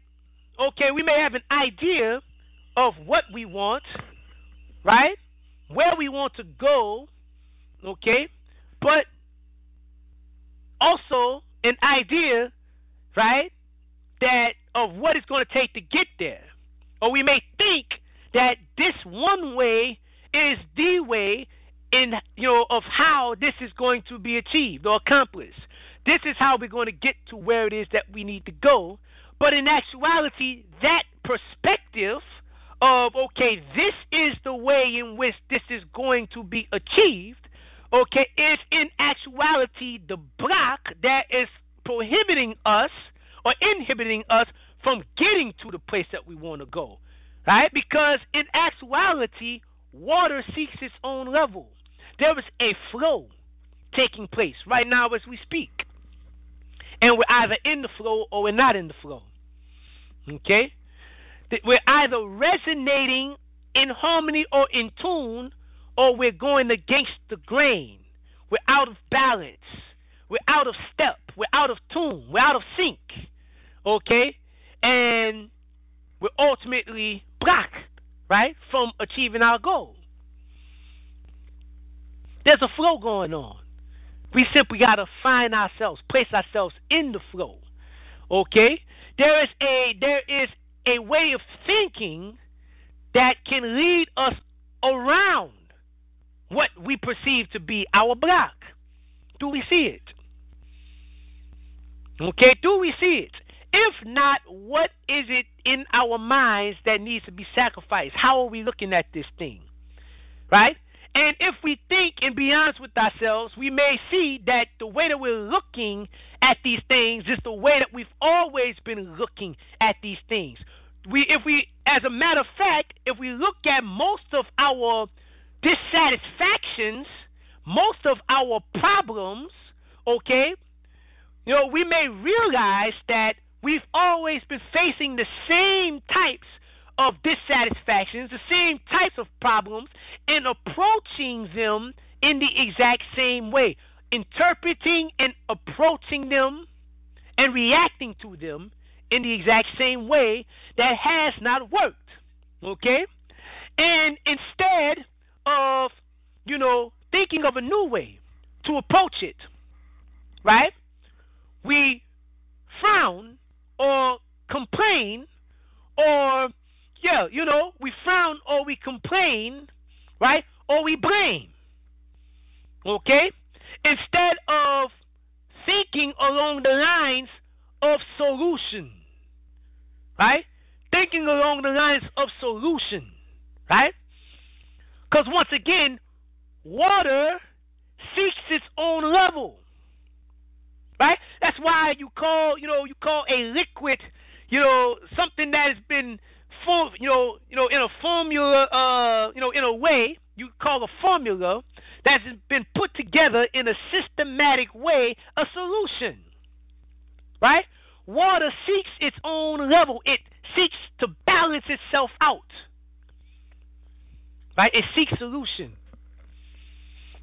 okay, we may have an idea of what we want, right? Where we want to go, okay? But also an idea, right? That of what it's going to take to get there. Or we may think that this one way is the way in you know of how this is going to be achieved or accomplished. This is how we're going to get to where it is that we need to go. But in actuality, that perspective of okay, this is the way in which this is going to be achieved, okay, is in actuality the block that is prohibiting us or inhibiting us from getting to the place that we want to go. Right? Because in actuality, water seeks its own level. There is a flow taking place right now as we speak. And we're either in the flow or we're not in the flow. Okay? We're either resonating in harmony or in tune, or we're going against the grain. We're out of balance. We're out of step. We're out of tune. We're out of sync. Okay? And we're ultimately blocked, right, from achieving our goal. There's a flow going on. We simply got to find ourselves, place ourselves in the flow. Okay? There is a there is a way of thinking that can lead us around what we perceive to be our block. Do we see it? Okay, do we see it? If not, what is it in our minds that needs to be sacrificed? How are we looking at this thing? Right? And if we think and be honest with ourselves, we may see that the way that we're looking at these things is the way that we've always been looking at these things. We, if we, as a matter of fact, if we look at most of our dissatisfactions, most of our problems, okay, you know, we may realize that we've always been facing the same types of dissatisfactions, the same types of problems, and approaching them in the exact same way. Interpreting and approaching them and reacting to them in the exact same way that has not worked. Okay? And instead of, you know, thinking of a new way to approach it, right? We frown or complain or yeah, you know, we frown or we complain, right? Or we blame. Okay? Instead of thinking along the lines of solution. Right? Thinking along the lines of solution. Right? Because once again, water seeks its own level. Right? That's why you call, you know, you call a liquid, you know, something that has been form, you know, you know, in a formula, uh, you know, in a way you call a formula that's been put together in a systematic way, a solution. Right? Water seeks its own level. It seeks to balance itself out. Right? It seeks solution.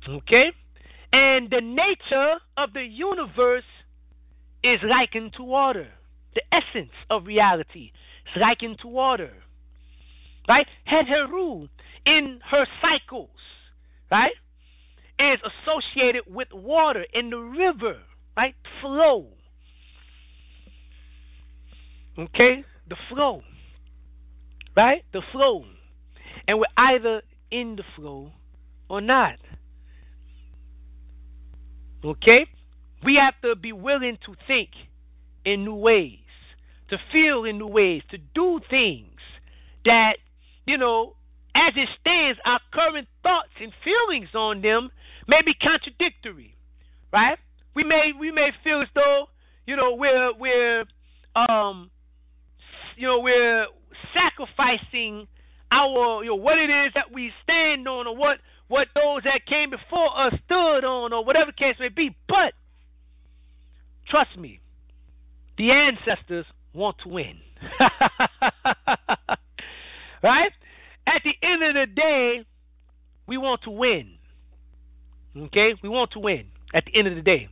Okay? And the nature of the universe is likened to water. The essence of reality likened to water. Right? Heteru in her cycles, right, is associated with water in the river, right? Flow. Okay? The flow. Right? The flow. And we're either in the flow or not. Okay? We have to be willing to think in new ways, to feel in new ways, to do things that, you know, as it stands, our current thoughts and feelings on them may be contradictory, right? We may we may feel as though you know we're we're um you know we're sacrificing our you know what it is that we stand on or what what those that came before us stood on or whatever case may be. But trust me, the ancestors want to win. <laughs> right? At the end of the day, we want to win. Okay? We want to win at the end of the day.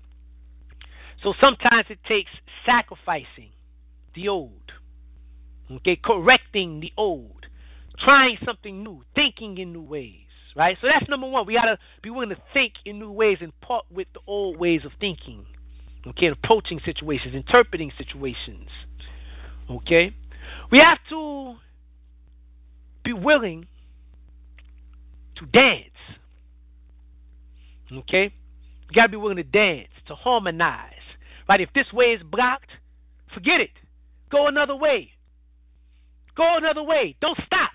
So sometimes it takes sacrificing the old. Okay? Correcting the old. Trying something new. Thinking in new ways. Right? So that's number one. We got to be willing to think in new ways and part with the old ways of thinking. Okay? Approaching situations, interpreting situations. Okay? We have to be willing to dance. Okay? You gotta be willing to dance, to harmonize. Right? If this way is blocked, forget it. Go another way. Go another way. Don't stop.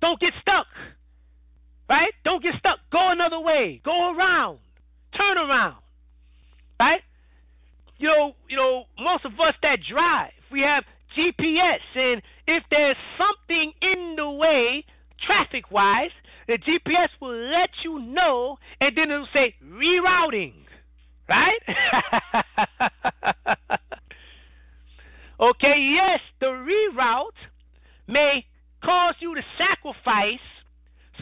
Don't get stuck. Right? Don't get stuck. Go another way. Go around. Turn around. Right? You know, you know, most of us that drive, we have GPS and if there's something in the way, traffic wise, the GPS will let you know and then it'll say rerouting. Right? <laughs> okay, yes, the reroute may cause you to sacrifice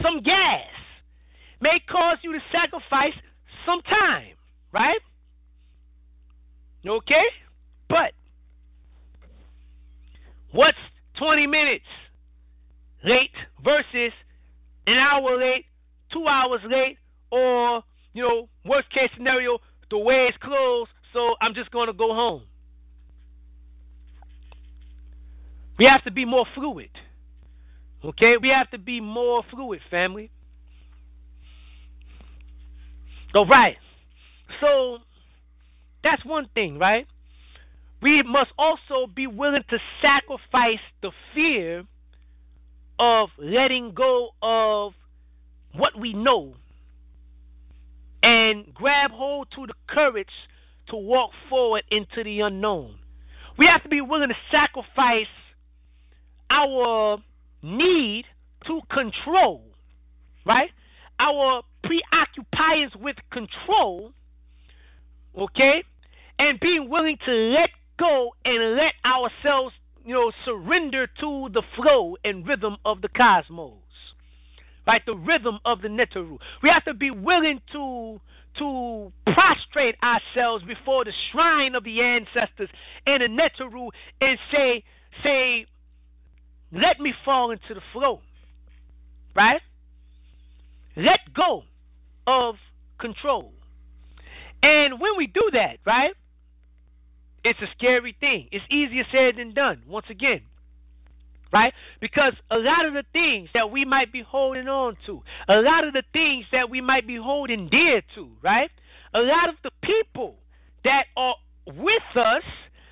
some gas, may cause you to sacrifice some time, right? Okay? But what's 20 minutes late versus an hour late, two hours late, or you know, worst case scenario, the way is closed, so I'm just going to go home. We have to be more fluid. Okay? We have to be more fluid, family. All right. So that's one thing, right? We must also be willing to sacrifice the fear of letting go of what we know and grab hold to the courage to walk forward into the unknown. We have to be willing to sacrifice our need to control, right? Our preoccupiers with control, okay? And being willing to let go and let ourselves, you know, surrender to the flow and rhythm of the cosmos. Right? The rhythm of the Neteru. We have to be willing to to prostrate ourselves before the shrine of the ancestors and the Neteru and say, say, let me fall into the flow. Right? Let go of control. And when we do that, right, it's a scary thing. It's easier said than done, once again. Right? Because a lot of the things that we might be holding on to, a lot of the things that we might be holding dear to, right? A lot of the people that are with us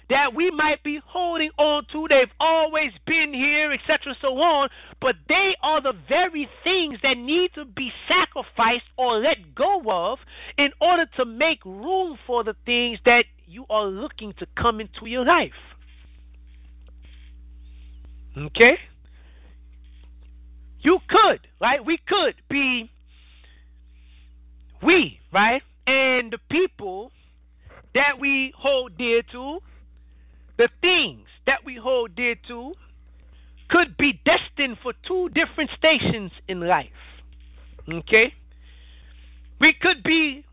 that we might be holding on to. They've always been here, etc., so on. But they are the very things that need to be sacrificed or let go of in order to make room for the things that you are looking to come into your life. Okay? You could, right? We could be, we, right? And the people that we hold dear to, the things that we hold dear to, could be destined for two different stations in life. Okay? We could be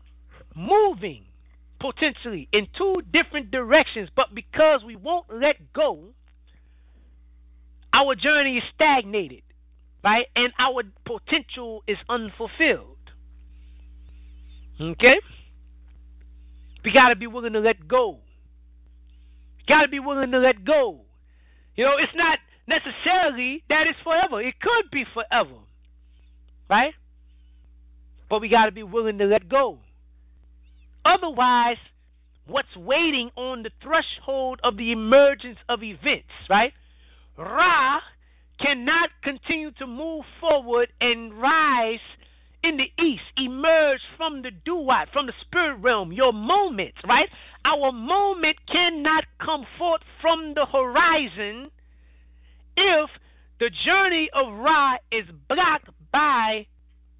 moving potentially in two different directions, but because we won't let go, our journey is stagnated, right? And our potential is unfulfilled. Okay? We got to be willing to let go. Got to be willing to let go. You know, it's not necessarily that it's forever. It could be forever, right? But we got to be willing to let go. Otherwise, what's waiting on the threshold of the emergence of events, right? Ra cannot continue to move forward and rise in the east, emerge from the duat, from the spirit realm, your moment, right? Our moment cannot come forth from the horizon if the journey of Ra is blocked by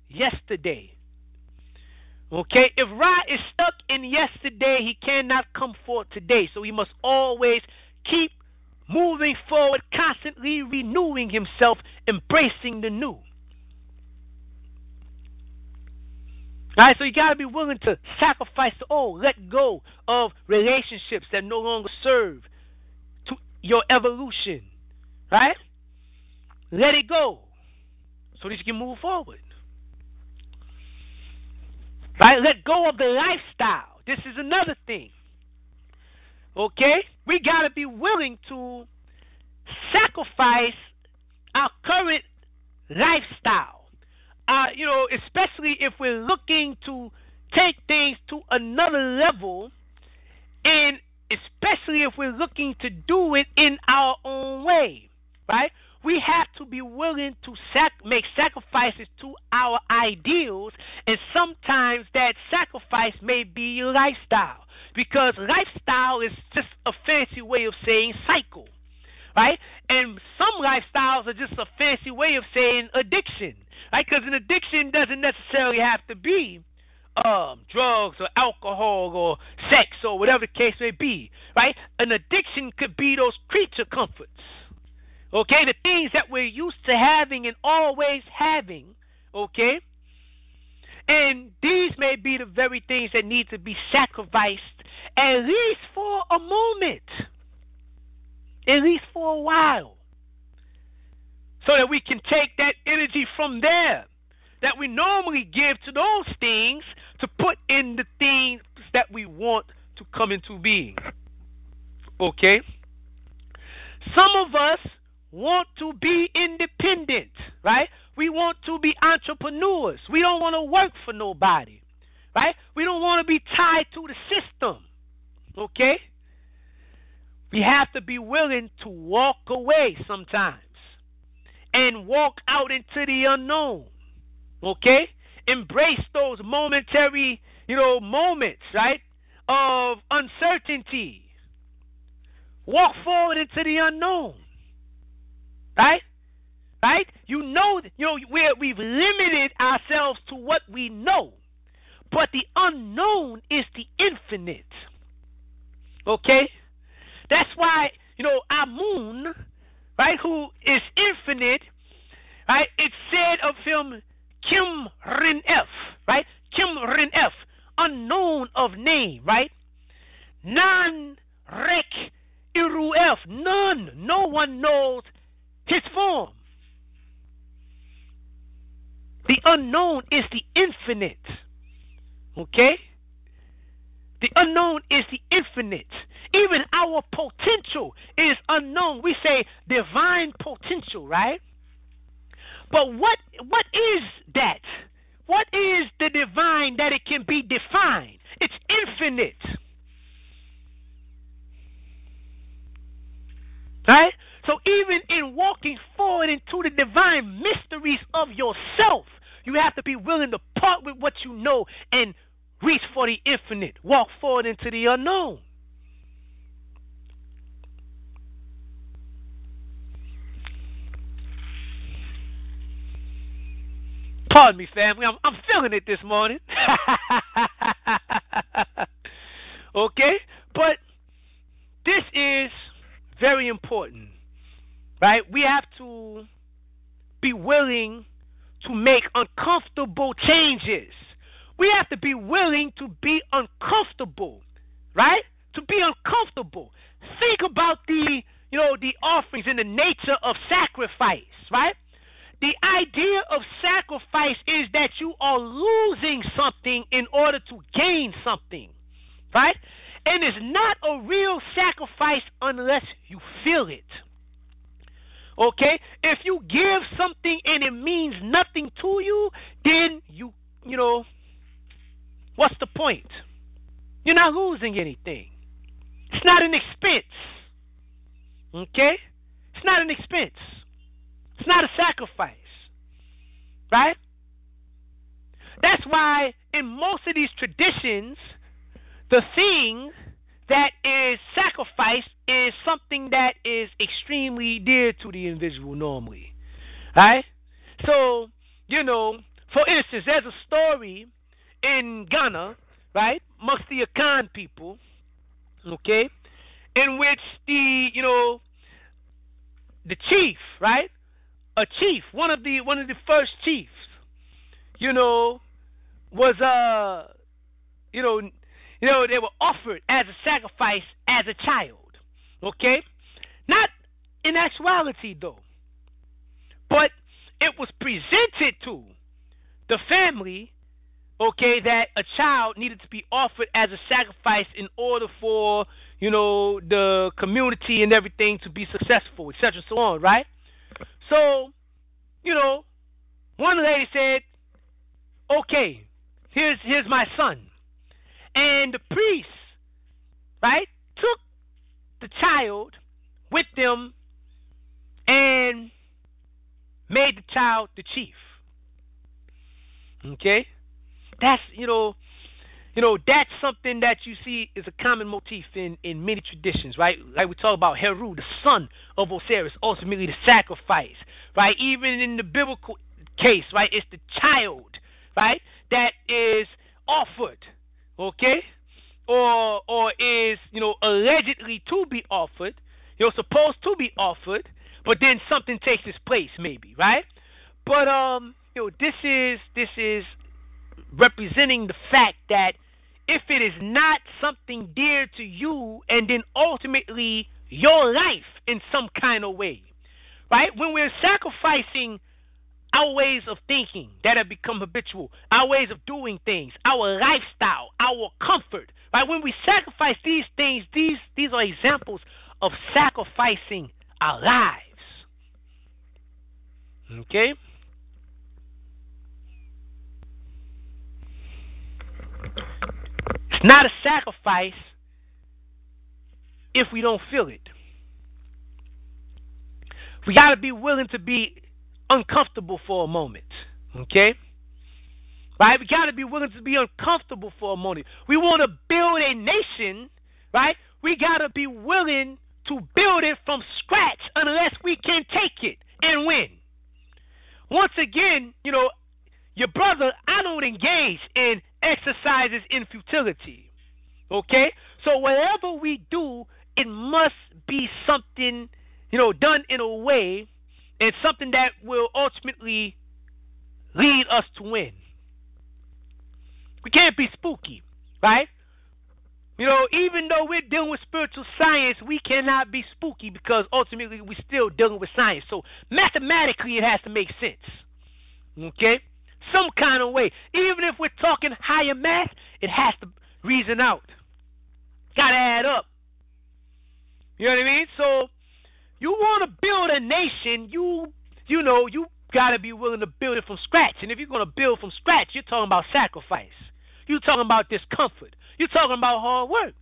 yesterday. Okay, if Ra is stuck in yesterday, he cannot come forth today. So he must always keep moving forward, constantly renewing himself, embracing the new. All right, so you got to be willing to sacrifice the old, let go of relationships that no longer serve to your evolution. Right? Let it go so that you can move forward. Right? Let go of the lifestyle. This is another thing. Okay? We got to be willing to sacrifice our current lifestyle. Uh, you know, especially if we're looking to take things to another level, and especially if we're looking to do it in our own way, right? We have to be willing to sac- make sacrifices to our ideals, and sometimes that sacrifice may be your lifestyle because lifestyle is just a fancy way of saying cycle, right? And some lifestyles are just a fancy way of saying addiction, right? Because an addiction doesn't necessarily have to be um, drugs or alcohol or sex or whatever the case may be, right? An addiction could be those creature comforts, okay? The things that we're used to having and always having, okay? And these may be the very things that need to be sacrificed at least for a moment, at least for a while, so that we can take that energy from there that we normally give to those things to put in the things that we want to come into being. Okay? Some of us want to be independent, right? We want to be entrepreneurs. We don't want to work for nobody, right? We don't want to be tied to the system, okay? We have to be willing to walk away sometimes and walk out into the unknown, okay? Embrace those momentary, you know, moments, right, of uncertainty. Walk forward into the unknown, right? Right? You know, you know, we we've limited ourselves to what we know, but the unknown is the infinite. Okay, that's why you know Amun, right, who is infinite, right? It said of him, Kim Rin F, right? Kim Rin F, unknown of name, right? Non Rek Iru F, none, no one knows his form. The unknown is the infinite. Okay? The unknown is the infinite. Even our potential is unknown. We say divine potential, right? But what what is that? What is the divine that it can be defined? It's infinite. Right? So even in walking forward into the divine mysteries of yourself, you have to be willing to part with what you know and reach for the infinite. Walk forward into the unknown. Pardon me, family. I'm, I'm feeling it this morning. <laughs> okay? But this is very important, right? We have to be willing to make uncomfortable changes. We have to be willing to be uncomfortable, right? To be uncomfortable. Think about the, you know, the offerings and the nature of sacrifice, right? The idea of sacrifice is that you are losing something in order to gain something, right? And it's not a real sacrifice unless you feel it. Okay? If you give something and it means nothing to you, then you, you know, what's the point? You're not losing anything. It's not an expense. Okay? It's not an expense. It's not a sacrifice. Right? That's why in most of these traditions, the thing that is sacrificed is something that is extremely dear to the individual normally. Right? So, you know, for instance, there's a story in Ghana, right, amongst the Akan people, okay, in which the, you know, the chief, right, a chief, one of the one of the first chiefs, you know, was uh, you know, you know, they were offered as a sacrifice as a child. Okay? Not in actuality, though. But it was presented to the family, okay, that a child needed to be offered as a sacrifice in order for, you know, the community and everything to be successful, etc. so on, right? So, you know, one lady said, okay, here's here's my son. And the priest, right, took the child with them and made the child the chief. Okay? That's, you know, you know, that's something that you see is a common motif in, in many traditions, right? Like we talk about Heru, the son of Osiris, ultimately the sacrifice, right? Even in the biblical case, right, it's the child, right, that is offered, okay? Or or is, you know, allegedly to be offered, you know, supposed to be offered, but then something takes its place, maybe, right? But um, you know, this is this is representing the fact that if it is not something dear to you and then ultimately your life in some kind of way, right? When we're sacrificing our ways of thinking that have become habitual, our ways of doing things, our lifestyle, our comfort. Right? When we sacrifice these things, these these are examples of sacrificing our lives. Okay? It's not a sacrifice if we don't feel it. We got to be willing to be uncomfortable for a moment. Okay? Right? We got to be willing to be uncomfortable for a moment. We want to build a nation, right? We got to be willing to build it from scratch unless we can take it and win. Once again, you know, your brother, I don't engage in exercises in futility. Okay? So whatever we do, it must be something, you know, done in a way and something that will ultimately lead us to win. We can't be spooky, right? You know, even though we're dealing with spiritual science, we cannot be spooky because ultimately we're still dealing with science. So mathematically, it has to make sense. Okay? Some kind of way. Even if we're talking higher math, it has to reason out. Got to add up. You know what I mean? So you want to build a nation, you you know, you got to be willing to build it from scratch. And if you're to build from scratch, you're talking about sacrifice. You're talking about discomfort. You're talking about hard work.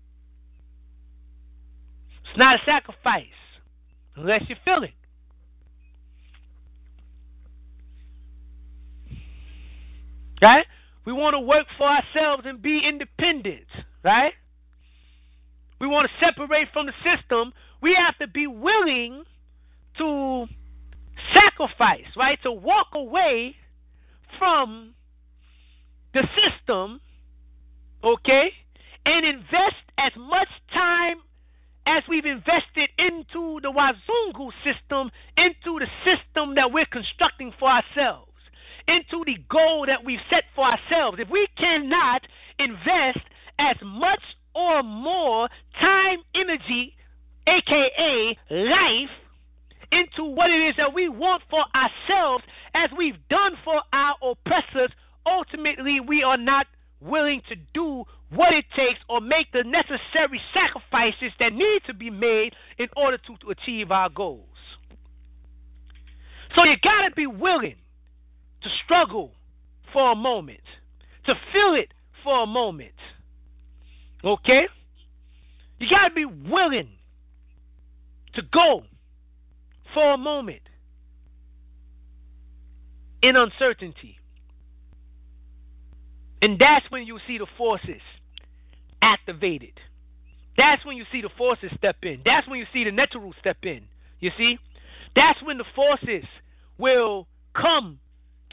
It's not a sacrifice unless you feel it. Right? We want to work for ourselves and be independent, right? We want to separate from the system. We have to be willing to sacrifice, right? To walk away from the system, okay? And invest as much time as we've invested into the Wazungu system, into the system that we're constructing for ourselves, into the goal that we've set for ourselves. If we cannot invest as much or more time, energy, aka life, into what it is that we want for ourselves as we've done for our oppressors, ultimately we are not willing to do what it takes or make the necessary sacrifices that need to be made in order to, to achieve our goals. So you got to be willing to struggle for a moment, to feel it for a moment. Okay? You got to be willing to go for a moment in uncertainty. And that's when you see the forces activated. That's when you see the forces step in. That's when you see the natural step in. You see? That's when the forces will come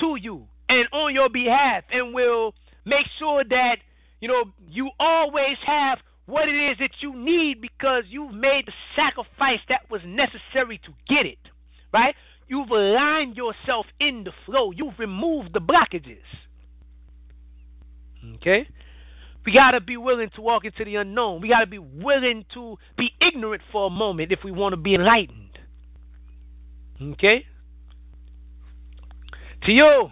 to you and on your behalf and will make sure that, you know, you always have what it is that you need because you've made the sacrifice that was necessary to get it. Right? You've aligned yourself in the flow. You've removed the blockages. Okay? We got to be willing to walk into the unknown. We got to be willing to be ignorant for a moment if we want to be enlightened. Okay? To you,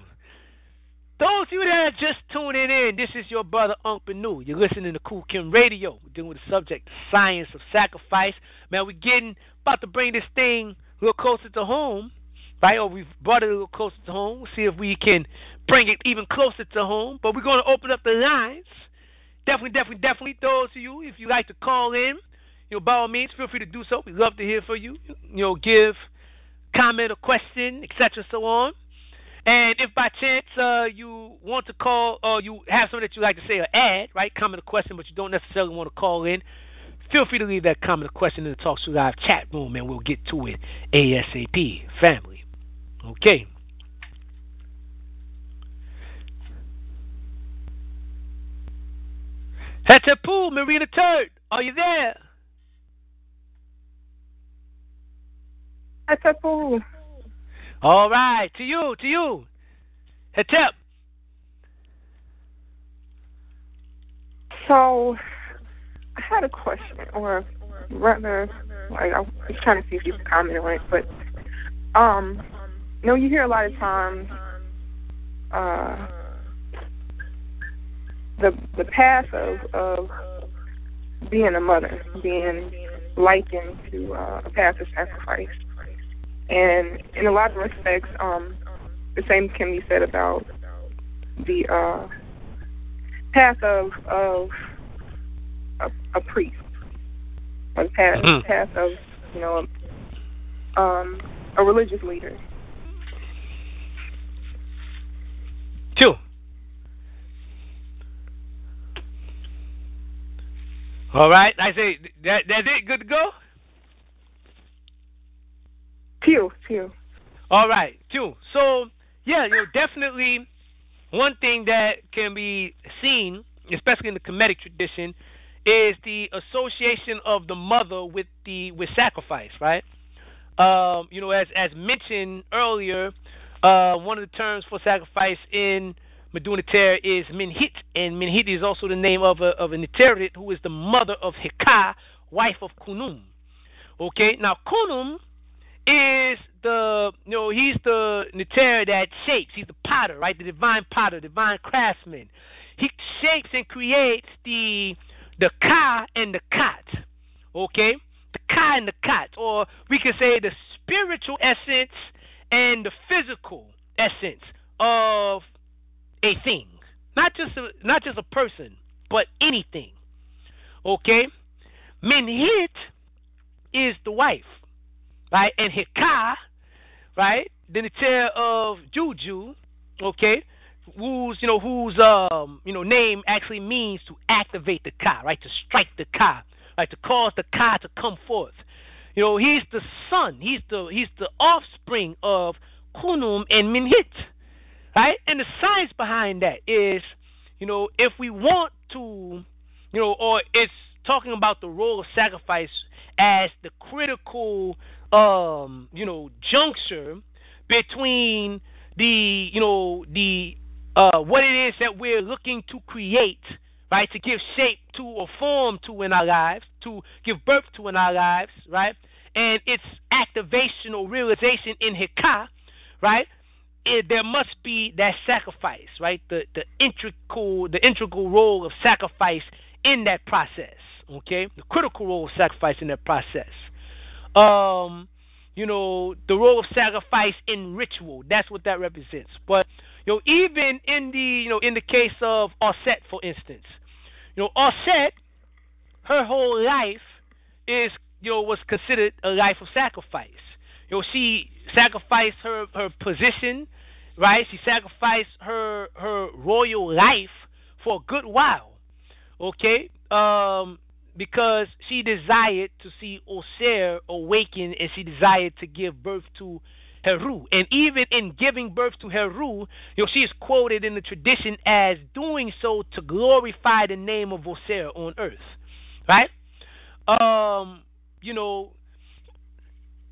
those of you that are just tuning in, this is your brother Unc Benu. You're listening to Khu Khem Radio. We're dealing with the subject, science of sacrifice. Man, we're getting about to bring this thing a little closer to home, right? Or we've brought it a little closer to home. We'll See if we can bring it even closer to home. But we're going to open up the lines. Definitely, definitely, definitely. Those of you, if you like to call in, you know, by all means, feel free to do so. We'd love to hear from you. You know, give comment or question, etc., so on. And if by chance uh, you want to call or you have something that you'd like to say or add, right, comment or question, but you don't necessarily want to call in, feel free to leave that comment or question in the Talk Show Live chat room, and we'll get to it ASAP. Family. Okay. Hetepu, Marina Turd, are you there? Hetepu. All right, to you, to you. Hetep. So, I had a question, or rather, like I was trying to see if you could comment on it, but um, you know, you hear a lot of times uh, the the path of of being a mother, being likened to uh, a path of sacrifice, and in a lot of respects, um, the same can be said about the uh, path of of a, a priest, or the path, Mhm. path of you know um, a religious leader. Two. All right. I say that that's it. Good to go. Pew, pew. All right, two. So yeah, you know, definitely one thing that can be seen, especially in the Kemetic tradition, is the association of the mother with the with sacrifice, right? Um, you know, as as mentioned earlier, uh, one of the terms for sacrifice in Medu Neter is Minhit, and Minhit is also the name of a of a Neteret who is the mother of Hekah, wife of Khnum. Okay, now Khnum is the you know he's the Neter that shapes. He's the potter, right? The divine potter, divine craftsman. He shapes and creates the the ka and the kat. Okay, the ka and the kat, or we could say the spiritual essence and the physical essence of a thing, not just a, not just a person, but anything. Okay, Minhit is the wife, right? And Hikah, right? Then The Neter of Juju, okay, whose you know whose um you know name actually means to activate the Ka, right? To strike the Ka, right? To cause the Ka to come forth. You know, he's the son. He's the he's the offspring of Khnum and Minhit, right? And the science behind that is, you know, if we want to, you know, or it's talking about the role of sacrifice as the critical, um, you know, juncture between the, you know, the uh, what it is that we're looking to create, right? To give shape to or form to in our lives, to give birth to in our lives, right? And its activation or realization in Hikah, right? It, there must be that sacrifice, right? The the integral the integral role of sacrifice in that process. Okay, the critical role of sacrifice in that process. Um, you know, the role of sacrifice in ritual. That's what that represents. But you know, even in the you know in the case of Osset, for instance, you know, Osset, her whole life is you know was considered a life of sacrifice. You know, she sacrificed her her position, right? She sacrificed her her royal life for a good while. Okay, um, because she desired to see Oser awaken, and she desired to give birth to Heru. And even in giving birth to Heru, you know, she is quoted in the tradition as doing so to glorify the name of Oser on earth. Right? Um, you know,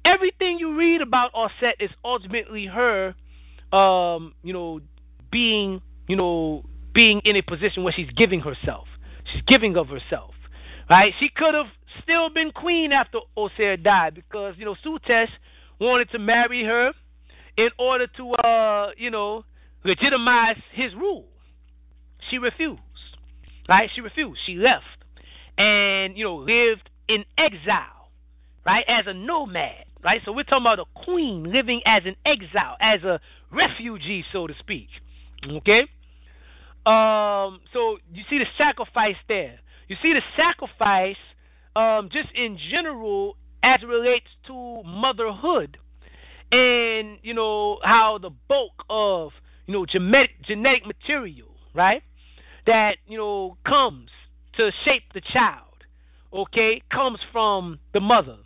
everything you read about Osset is ultimately her um, you know, being, you know, being in a position where she's giving herself. She's giving of herself. Right? She could have still been queen after Oser died because, you know, Sutesh wanted to marry her in order to uh, you know, legitimize his rule. She refused. Right? She refused. She left. And, you know, lived in exile, right? As a nomad. Right? So we're talking about a queen living as an exile, as a refugee, so to speak. Okay? Um, so you see the sacrifice there. You see the sacrifice um, just in general as it relates to motherhood and you know how the bulk of you know genetic genetic material right that you know comes to shape the child okay comes from the mother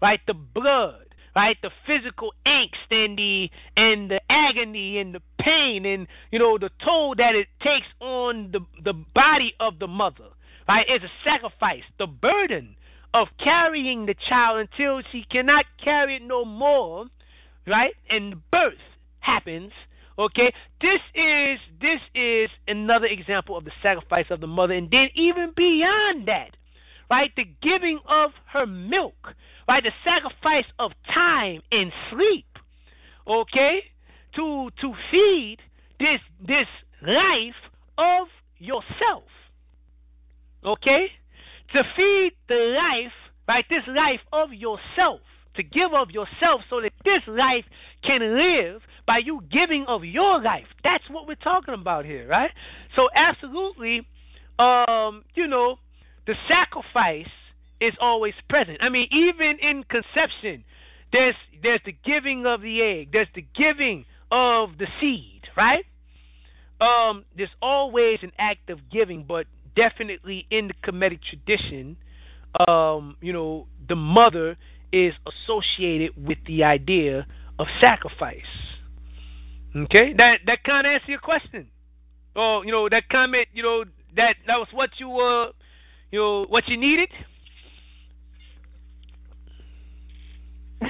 right the blood right the physical angst and the and the agony and the pain and you know the toll that it takes on the the body of the mother right? Is a sacrifice. The burden of carrying the child until she cannot carry it no more right? And birth happens okay? This is this is another example of the sacrifice of the mother. And then even beyond that right? The giving of her milk right? The sacrifice of time and sleep okay, to to feed this this life of yourself. Okay? To feed the life, right, this life of yourself, to give of yourself so that this life can live by you giving of your life. That's what we're talking about here, right? So absolutely, um, you know, the sacrifice is always present. I mean, even in conception, there's there's the giving of the egg, there's the giving of the seed, right? Um, there's always an act of giving, but definitely in the Kemetic tradition, um, you know, the mother is associated with the idea of sacrifice. Okay, that that kind of answer your question. Oh, you know, that comment, you know, that that was what you uh, you know, what you needed. to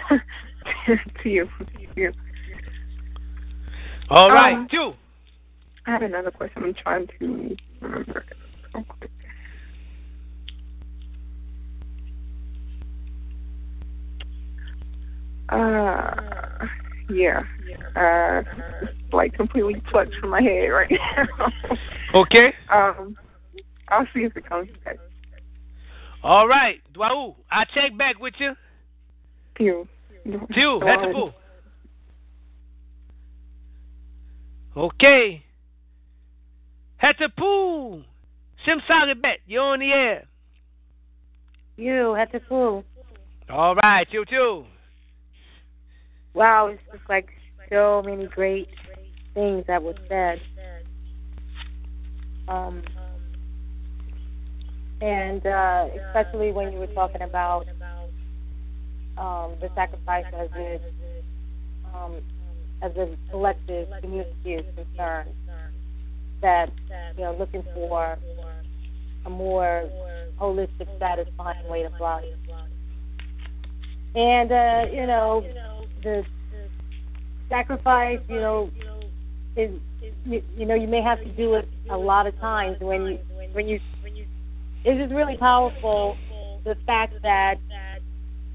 <laughs> you, to you. All right, Um, you. I had another question. I'm trying to remember. it. Uh, yeah. Uh, like completely plucked from my head right now. <laughs> Okay. um, I'll see if it comes back. All right, Dwau, I'll check back with you. Pew. Pew, that's a fool. Okay. Hetepu. Simsari Bet, you're on the air. You, Hetepu. All right, you too. Wow, it's just like so many great things that were said. Um, and uh, especially when you were talking about um, the sacrifice as it um, as a collective community is concerned, that you know looking for a more holistic, satisfying way of life. And uh, you know, the sacrifice, you know, is you, you know you may have to do it a lot of times when you when you it's just really powerful the fact that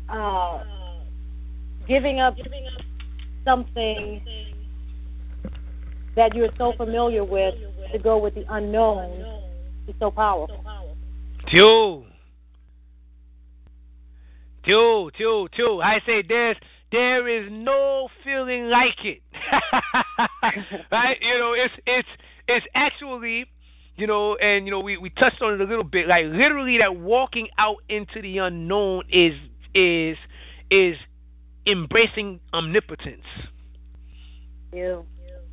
uh, giving up something that you're so familiar with to go with the unknown is so powerful. Two. Two, two, two. I say there's there is no feeling like it. <laughs> right? You know, it's it's it's actually you know, and you know, we, we touched on it a little bit. Like literally, that walking out into the unknown is is is embracing omnipotence. Yeah.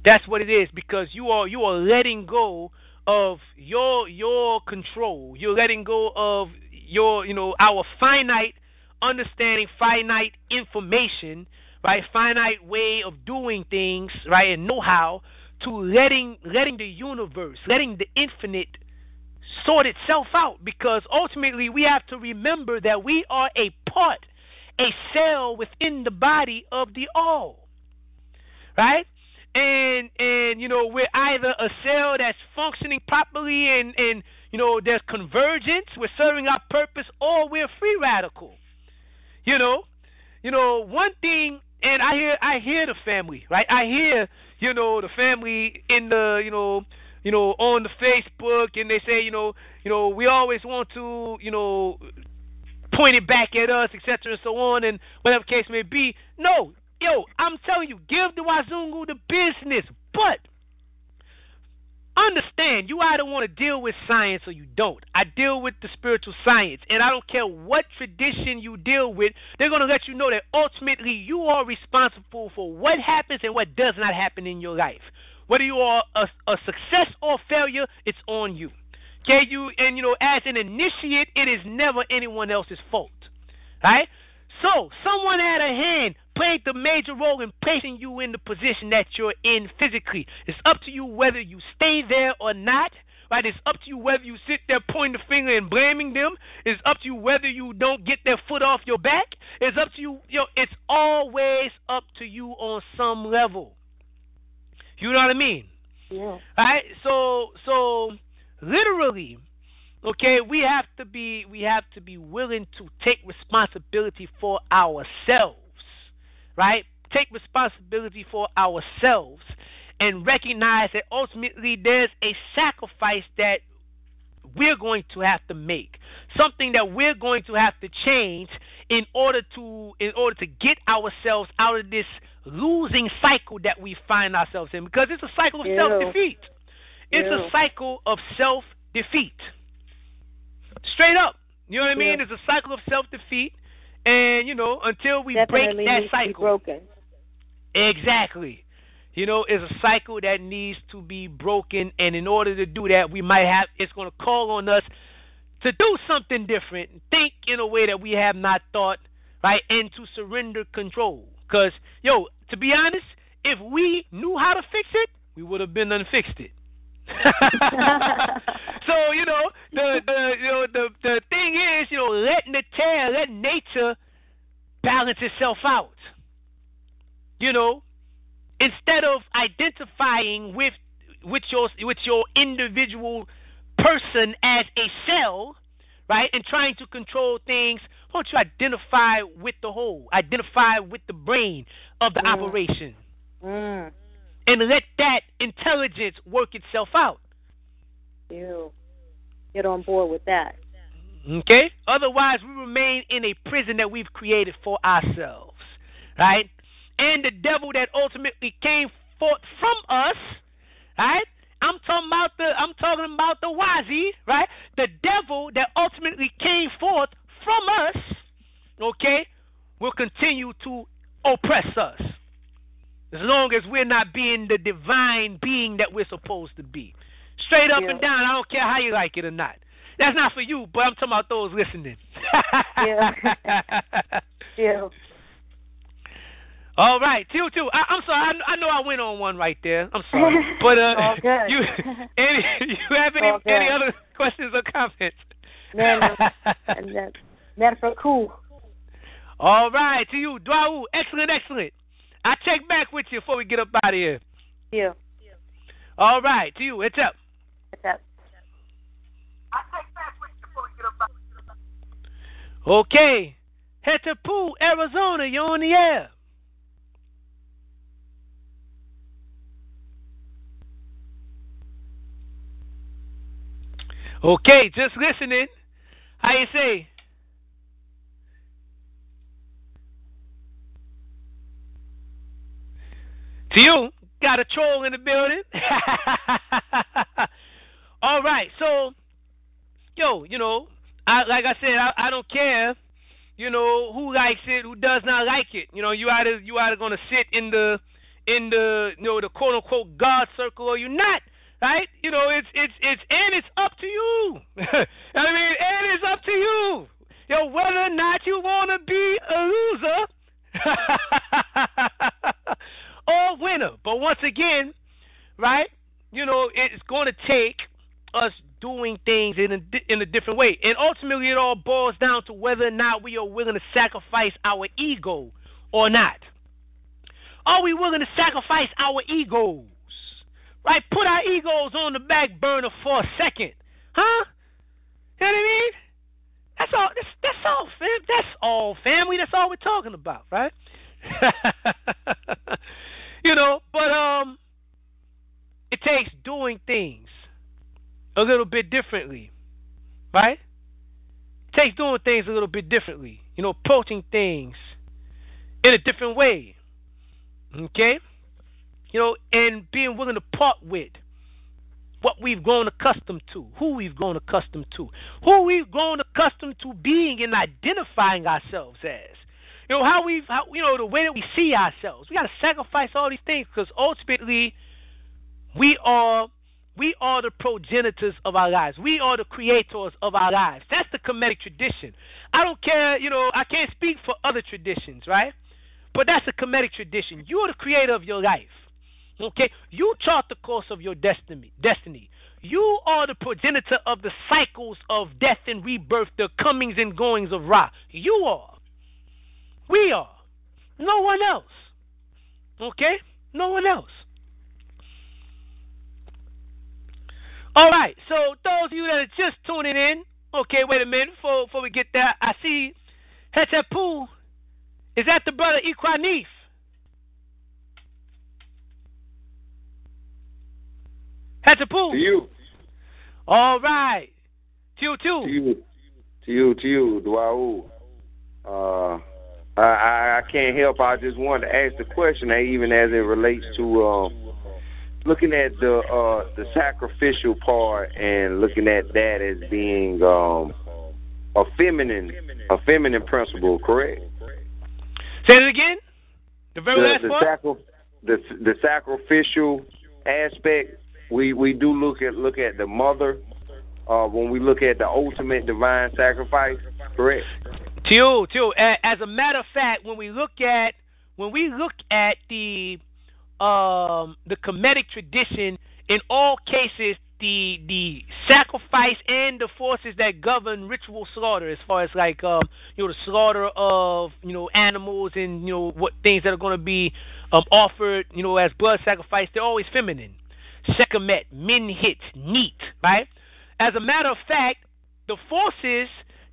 That's what it is because you are you are letting go of your your control. You're letting go of your you know our finite understanding, finite information, right? Finite way of doing things, right? And know how to letting letting the universe, letting the infinite sort itself out because ultimately we have to remember that we are a part, a cell within the body of the all. Right? And and you know, we're either a cell that's functioning properly and, and you know, there's convergence, we're serving our purpose, or we're free radical. You know? You know, one thing and I hear I hear the family, right? I hear you know, the family in the, you know, you know, on the Facebook, and they say, you know, you know, we always want to, you know, point it back at us, etc., and so on, and whatever case may be. No, yo, I'm telling you, give the Wazungu the business, but understand you either want to deal with science or you don't. I deal with the spiritual science, and I don't care what tradition you deal with, they're going to let you know that ultimately you are responsible for what happens and what does not happen in your life. Whether you are a, a success or failure, it's on you. Okay, you and you know, as an initiate, it is never anyone else's fault. Right? So, someone had a hand, played the major role in placing you in the position that you're in physically. It's up to you whether you stay there or not. Right? It's up to you whether you sit there pointing the finger and blaming them. It's up to you whether you don't get their foot off your back. It's up to you. You know, it's always up to you on some level. You know what I mean? Yeah. Right? So, so literally, okay we have to be we have to be willing to take responsibility for ourselves right take responsibility for ourselves and recognize that ultimately there's a sacrifice that we're going to have to make, something that we're going to have to change in order to in order to get ourselves out of this losing cycle that we find ourselves in because it's a cycle of Ew. self defeat. It's Ew. a cycle of self defeat. Straight up. You know what I mean? Yeah. It's a cycle of self defeat and you know, until we Definitely break that needs to be cycle. broken. Exactly. You know, it's a cycle that needs to be broken, and in order to do that, we might have it's going to call on us to do something different, think in a way that we have not thought, right, and to surrender control. Because, yo, to be honest, if we knew how to fix it, we would have been done fixed it. <laughs> so you know the the you know the the thing is you know letting the tear let nature balance itself out. You know, instead of identifying with with your with your individual person as a cell, right, and trying to control things, why don't you identify with the whole, identify with the brain of the Mm. operation, Mm. And let that intelligence work itself out. Ew. Get on board with that. Okay? Otherwise, we remain in a prison that we've created for ourselves, right? And the devil that ultimately came forth from us, right? I'm talking about the I'm talking about the Wazi, right? The devil that ultimately came forth from us, okay, will continue to oppress us. As long as we're not being the divine being that we're supposed to be. Straight up Yeah. and down, I don't care how you like it or not. That's not for you, but I'm talking about those listening. Yeah. <laughs> Yeah. All right, two two. I, I'm sorry. I, I know I went on one right there. I'm sorry, but uh, <laughs> <laughs> you any you have any any other questions or comments? No, no. That's cool. All right, to you, Dwau. Excellent, excellent. I check back with you before we get up out of here. Yeah. All right, to you. What's up? What's up? I take back with you before we get up out of here. Okay. Head to Pool, Arizona. You're on the air. Okay, just listening. How you say? To you, got a troll in the building. <laughs> All right, so, yo, you know, I, like I said, I, I don't care, you know, who likes it, who does not like it. You know, you either you either gonna sit in the in the you know the quote unquote God circle or you're not. Right? You know, it's it's it's and it's up to you. <laughs> I mean, and it's up to you. Yo, whether or not you wanna be a loser <laughs> or winner. But once again, right? You know, it's going to take us doing things in a in a different way, and ultimately, it all boils down to whether or not we are willing to sacrifice our ego or not. Are we willing to sacrifice our egos? Right? Put our egos on the back burner for a second, huh? You know what I mean? That's all. That's, that's all, fam. That's all, family. That's all we're talking about, right? <laughs> <laughs> you know, but um, it takes doing things a little bit differently, right? It takes doing things a little bit differently. You know, approaching things in a different way. Okay? You know, and being willing to part with what we've grown accustomed to, who we've grown accustomed to, who we've grown accustomed to being and identifying ourselves as. You know, how we've, how, you know, the way that we see ourselves. We got to sacrifice all these things because ultimately we are we are the progenitors of our lives. We are the creators of our lives. That's the Kemetic tradition. I don't care, you know, I can't speak for other traditions, right? But that's the Kemetic tradition. You are the creator of your life. Okay? You chart the course of your destiny. Destiny. You are the progenitor of the cycles of death and rebirth, the comings and goings of Ra. You are. We are. No one else. Okay? No one else. All right. So those of you that are just tuning in, okay, wait a minute before, before we get there. I see Hetepu. Is that the brother Equanif? Hetepu. To you. All right. To you too. To you. To you. To you. Duau. Uh. I, I I can't help. I just wanted to ask the question, eh, even as it relates to um, looking at the uh, the sacrificial part and looking at that as being um, a feminine a feminine principle, correct? Say it again. The very the, last the, part. sacri- the the sacrificial aspect. We we do look at look at the mother uh, when we look at the ultimate divine sacrifice, correct? Tio. a- As a matter of fact, when we look at when we look at the um the Kemetic tradition, in all cases, the the sacrifice and the forces that govern ritual slaughter, as far as like um you know the slaughter of you know animals and you know what things that are going to be um offered you know as blood sacrifice, they're always feminine. Sekhmet, minhit, neat, right? As a matter of fact, the forces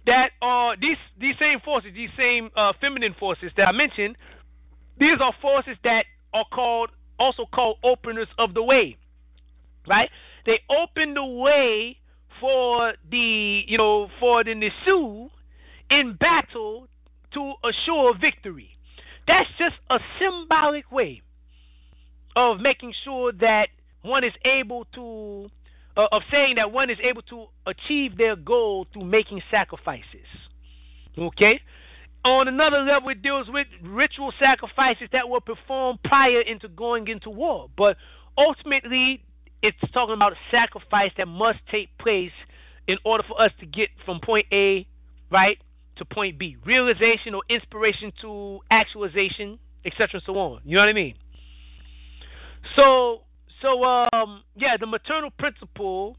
that are these these same forces, these same uh, feminine forces that I mentioned, these are forces that are called also called openers of the way, right? They open the way for the you know for the Nisu in battle to assure victory. That's just a symbolic way of making sure that one is able to uh, of saying that one is able to achieve their goal through making sacrifices. Okay? On another level, it deals with ritual sacrifices that were performed prior into going into war. But ultimately, it's talking about a sacrifice that must take place in order for us to get from point A, right, to point B. Realization or inspiration to actualization, etc. and so on. You know what I mean? So so um yeah, the maternal principle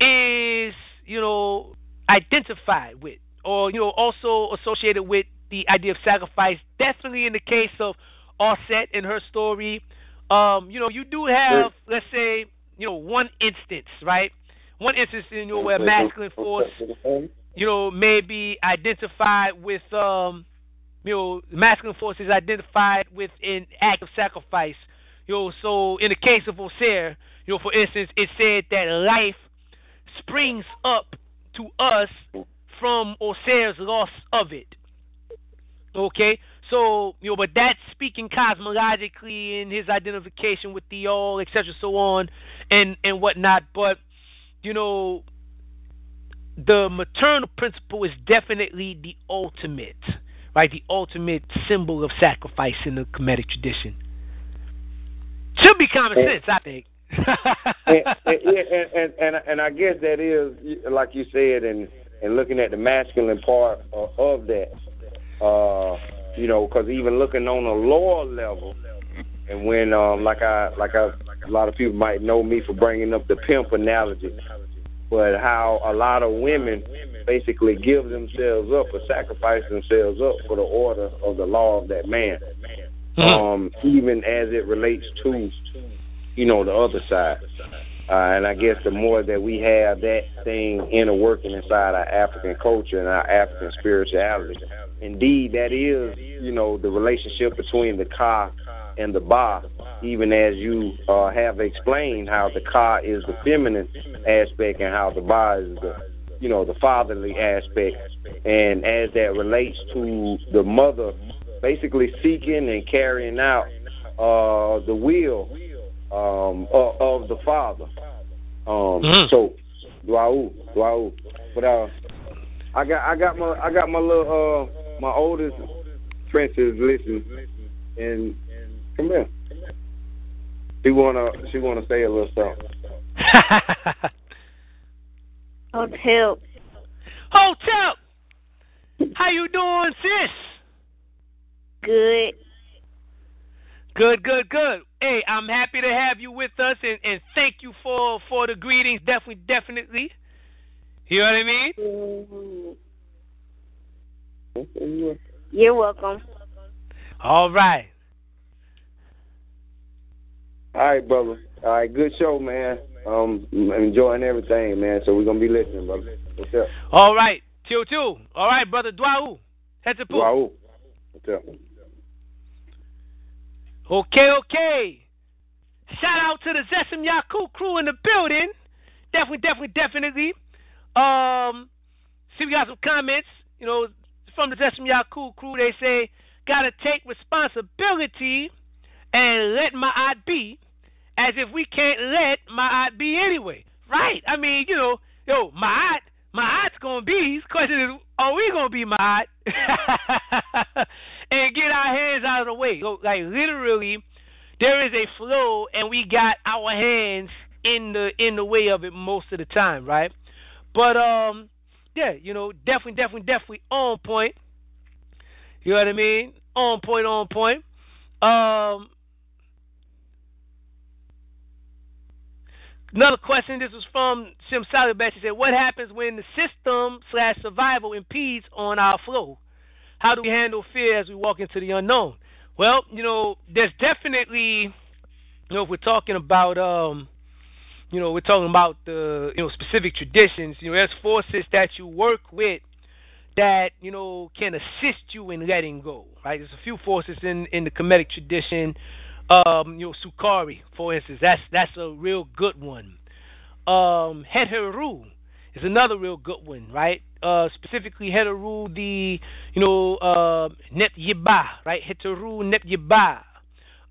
is, you know, identified with or you know also associated with the idea of sacrifice. Definitely in the case of Osset and her story, um, you know, you do have let's say, you know, one instance, right? One instance in you know, where masculine force, you know, may be identified with um you know, masculine force is identified with an act of sacrifice. You know, so in the case of Osir, you know, for instance, it said that life springs up to us from Osir's loss of it. Okay? So, you know, but that's speaking cosmologically in his identification with the all, etc., so on and, and whatnot. But, you know, the maternal principle is definitely the ultimate, right? The ultimate symbol of sacrifice in the Kemetic tradition. Should be common And- sense, I think. <laughs> and, and, and, and, I guess that is like you said, and and looking at the masculine part of, of that, uh, you know, because even looking on a lower level, and when um like I like I a lot of people might know me for bringing up the pimp analogy, but how a lot of women basically give themselves up or sacrifice themselves up for the order of the law of that man. Um, even as it relates to you know, the other side. Uh, and I guess the more that we have that thing inner working inside our African culture and our African spirituality, indeed, that is, you know, the relationship between the Ka and the Ba, even as you uh, have explained how the Ka is the feminine aspect and how the Ba is the, you know, the fatherly aspect. And as that relates to the mother basically seeking and carrying out uh, the will um, of, of the father. Um, So, Dwau, Dwau. But uh, I got I got my I got my little uh my oldest princess listening, and come here. She wanna she wanna say a little something. <laughs> Hotel. Hotel. How you doing, sis? Good. Good, good, good. Hey, I'm happy to have you with us, and, and thank you for for the greetings. Definitely, definitely. You know what I mean? You're welcome. All right. All right, brother. All right, good show, man. Um, I'm enjoying everything, man. So we're gonna be listening, brother. What's up? All right. Two, two. All right, brother. Dwau. Head to Dwau. What's up? Okay, okay. Shout out to the Zessim Yaku crew in the building. Definitely, definitely, definitely. Um, see, we got some comments. You know, from the Zessim Yaku crew, they say, gotta take responsibility and let my art be, as if we can't let my art be anyway. Right? I mean, you know, yo, my art, my art's gonna be. Question is, are we gonna be my art? <laughs> and get our hands out of the way. So, like literally, there is a flow, and we got our hands in the in the way of it most of the time, right? But um, yeah, you know, definitely, definitely, definitely on point. You know what I mean? On point, on point. Um, another question. This was from Sim Salibet. He said, "What happens when the system slash survival impedes on our flow? How do we handle fear as we walk into the unknown?" Well, you know, there's definitely, you know, if we're talking about, um, you know, we're talking about the, you know, specific traditions. You know, there's forces that you work with that you know can assist you in letting go. Right? There's a few forces in in the Kemetic tradition. Um, you know, Sukari, for instance, that's that's a real good one. Um, Heteru is another real good one, right? Uh, specifically Heteru the you know uh, Net Yiba, right? Heteru Net Yiba.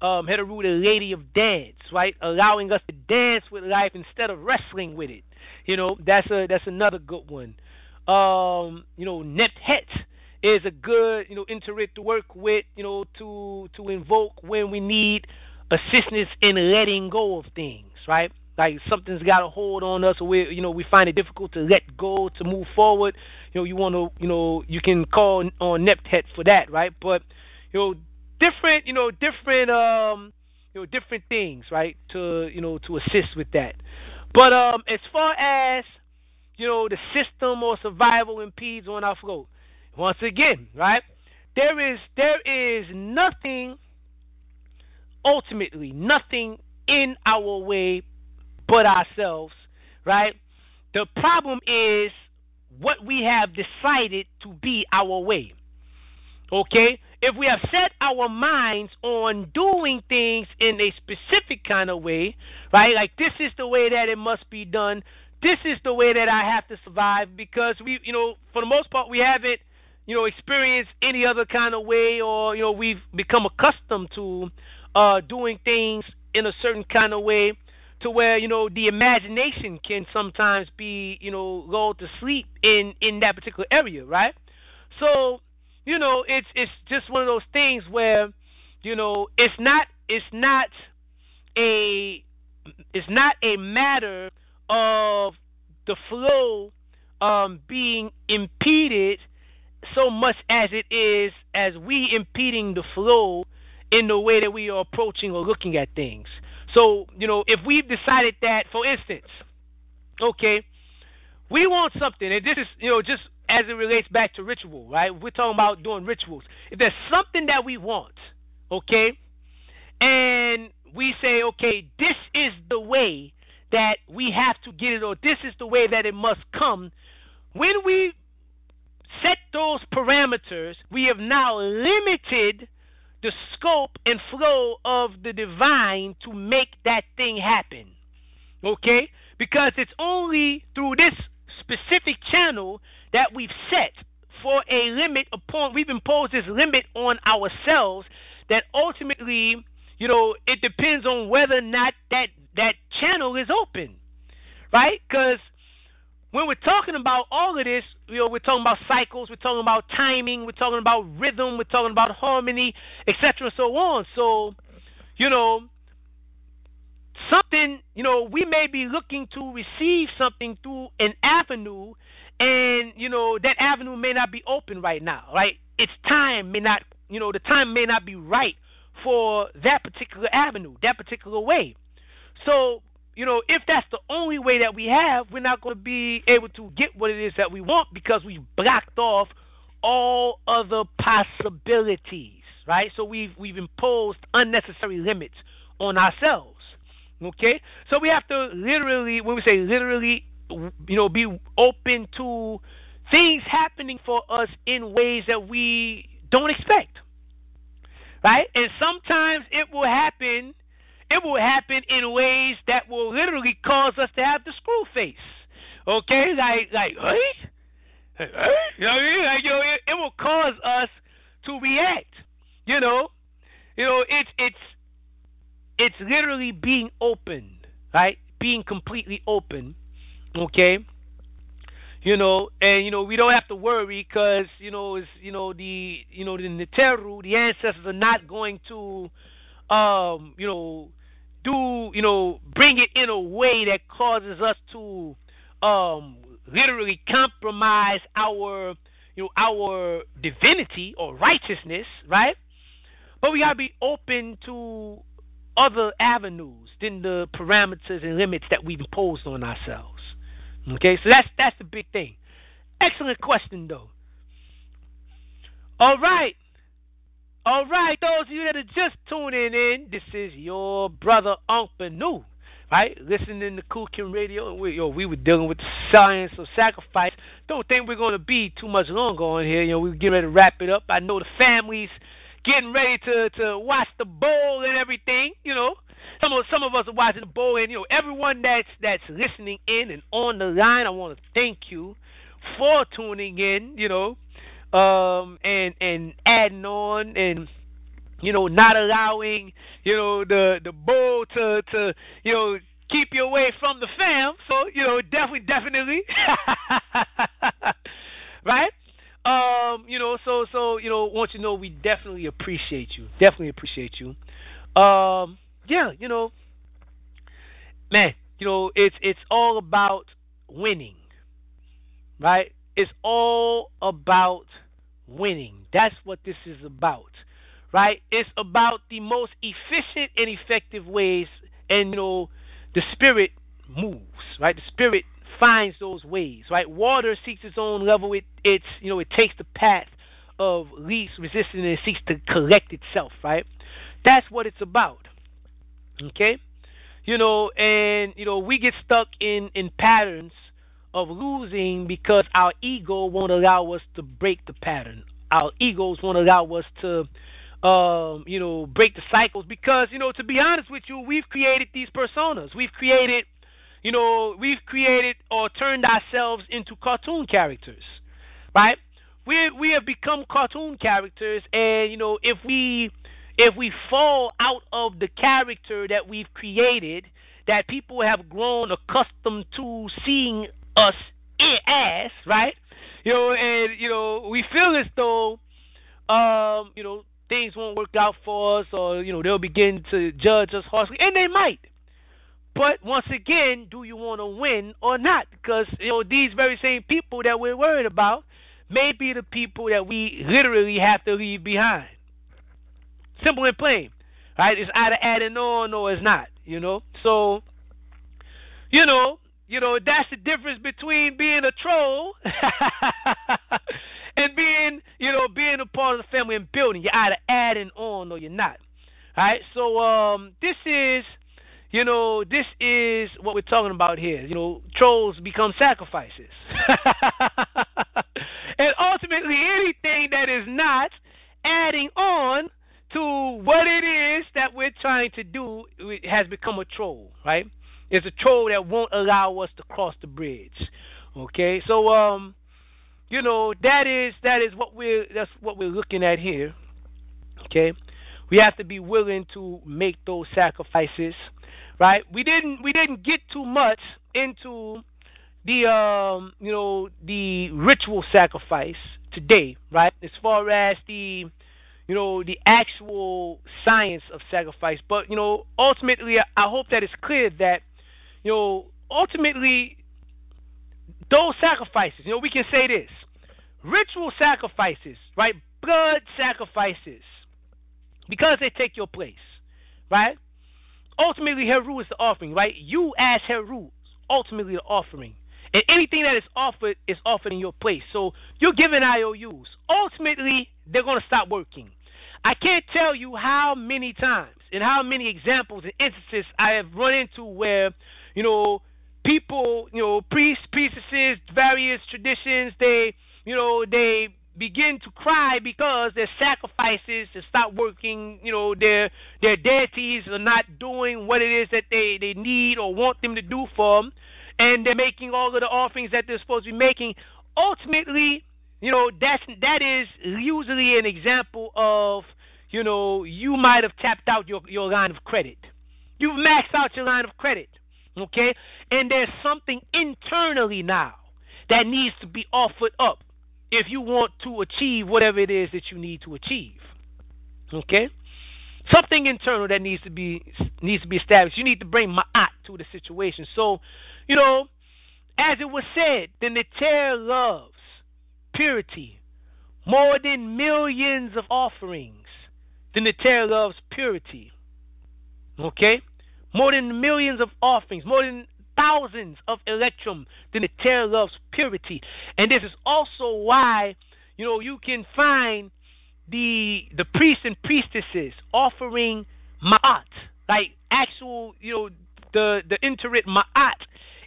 Um, Heteru the Lady of Dance, right? Allowing us to dance with life instead of wrestling with it. You know, that's a that's another good one. Um, you know, Nephet is a good, you know, internet to work with, you know, to to invoke when we need assistance in letting go of things, right? Like something's got a hold on us, or we, you know, we find it difficult to let go to move forward. You know, you want to, you know, you can call on Nephet for that, right? But you know, different, you know, different, um, you know, different things, right? To you know, to assist with that. But um, as far as you know, the system or survival impedes on our flow. Once again, right? There is there is nothing ultimately nothing in our way but ourselves, right? The problem is what we have decided to be our way. Okay? If we have set our minds on doing things in a specific kind of way, right? Like this is the way that it must be done, this is the way that I have to survive because we, you know, for the most part, we haven't, you know, experienced any other kind of way, or you know, we've become accustomed to uh, doing things in a certain kind of way, to where you know the imagination can sometimes be, you know, lulled to sleep in in that particular area, right? So, you know, it's it's just one of those things where, you know, it's not it's not a it's not a matter of the flow um, being impeded so much as it is as we impeding the flow in the way that we are approaching or looking at things. So, you know, if we've decided that, for instance, okay, we want something, and this is, you know, just as it relates back to ritual, right? We're talking about doing rituals. If there's something that we want, okay, and we say, okay, this is the way that we have to get it or this is the way that it must come. When we set those parameters, we have now limited the scope and flow of the divine to make that thing happen. Okay? Because it's only through this specific channel that we've set for a limit upon, we've imposed this limit on ourselves that ultimately, you know, it depends on whether or not that that channel is open, right? Because when we're talking about all of this, you know, we're talking about cycles, we're talking about timing, we're talking about rhythm, we're talking about harmony, etc., and so on. So, you know, something, you know, we may be looking to receive something through an avenue, and you know that avenue may not be open right now, right? Its time may not, you know, the time may not be right for that particular avenue, that particular way. So, you know, if that's the only way that we have, we're not going to be able to get what it is that we want because we've blocked off all other possibilities, right? So we've we've imposed unnecessary limits on ourselves. Okay? So we have to literally when we say literally you know, be open to things happening for us in ways that we don't expect. Right? And sometimes it will happen it will happen in ways that will literally cause us to have the screw face. Okay, like like hey, hey, you know what I mean? Like, you know, it, it will cause us to react. You know, you know, it's it's it's literally being open, right? Being completely open. Okay. You know, and you know we don't have to worry because you know it's you know the you know the Neteru, the ancestors are not going to, um, you know, do you know bring it in a way that causes us to, um, literally compromise our you know our divinity or righteousness, right? But we gotta be open to other avenues than the parameters and limits that we've imposed on ourselves. Okay, so that's that's the big thing. Excellent question though. All right. All right, those of you that are just tuning in, this is your brother Benu, right? Listening to Khu Khem Radio, and we, yo, we were dealing with the science of sacrifice. Don't think we're going to be too much longer on here. You know, we're getting ready to wrap it up. I know the families getting ready to to watch the bowl and everything. You know, some of some of us are watching the bowl, and you know, everyone that's that's listening in and on the line, I want to thank you for tuning in. You know, um, and and adding on and you know not allowing you know the the bull to to you know keep you away from the fam. So you know definitely definitely <laughs> right. Um, you know, so so you know, want you to know we definitely appreciate you. Definitely appreciate you. Um, yeah, you know, man, you know, it's it's all about winning, right? It's all about winning. That's what this is about, right? It's about the most efficient and effective ways, and you know, the spirit moves, right? The spirit finds those ways, right? Water seeks its own level. It it's you know it takes the path of least resistance and it seeks to collect itself, right? That's what it's about. Okay, you know, and you know we get stuck in in patterns of losing because our ego won't allow us to break the pattern. Our egos won't allow us to um, you know, break the cycles because, you know, to be honest with you, we've created these personas. We've created you know, we've created or turned ourselves into cartoon characters, right? We we have become cartoon characters, and you know, if we if we fall out of the character that we've created, that people have grown accustomed to seeing us as, right? You know, and you know, we feel as though, um, you know, things won't work out for us, or you know, they'll begin to judge us harshly, and they might. But once again, do you want to win or not? Because you know these very same people that we're worried about may be the people that we literally have to leave behind. Simple and plain, right? It's either adding on or it's not. You know, so you know, you know that's the difference between being a troll <laughs> and being, you know, being a part of the family and building. You're either adding on or you're not. All right, so um, this is you know, this is what we're talking about here. You know, trolls become sacrifices. <laughs> and ultimately, anything that is not adding on to what it is that we're trying to do has become a troll, right? It's a troll that won't allow us to cross the bridge. Okay, so um, you know that is that is what we're that's what we're looking at here. Okay, we have to be willing to make those sacrifices right? We didn't we didn't get too much into the um you know the ritual sacrifice today, right? As far as the you know the actual science of sacrifice, but you know ultimately I hope that it's clear that you know ultimately those sacrifices, you know we can say this, ritual sacrifices, right? Blood sacrifices, because they take your place, right? ultimately Heru is the offering, right? You as Heru, ultimately the offering. And anything that is offered is offered in your place. So you're giving IOUs. Ultimately, they're going to stop working. I can't tell you how many times and how many examples and instances I have run into where, you know, people, you know, priests, priestesses, various traditions, they, you know, they begin to cry because their sacrifices to stop working, you know, their their deities are not doing what it is that they, they need or want them to do for them, and they're making all of the offerings that they're supposed to be making. Ultimately, you know, that's that is usually an example of, you know, you might have tapped out your, your line of credit. You've maxed out your line of credit. Okay? And there's something internally now that needs to be offered up if you want to achieve whatever it is that you need to achieve. Okay? Something internal that needs to be needs to be established. You need to bring ma'at to the situation. So, you know, as it was said, the Neter loves purity more than millions of offerings. The Neter loves purity. Okay? More than millions of offerings, more than thousands of electrum. Than the Neter loves purity. And this is also why, you know, you can find the the priests and priestesses offering ma'at, like actual, you know, the, the Neteret ma'at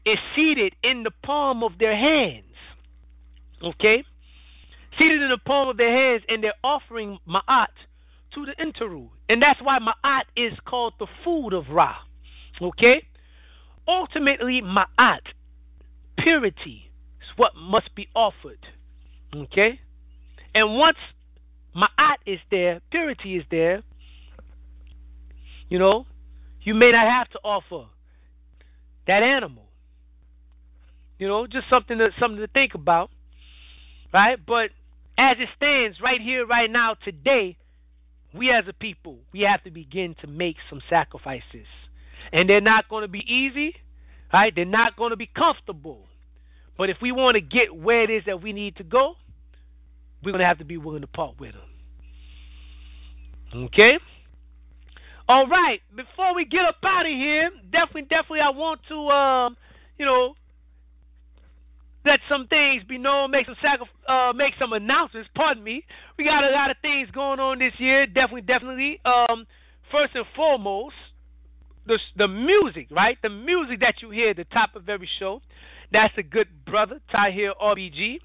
is seated in the palm of their hands. Okay? Seated in the palm of their hands, and they're offering ma'at to the Neteru. And that's why ma'at is called the food of Ra. Okay? Ultimately, ma'at, purity, is what must be offered. Okay? And once ma'at is there, purity is there, you know, you may not have to offer that animal. You know, just something to something to think about. Right? But as it stands right here, right now, today, we as a people, we have to begin to make some sacrifices. And they're not going to be easy, right? They're not going to be comfortable. But if we want to get where it is that we need to go, we're going to have to be willing to part with them. Okay? All right. Before we get up out of here, definitely, definitely, I want to, um, you know, let some things be known, make some sacri- uh, make some announcements. Pardon me. We got a lot of things going on this year. Definitely, definitely. Um, first and foremost, the the music, right? The music that you hear at the top of every show. That's a good brother, Tahir RBG,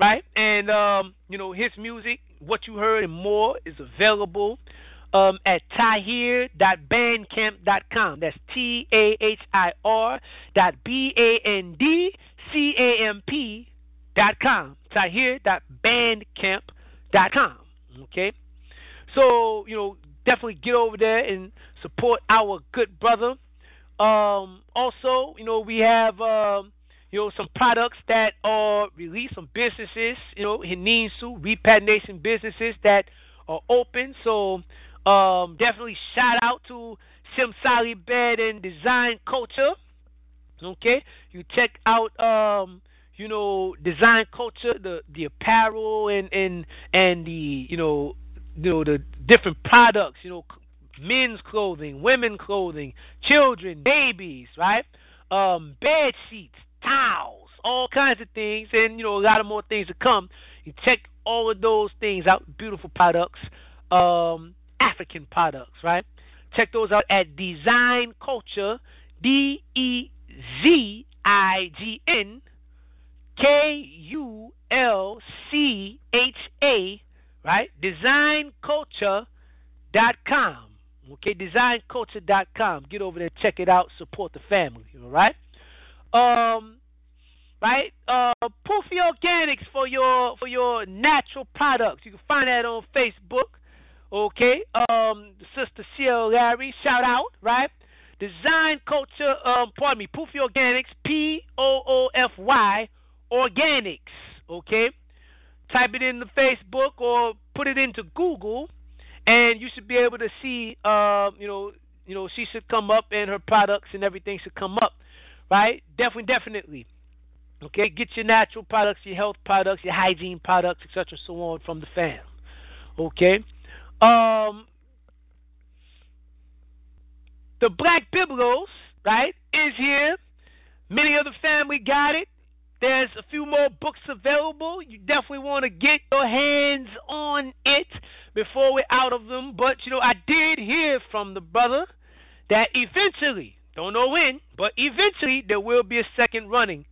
right? And um, you know his music, what you heard and more, is available um, at tahir.bandcamp.com. That's T A H I R dot B A N D C A M P dot com. Tahir.bandcamp.com. Okay? So, you know, definitely get over there and support our good brother. Um, also, you know, we have um, you know some products that are released, some businesses, you know, Heninsu, repatriation businesses that are open. So um, definitely shout out to Simsali Bed and Dezign Kulcha. Okay, you check out um, you know Dezign Kulcha, the the apparel and and and the you know you know the different products, you know men's clothing, women clothing, children, babies, right? Um, bed sheets, towels, all kinds of things, and you know a lot of more things to come. You check all of those things out. Beautiful products, um, African products, right? Check those out at Dezign Kulcha, D E Z I G N K U L C H A, right? DezignKulcha.com. Okay, dezignkulcha.com. Get over there, check it out, support the family, all right? Um, right? Uh, Poofy Organics for your for your natural products. You can find that on Facebook. Okay, um, Sister CL Larry, shout out, right? Dezign Kulcha, um, pardon me, Poofy Organics, P O O F Y Organics. Okay, type it in the Facebook or put it into Google, and you should be able to see. Uh, you know, you know, she should come up, and her products and everything should come up, right? Definitely, definitely. Okay, get your natural products, your health products, your hygiene products, etc., so on from the fam. Okay. Um, the Black Biblos, right, is here. Many of the family got it. There's a few more books available. You definitely want to get your hands on it before we're out of them. But, you know, I did hear from the brother that eventually, don't know when, but eventually there will be a second running.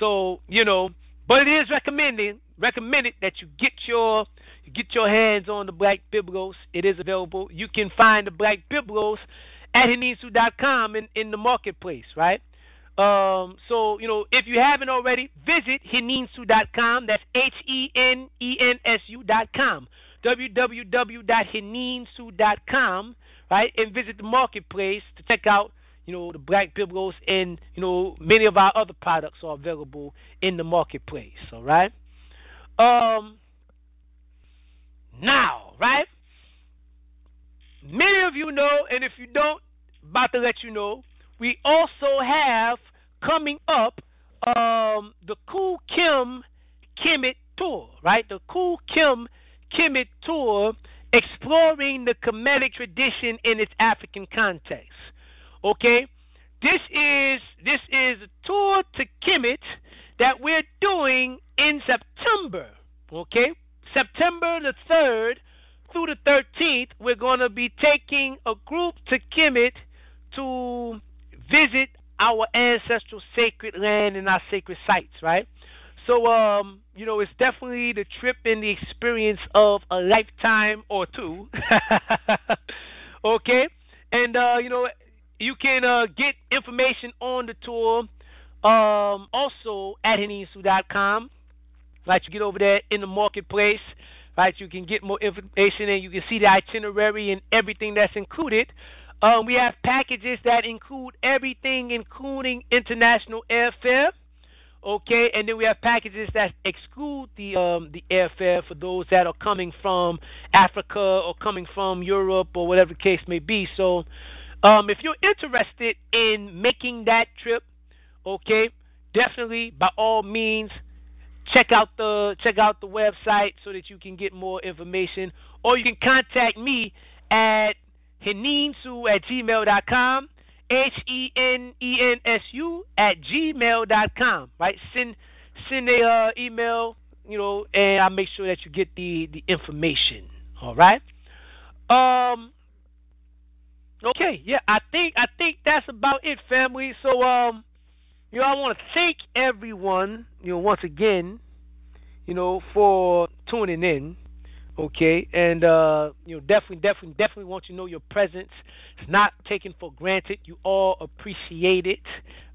So, you know, but it is recommended recommended that you get your you get your hands on the Black Biblos. It is available. You can find the Black Biblos at heninsu.com in, in the marketplace, right? Um, so, you know, if you haven't already, visit heninsu.com. That's H E N E N S U.com. www.heninsu.com, right? And visit the marketplace to check out, you know, the Black Biblos and, you know, many of our other products are available in the marketplace, all right? Um, now, right? Many of you know, and if you don't, about to let you know, we also have coming up um, the Khu Khem Kemet Tour, right? The Khu Khem Kemet Tour exploring the Kemetic tradition in its African context. Okay? This is this is a tour to Kemet that we're doing in September. Okay? September the 3rd through the 13th, we're going to be taking a group to Kemet to visit our ancestral sacred land and our sacred sites, right? So, um, you know, it's definitely the trip and the experience of a lifetime or two. <laughs> okay? And, uh, you know, you can uh, get information on the tour um, also at heninsu.com. Right, you get over there in the marketplace. Right, you can get more information and you can see the itinerary and everything that's included. Um, we have packages that include everything, including international airfare. Okay, and then we have packages that exclude the um, the airfare for those that are coming from Africa or coming from Europe or whatever the case may be. So, um, if you're interested in making that trip, okay, definitely by all means check out the check out the website so that you can get more information, or you can contact me at heninsu at gmail.com, H E N E N S U at gmail.com. Right? Send send a uh, email, you know, and I'll make sure that you get the the information. All right. Um. Okay. Yeah. I think I think that's about it, family. So um. You know, I want to thank everyone, you know, once again, you know, for tuning in. Okay, and uh, you know, definitely, definitely, definitely want you to know your presence. It's not taken for granted. You all appreciate it,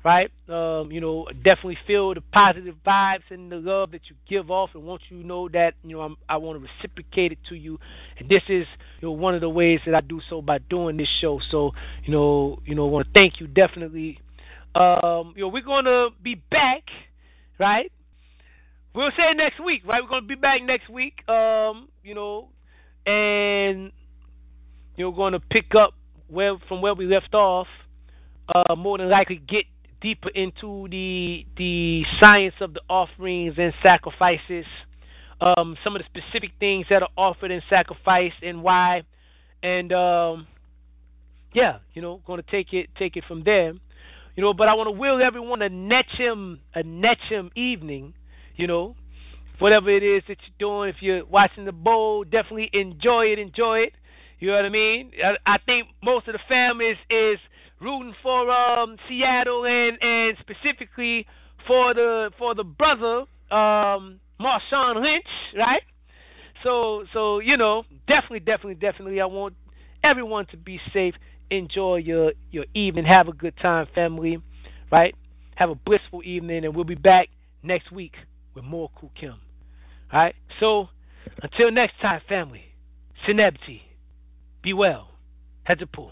right? Um, you know, definitely feel the positive vibes and the love that you give off, and want you to know that you know I'm, I want to reciprocate it to you. And this is you know one of the ways that I do so by doing this show. So you know, you know, want to thank you definitely. Um, you know, we're gonna be back, right? We'll say next week, right? We're gonna be back next week. Um, you know, and you're gonna pick up where from where we left off. Uh, more than likely get deeper into the the science of the offerings and sacrifices. Um, some of the specific things that are offered and sacrificed and why, and um, yeah, you know, going to take it take it from there. You know, but I want to will everyone a Netchem a Netchem evening. You know, whatever it is that you're doing. If you're watching the bowl, definitely enjoy it. Enjoy it. You know what I mean? I, I think most of the fam is is rooting for um, Seattle and and specifically for the for the brother um, Marshawn Lynch, right? So so you know, definitely, definitely, definitely, I want everyone to be safe enjoy your your evening. Have a good time, family. Right? Have a blissful evening, and we'll be back next week with more Khu Khem. All right. So until next time, family. Sinebti. Be well. Head to pool.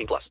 18 plus.